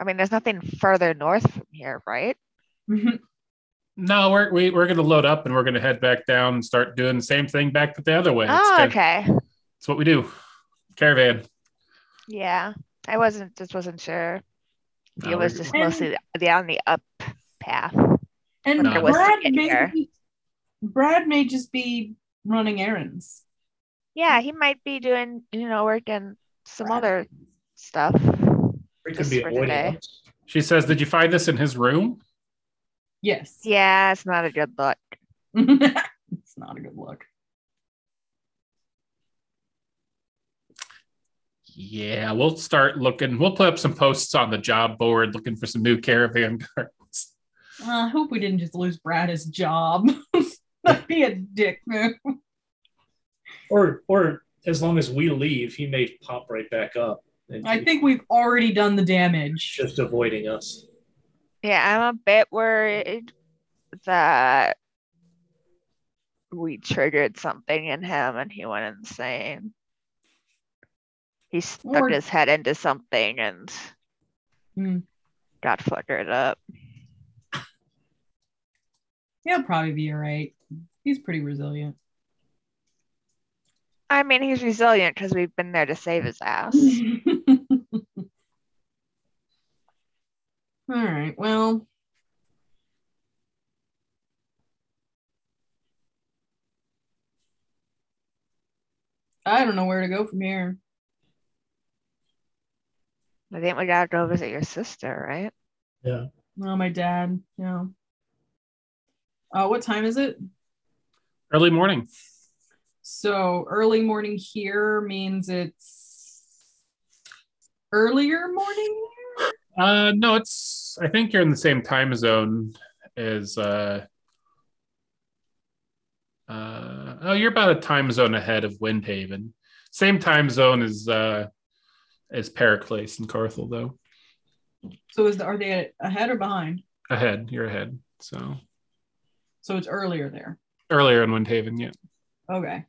S2: I mean, there's nothing further north from here, right?
S1: No, we're we, we're gonna load up and we're gonna head back down and start doing the same thing back the other way.
S2: Oh,
S1: kind-
S2: okay.
S1: It's what we do. Caravan.
S2: Yeah, I wasn't just wasn't sure.
S1: No,
S2: it was just
S3: And-
S2: mostly the, the on the up path.
S3: And
S1: No.
S3: Brad may Brad may just be running errands.
S2: Yeah, he might be doing, you know, working some
S3: Brad.
S2: other stuff.
S5: We could be avoiding
S2: today.
S1: She says, "Did you find this in his room?"
S3: Yes.
S2: Yeah, it's not a good look.
S3: it's not a good look.
S1: Yeah, we'll start looking. We'll put up some posts on the job board looking for some new caravan guards.
S3: Uh, I hope we didn't just lose Brad his job. That'd be a dick move.
S5: Or, or as long as we leave, he may pop right back up. And
S3: I think we've already done the damage.
S5: just avoiding us.
S2: Yeah, I'm a bit worried that we triggered something in him and he went insane. He stuck
S3: Or-
S2: his head into something and
S3: Hmm.
S2: got flickered up.
S3: He'll probably be all right. He's pretty resilient.
S2: I mean, he's resilient because we've been there to save his ass.
S3: All right. Well, I don't know where to go from here.
S2: I think we gotta go visit your sister, right?
S5: Yeah.
S3: Oh, my dad. Yeah. Uh, what time is it?
S1: Early morning.
S3: So early morning here means it's earlier morning.
S1: Uh, no, it's. I think you're in the same time zone as. Uh, uh, oh, you're about a time zone ahead of Windhaven. Same time zone as uh, as Pericles and Carthel, though.
S3: So is the, are they ahead or behind?
S1: Ahead, you're ahead. So
S3: So it's earlier there.
S1: Earlier in Windhaven, yeah.
S3: Okay.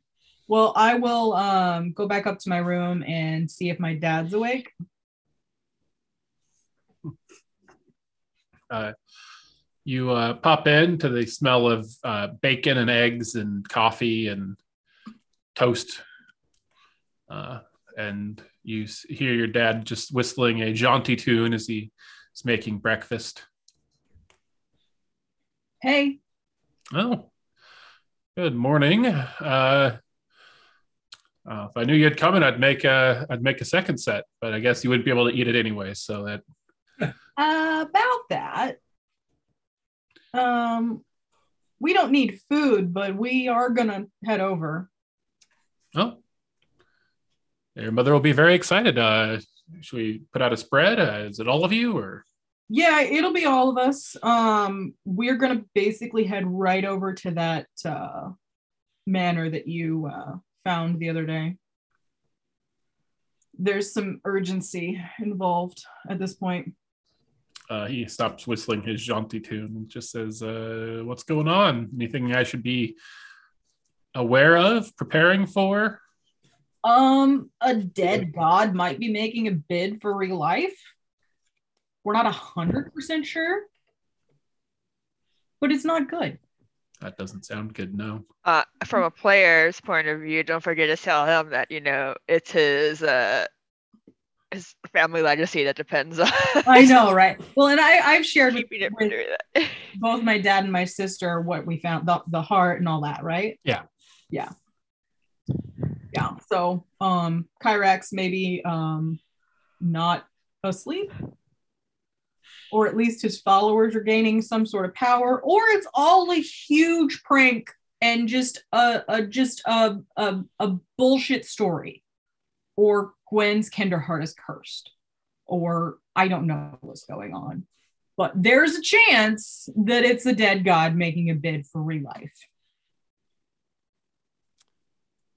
S3: Well, I will um go back up to my room and see if my dad's awake.
S1: You uh, pop in to the smell of uh, bacon and eggs and coffee and toast, uh, and you hear your dad just whistling a jaunty tune as he is making breakfast.
S3: Hey,
S1: Oh, good morning. Uh, uh, if I knew you'd come in, I'd make a I'd make a second set, but I guess you wouldn't be able to eat it anyway. So that
S3: uh, about that. Um we don't need food, but we are gonna head over.
S1: oh, your mother will be very excited. Uh, should we put out a spread? Uh, is it all of you or?
S3: Yeah, it'll be all of us. Um, we're gonna basically head right over to that uh manor that you uh found the other day. There's some urgency involved at this point.
S1: Uh, he stops whistling his jaunty tune and just says, uh, "What's going on? Anything I should be aware of, preparing for?"
S3: Um, a dead god might be making a bid for real life. We're not a hundred percent sure, but it's not good.
S1: That doesn't sound good. No.
S2: Uh, from a player's point of view, don't forget to tell him that you know it's his uh his family legacy that depends on.
S3: I know, right? Well, and I I've shared with,
S2: keeping
S3: with
S2: that.
S3: both my dad and my sister what we found the, the heart and all that, right?
S1: Yeah.
S3: Yeah. Yeah. So um Kyrax maybe um not asleep. Or at least his followers are gaining some sort of power, or it's all a huge prank and just a, a just a, a a bullshit story. Or Gwyn's Kinderheart is cursed. Or I don't know what's going on but there's a chance that it's a dead god making a bid for real life.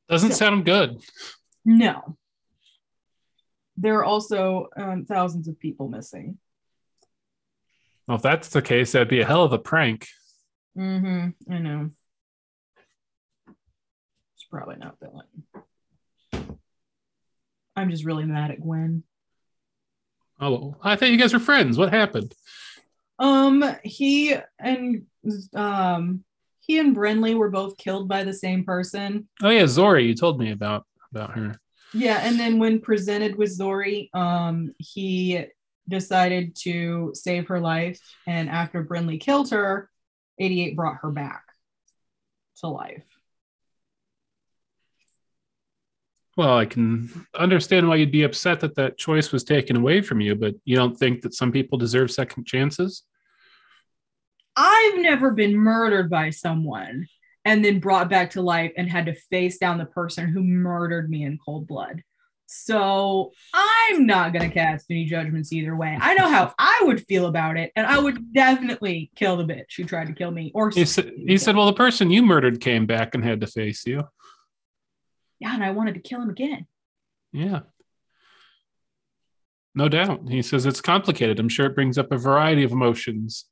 S1: Doesn't
S3: So-
S1: sound good.
S3: No. There are also um, thousands of people missing.
S1: Well, if that's the case, that'd be a hell of a prank.
S3: Mm-hmm. I know. It's probably not villain. I'm just really mad at Gwyn.
S1: Oh, I thought you guys were friends. What happened?
S3: Um, he and um he and Brinley were both killed by the same person.
S1: Oh yeah, Zori. You told me about about her.
S3: Yeah, and then when presented with Zori, um, he decided to save her life, and after Brinley killed her, 88 brought her back to life.
S1: Well, I can understand why you'd be upset that that choice was taken away from you, but you don't think that some people deserve second chances?
S3: I've never been murdered by someone and then brought back to life and had to face down the person who murdered me in cold blood. So I'm not going to cast any judgments either way. I know how I would feel about it, and I would definitely kill the bitch who tried to kill me. Or
S1: He said, he said, well, the person you murdered came back and had to face you.
S3: yeah, and I wanted to kill him again.
S1: Yeah. No doubt. He says it's complicated. I'm sure it brings up a variety of emotions.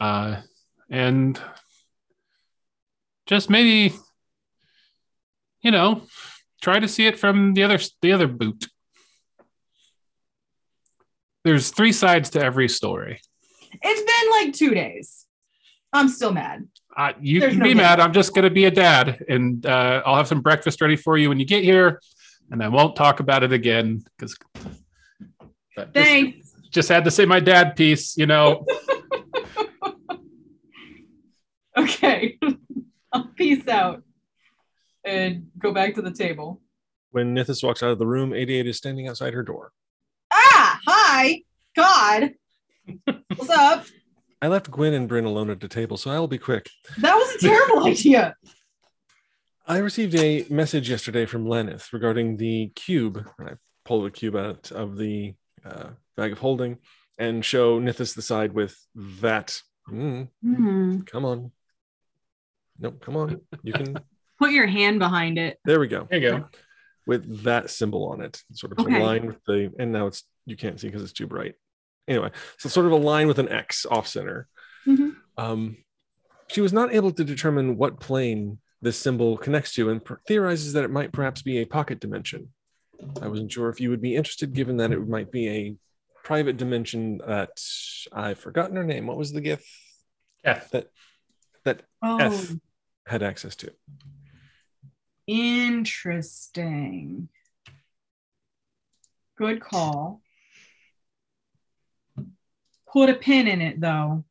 S1: Uh, and just maybe, you know, try to see it from the other the other boot. There's three sides to every story.
S3: It's been like two days. I'm still mad.
S1: Uh, you
S3: There's
S1: can
S3: no
S1: be mad. I'm just going to be a dad, and uh, I'll have some breakfast ready for you when you get here, and I won't talk about it again because.
S3: Thanks.
S1: Just had to say my dad piece, you know.
S3: Okay. I'll peace out and go back to the table.
S4: When Nithis walks out of the room, 88 is standing outside her door.
S3: Ah, hi. God. What's up?
S4: I left Gwyn and Bryn alone at the table, so I'll be quick.
S3: That was a terrible idea.
S4: I received a message yesterday from Leneth regarding the cube. And I pull the cube out of the uh, bag of holding and show Nithis the side with that. Mm,
S3: Hmm.
S4: come on. Nope, come on. You can.
S3: Put your hand behind it.
S4: There we go.
S1: There you go.
S4: With that symbol on it, sort of
S3: Okay.
S4: a line with the. And now it's you can't see because it's too bright. Anyway, so sort of a line with an X off center.
S3: Mhm.
S4: Um, she was not able to determine what plane this symbol connects to and per- theorizes that it might perhaps be a pocket dimension. I wasn't sure if you would be interested, given that it might be a private dimension that I've forgotten her name. What was the gift
S1: F.
S4: that that
S3: Oh,
S4: F had access to?
S3: Interesting. Good call. Put a pin in it though,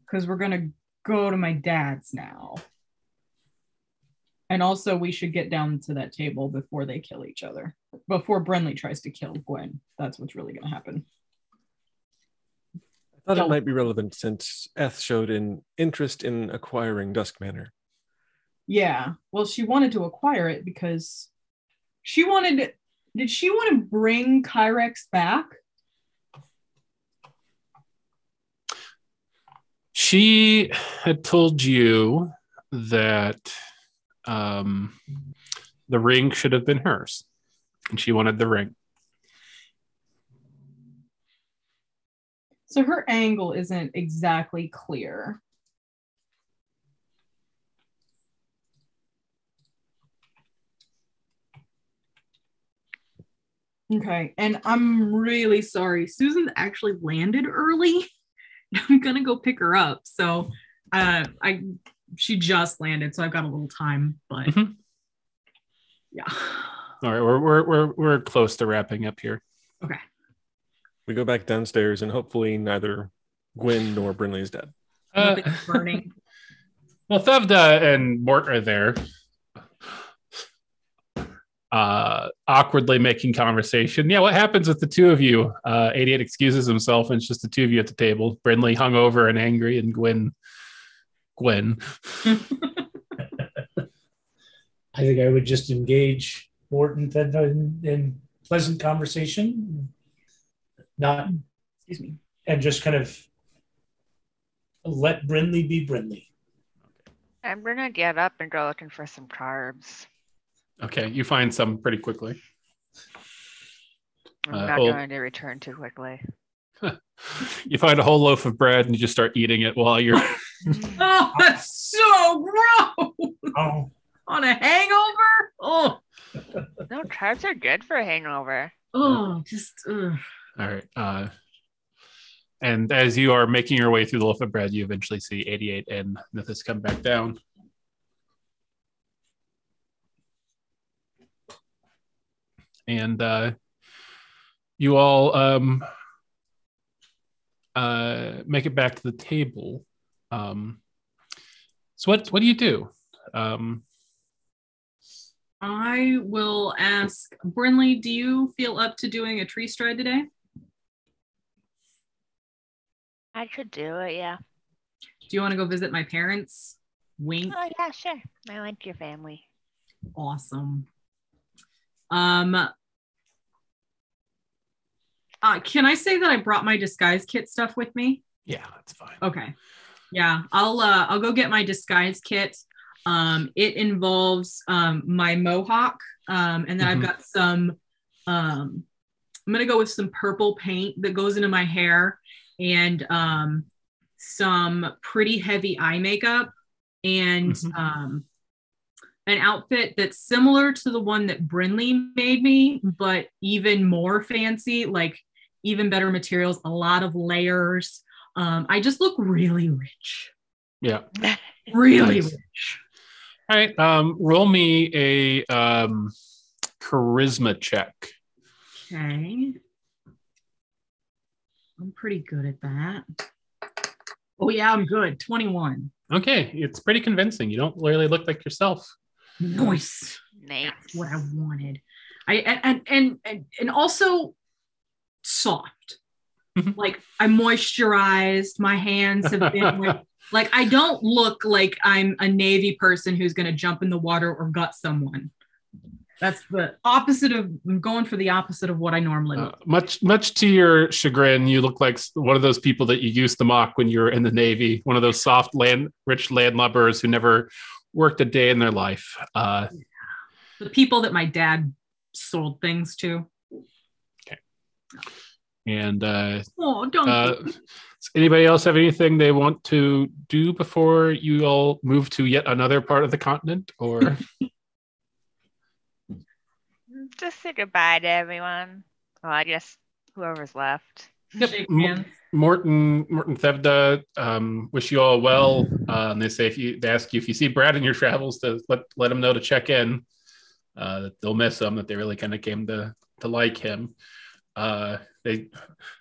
S3: because we're gonna go to my dad's now. And also, we should get down to that table before they kill each other. Before Brinley tries to kill Gwyn. That's what's really gonna happen.
S4: I thought
S3: No.
S4: it might be relevant since Eth showed an interest in acquiring Dusk Manor.
S3: Yeah. Well, she wanted to acquire it because she wanted. Did she want to bring Kyrex back?
S1: She had told you that um, the ring should have been hers, and she wanted the ring.
S3: So her angle isn't exactly clear. Okay, and I'm really sorry. Susan actually landed early. I'm gonna go pick her up. So uh I she just landed, so I've got a little time, but
S1: Mhm.
S3: yeah.
S1: All right, we're we're we're, we're close to wrapping up here. Okay.
S4: We go back downstairs, and hopefully neither Gwyn nor Brinley is dead.
S1: Uh,
S3: burning.
S1: well, Thevda and Mort are there, uh, awkwardly making conversation. Yeah, what happens with the two of you? Uh, 88 excuses himself, and it's just the two of you at the table. Brinley hungover and angry, and Gwyn, Gwyn.
S5: I think I would just engage Morton then in, in pleasant conversation, not
S3: Excuse me.
S5: and just kind of let Brinley be Brinley.
S2: I'm gonna get up and go looking for some carbs.
S1: Okay, you find some pretty quickly.
S2: I'm
S1: Uh,
S2: not
S1: hold-
S2: going to return too quickly.
S1: You find a whole loaf of bread and you just start eating it while you're.
S3: Oh, that's so gross.
S5: Oh,
S3: on a hangover. Oh,
S2: No, carbs are good for a hangover.
S3: oh, just ugh.
S1: All right. Uh, and as you are making your way through the loaf of bread, you eventually see 88 and Nithis come back down. And uh, you all um, uh, make it back to the table. Um, so what what do you do? Um,
S3: I will ask Brinley. Do you feel up to doing a tree stride today?
S2: I could do it, yeah.
S3: Do you want to go visit my parents? Wink.
S2: Oh, yeah, sure. I like your family.
S3: Awesome. Um. Uh, can I say that I brought my disguise kit stuff with me?
S1: yeah, that's fine.
S3: Okay. Yeah, I'll uh I'll go get my disguise kit. Um it involves um my mohawk um and then
S1: Mhm.
S3: I've got some um I'm going to go with some purple paint that goes into my hair and um some pretty heavy eye makeup and
S1: Mhm.
S3: um an outfit that's similar to the one that Brinley made me but even more fancy like even better materials a lot of layers um, I just look really rich.
S1: Yeah.
S3: Really
S1: Nice.
S3: rich.
S1: All right. Um, roll me a um, charisma check.
S3: Okay. I'm pretty good at that. Oh yeah, I'm good. 21.
S1: Okay, it's pretty convincing. You don't really look like yourself.
S3: Nice.
S2: Nice.
S3: That's what I wanted. I and and and and, and also soft.
S1: Mhm.
S3: Like I moisturized. My hands have been like, like I don't look like I'm a navy person who's gonna jump in the water or gut someone. That's the opposite of I'm going for the opposite of what I normally
S1: Uh, much, much to your chagrin, you look like one of those people that you used to mock when you were in the Navy. One of those soft land, rich landlubbers who never worked a day in their life. Uh,
S3: The people that my dad sold things to. Okay.
S1: and uh,
S3: Oh, don't.
S1: uh, does anybody else have anything they want to do before you all move to yet another part of the continent? Or
S2: Just say goodbye to everyone. Well, I guess whoever's left.
S1: Yep.
S3: Shake
S1: Mo- Morton, Morton Thevda, um, wish you all well. Uh, and they say if you they ask you if you see Brad in your travels, to let let him know to check in. Uh, they'll miss him. That they really kind of came to to like him. Uh, they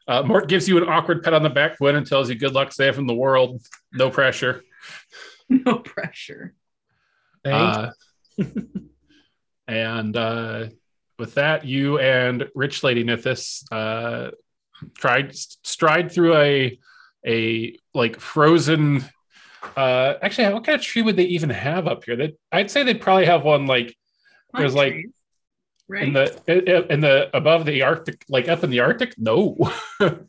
S1: uh, Mort gives you an awkward pat on the back, Gwyn, and tells you good luck saving the world. No pressure.
S3: No pressure.
S5: Thank
S1: Uh, and uh, with that, you and Rich Lady Nithis uh, tree stride through a a like frozen. Uh, actually, what kind of tree would they even have up here? That I'd say they'd probably have one like There's, like,
S3: trees, right?
S1: in the in the above the Arctic, like up in the Arctic. No.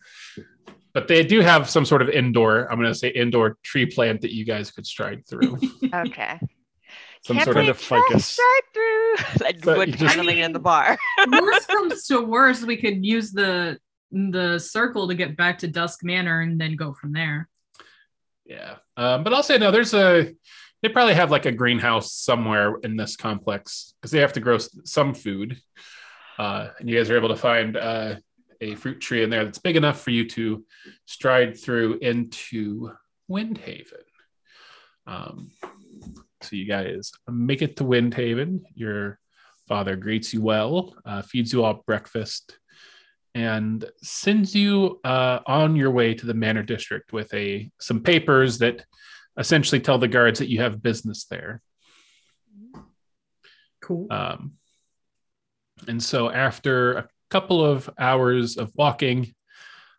S1: But they do have some sort of indoor, I'm going to say indoor tree plant that you guys could stride through.
S2: Okay.
S1: Some
S2: Can't
S1: sort of
S2: believe
S4: of ficus.
S2: Trash right through. like
S1: But
S2: wood
S1: you just-
S2: paneling
S3: I
S2: in the bar.
S3: worst comes to worst, we could use the the circle to get back to Dusk Manor and then go from there.
S1: Yeah. Um, but I'll say no, there's a they probably have like a greenhouse somewhere in this complex because they have to grow some food. Uh, and you guys are able to find uh, a fruit tree in there that's big enough for you to stride through into Windhaven. Um, so you guys make it to Windhaven. Your father greets you well, uh, feeds you all breakfast, and sends you uh, on your way to the Manor District with a some papers that essentially tell the guards that you have business there.
S3: Cool.
S1: Um, and so after a couple of hours of walking,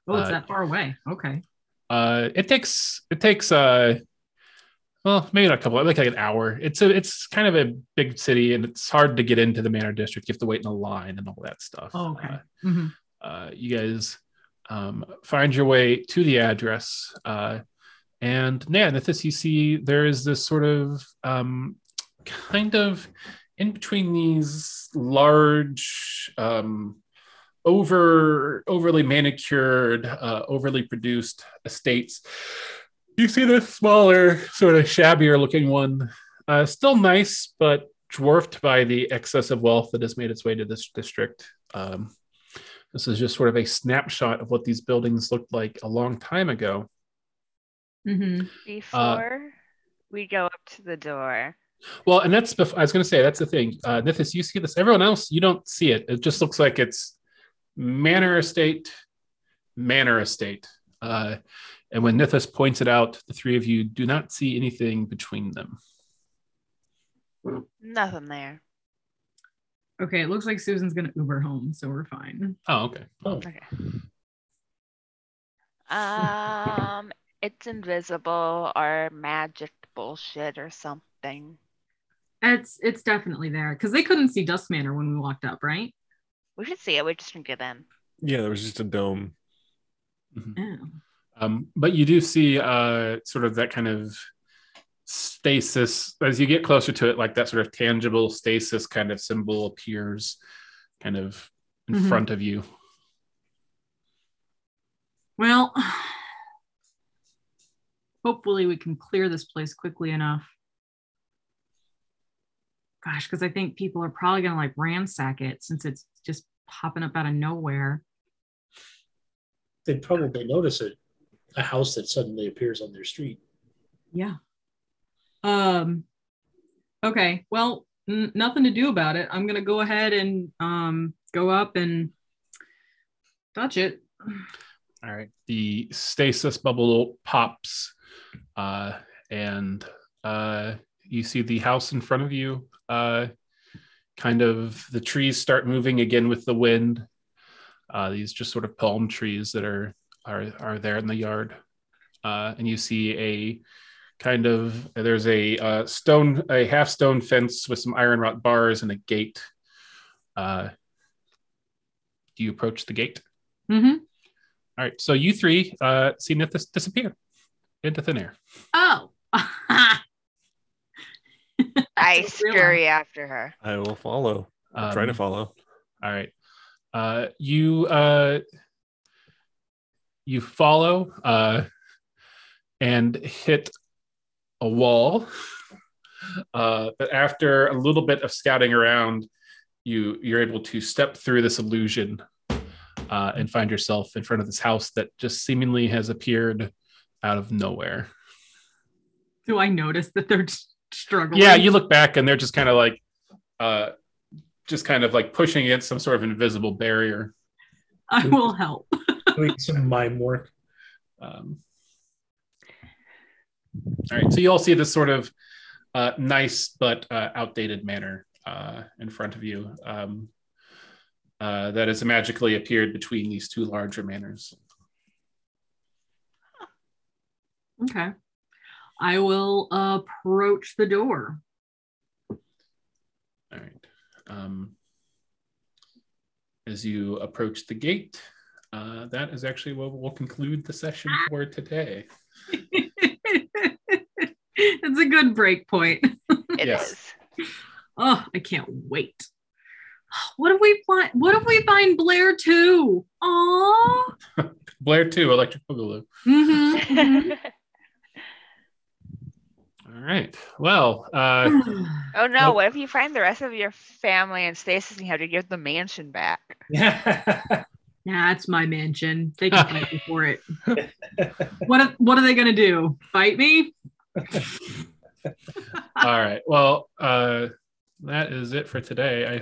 S3: oh, it's
S1: uh,
S3: that far away. Okay.
S1: uh, it takes it takes uh, well maybe not a couple like, like an hour. It's a it's kind of a big city and it's hard to get into the Manor District. You have to wait in a line and all that stuff.
S3: Oh, okay.
S1: Uh,
S3: hmm
S1: uh, you guys um, find your way to the address. Uh, and yeah, at this, you see there is this sort of um, kind of in between these large, um, over overly manicured, uh, overly produced estates. You see this smaller, sort of shabbier looking one, uh, still nice, but dwarfed by the excess of wealth that has made its way to this district. Um, this is just sort of a snapshot of what these buildings looked like a long time ago.
S3: Mhm.
S2: Before we go up to the door,
S1: Well, and that's bef- I was going to say that's the thing. Uh, Nithis, you see this. Everyone else, you don't see it. It just looks like it's manor estate, manor estate. Uh, and when Nithis points it out, the three of you do not see anything between them.
S2: nothing there.
S3: Okay, it looks like Susan's gonna Uber home, so we're fine.
S1: Oh, okay.
S5: Oh,
S2: Okay. Um, it's invisible or magic bullshit or something.
S3: It's it's definitely there because they couldn't see Dusk Manor when we walked up, right?
S2: We should see it. We just didn't get in.
S4: Yeah, there was just a dome.
S3: Oh.
S1: Um, but you do see uh, sort of that kind of stasis as you get closer to it, like that sort of tangible stasis kind of symbol appears kind of in
S3: Mhm.
S1: front of you.
S3: Well, hopefully we can clear this place quickly enough. Gosh, because I think people are probably gonna like ransack it since it's just popping up out of nowhere.
S5: they'd probably notice it. A house that suddenly appears on their street.
S3: Yeah. Um. Okay. Well, n- nothing to do about it. I'm gonna go ahead and um go up and touch it.
S1: All right. The stasis bubble pops, uh, and uh, you see the house in front of you. Uh, kind of the trees start moving again with the wind. Uh, these just sort of palm trees that are are are there in the yard, uh, and you see a kind of there's a uh, stone a half stone fence with some iron wrought bars and a gate. Uh, do you approach the gate?
S3: Mm-hmm.
S1: All right, so you three uh, see Nithis disappear into thin air.
S3: Oh.
S2: I
S3: didn't
S2: scurry after her.
S4: I will follow. I'll try to
S1: Um,
S4: follow.
S1: All right, uh, you uh, you follow uh, and hit a wall, uh, but after a little bit of scouting around, you you're able to step through this illusion uh, and find yourself in front of this house that just seemingly has appeared out of nowhere.
S3: Do I notice that they're s- struggling?
S1: Yeah, you look back and they're just kind of like, uh, just kind of like pushing against some sort of invisible barrier.
S3: I will help.
S5: Doing some mime work.
S1: Um, all right, so you all see this sort of uh, nice but uh, outdated manor uh, in front of you um, uh, that has magically appeared between these two larger manors.
S3: Okay. I will approach the door.
S1: All right. Um, as you approach the gate, uh, that is actually what will conclude the session for today.
S3: it's a good break point.
S2: It is.
S1: Yes.
S3: Oh, I can't wait. What if we find what if we find Blair too? Aw.
S1: Blair 2, Electric Boogaloo.
S3: Mhm, mhm.
S1: All right. Well, uh,
S2: oh no,
S1: Nope.
S2: what if you find the rest of your family in stasis and you have to give the mansion back?
S5: Yeah.
S3: Nah, it's my mansion. They can fight me for it. What are, what are they gonna do? Fight me?
S1: all right. Well, uh, that is it for today. I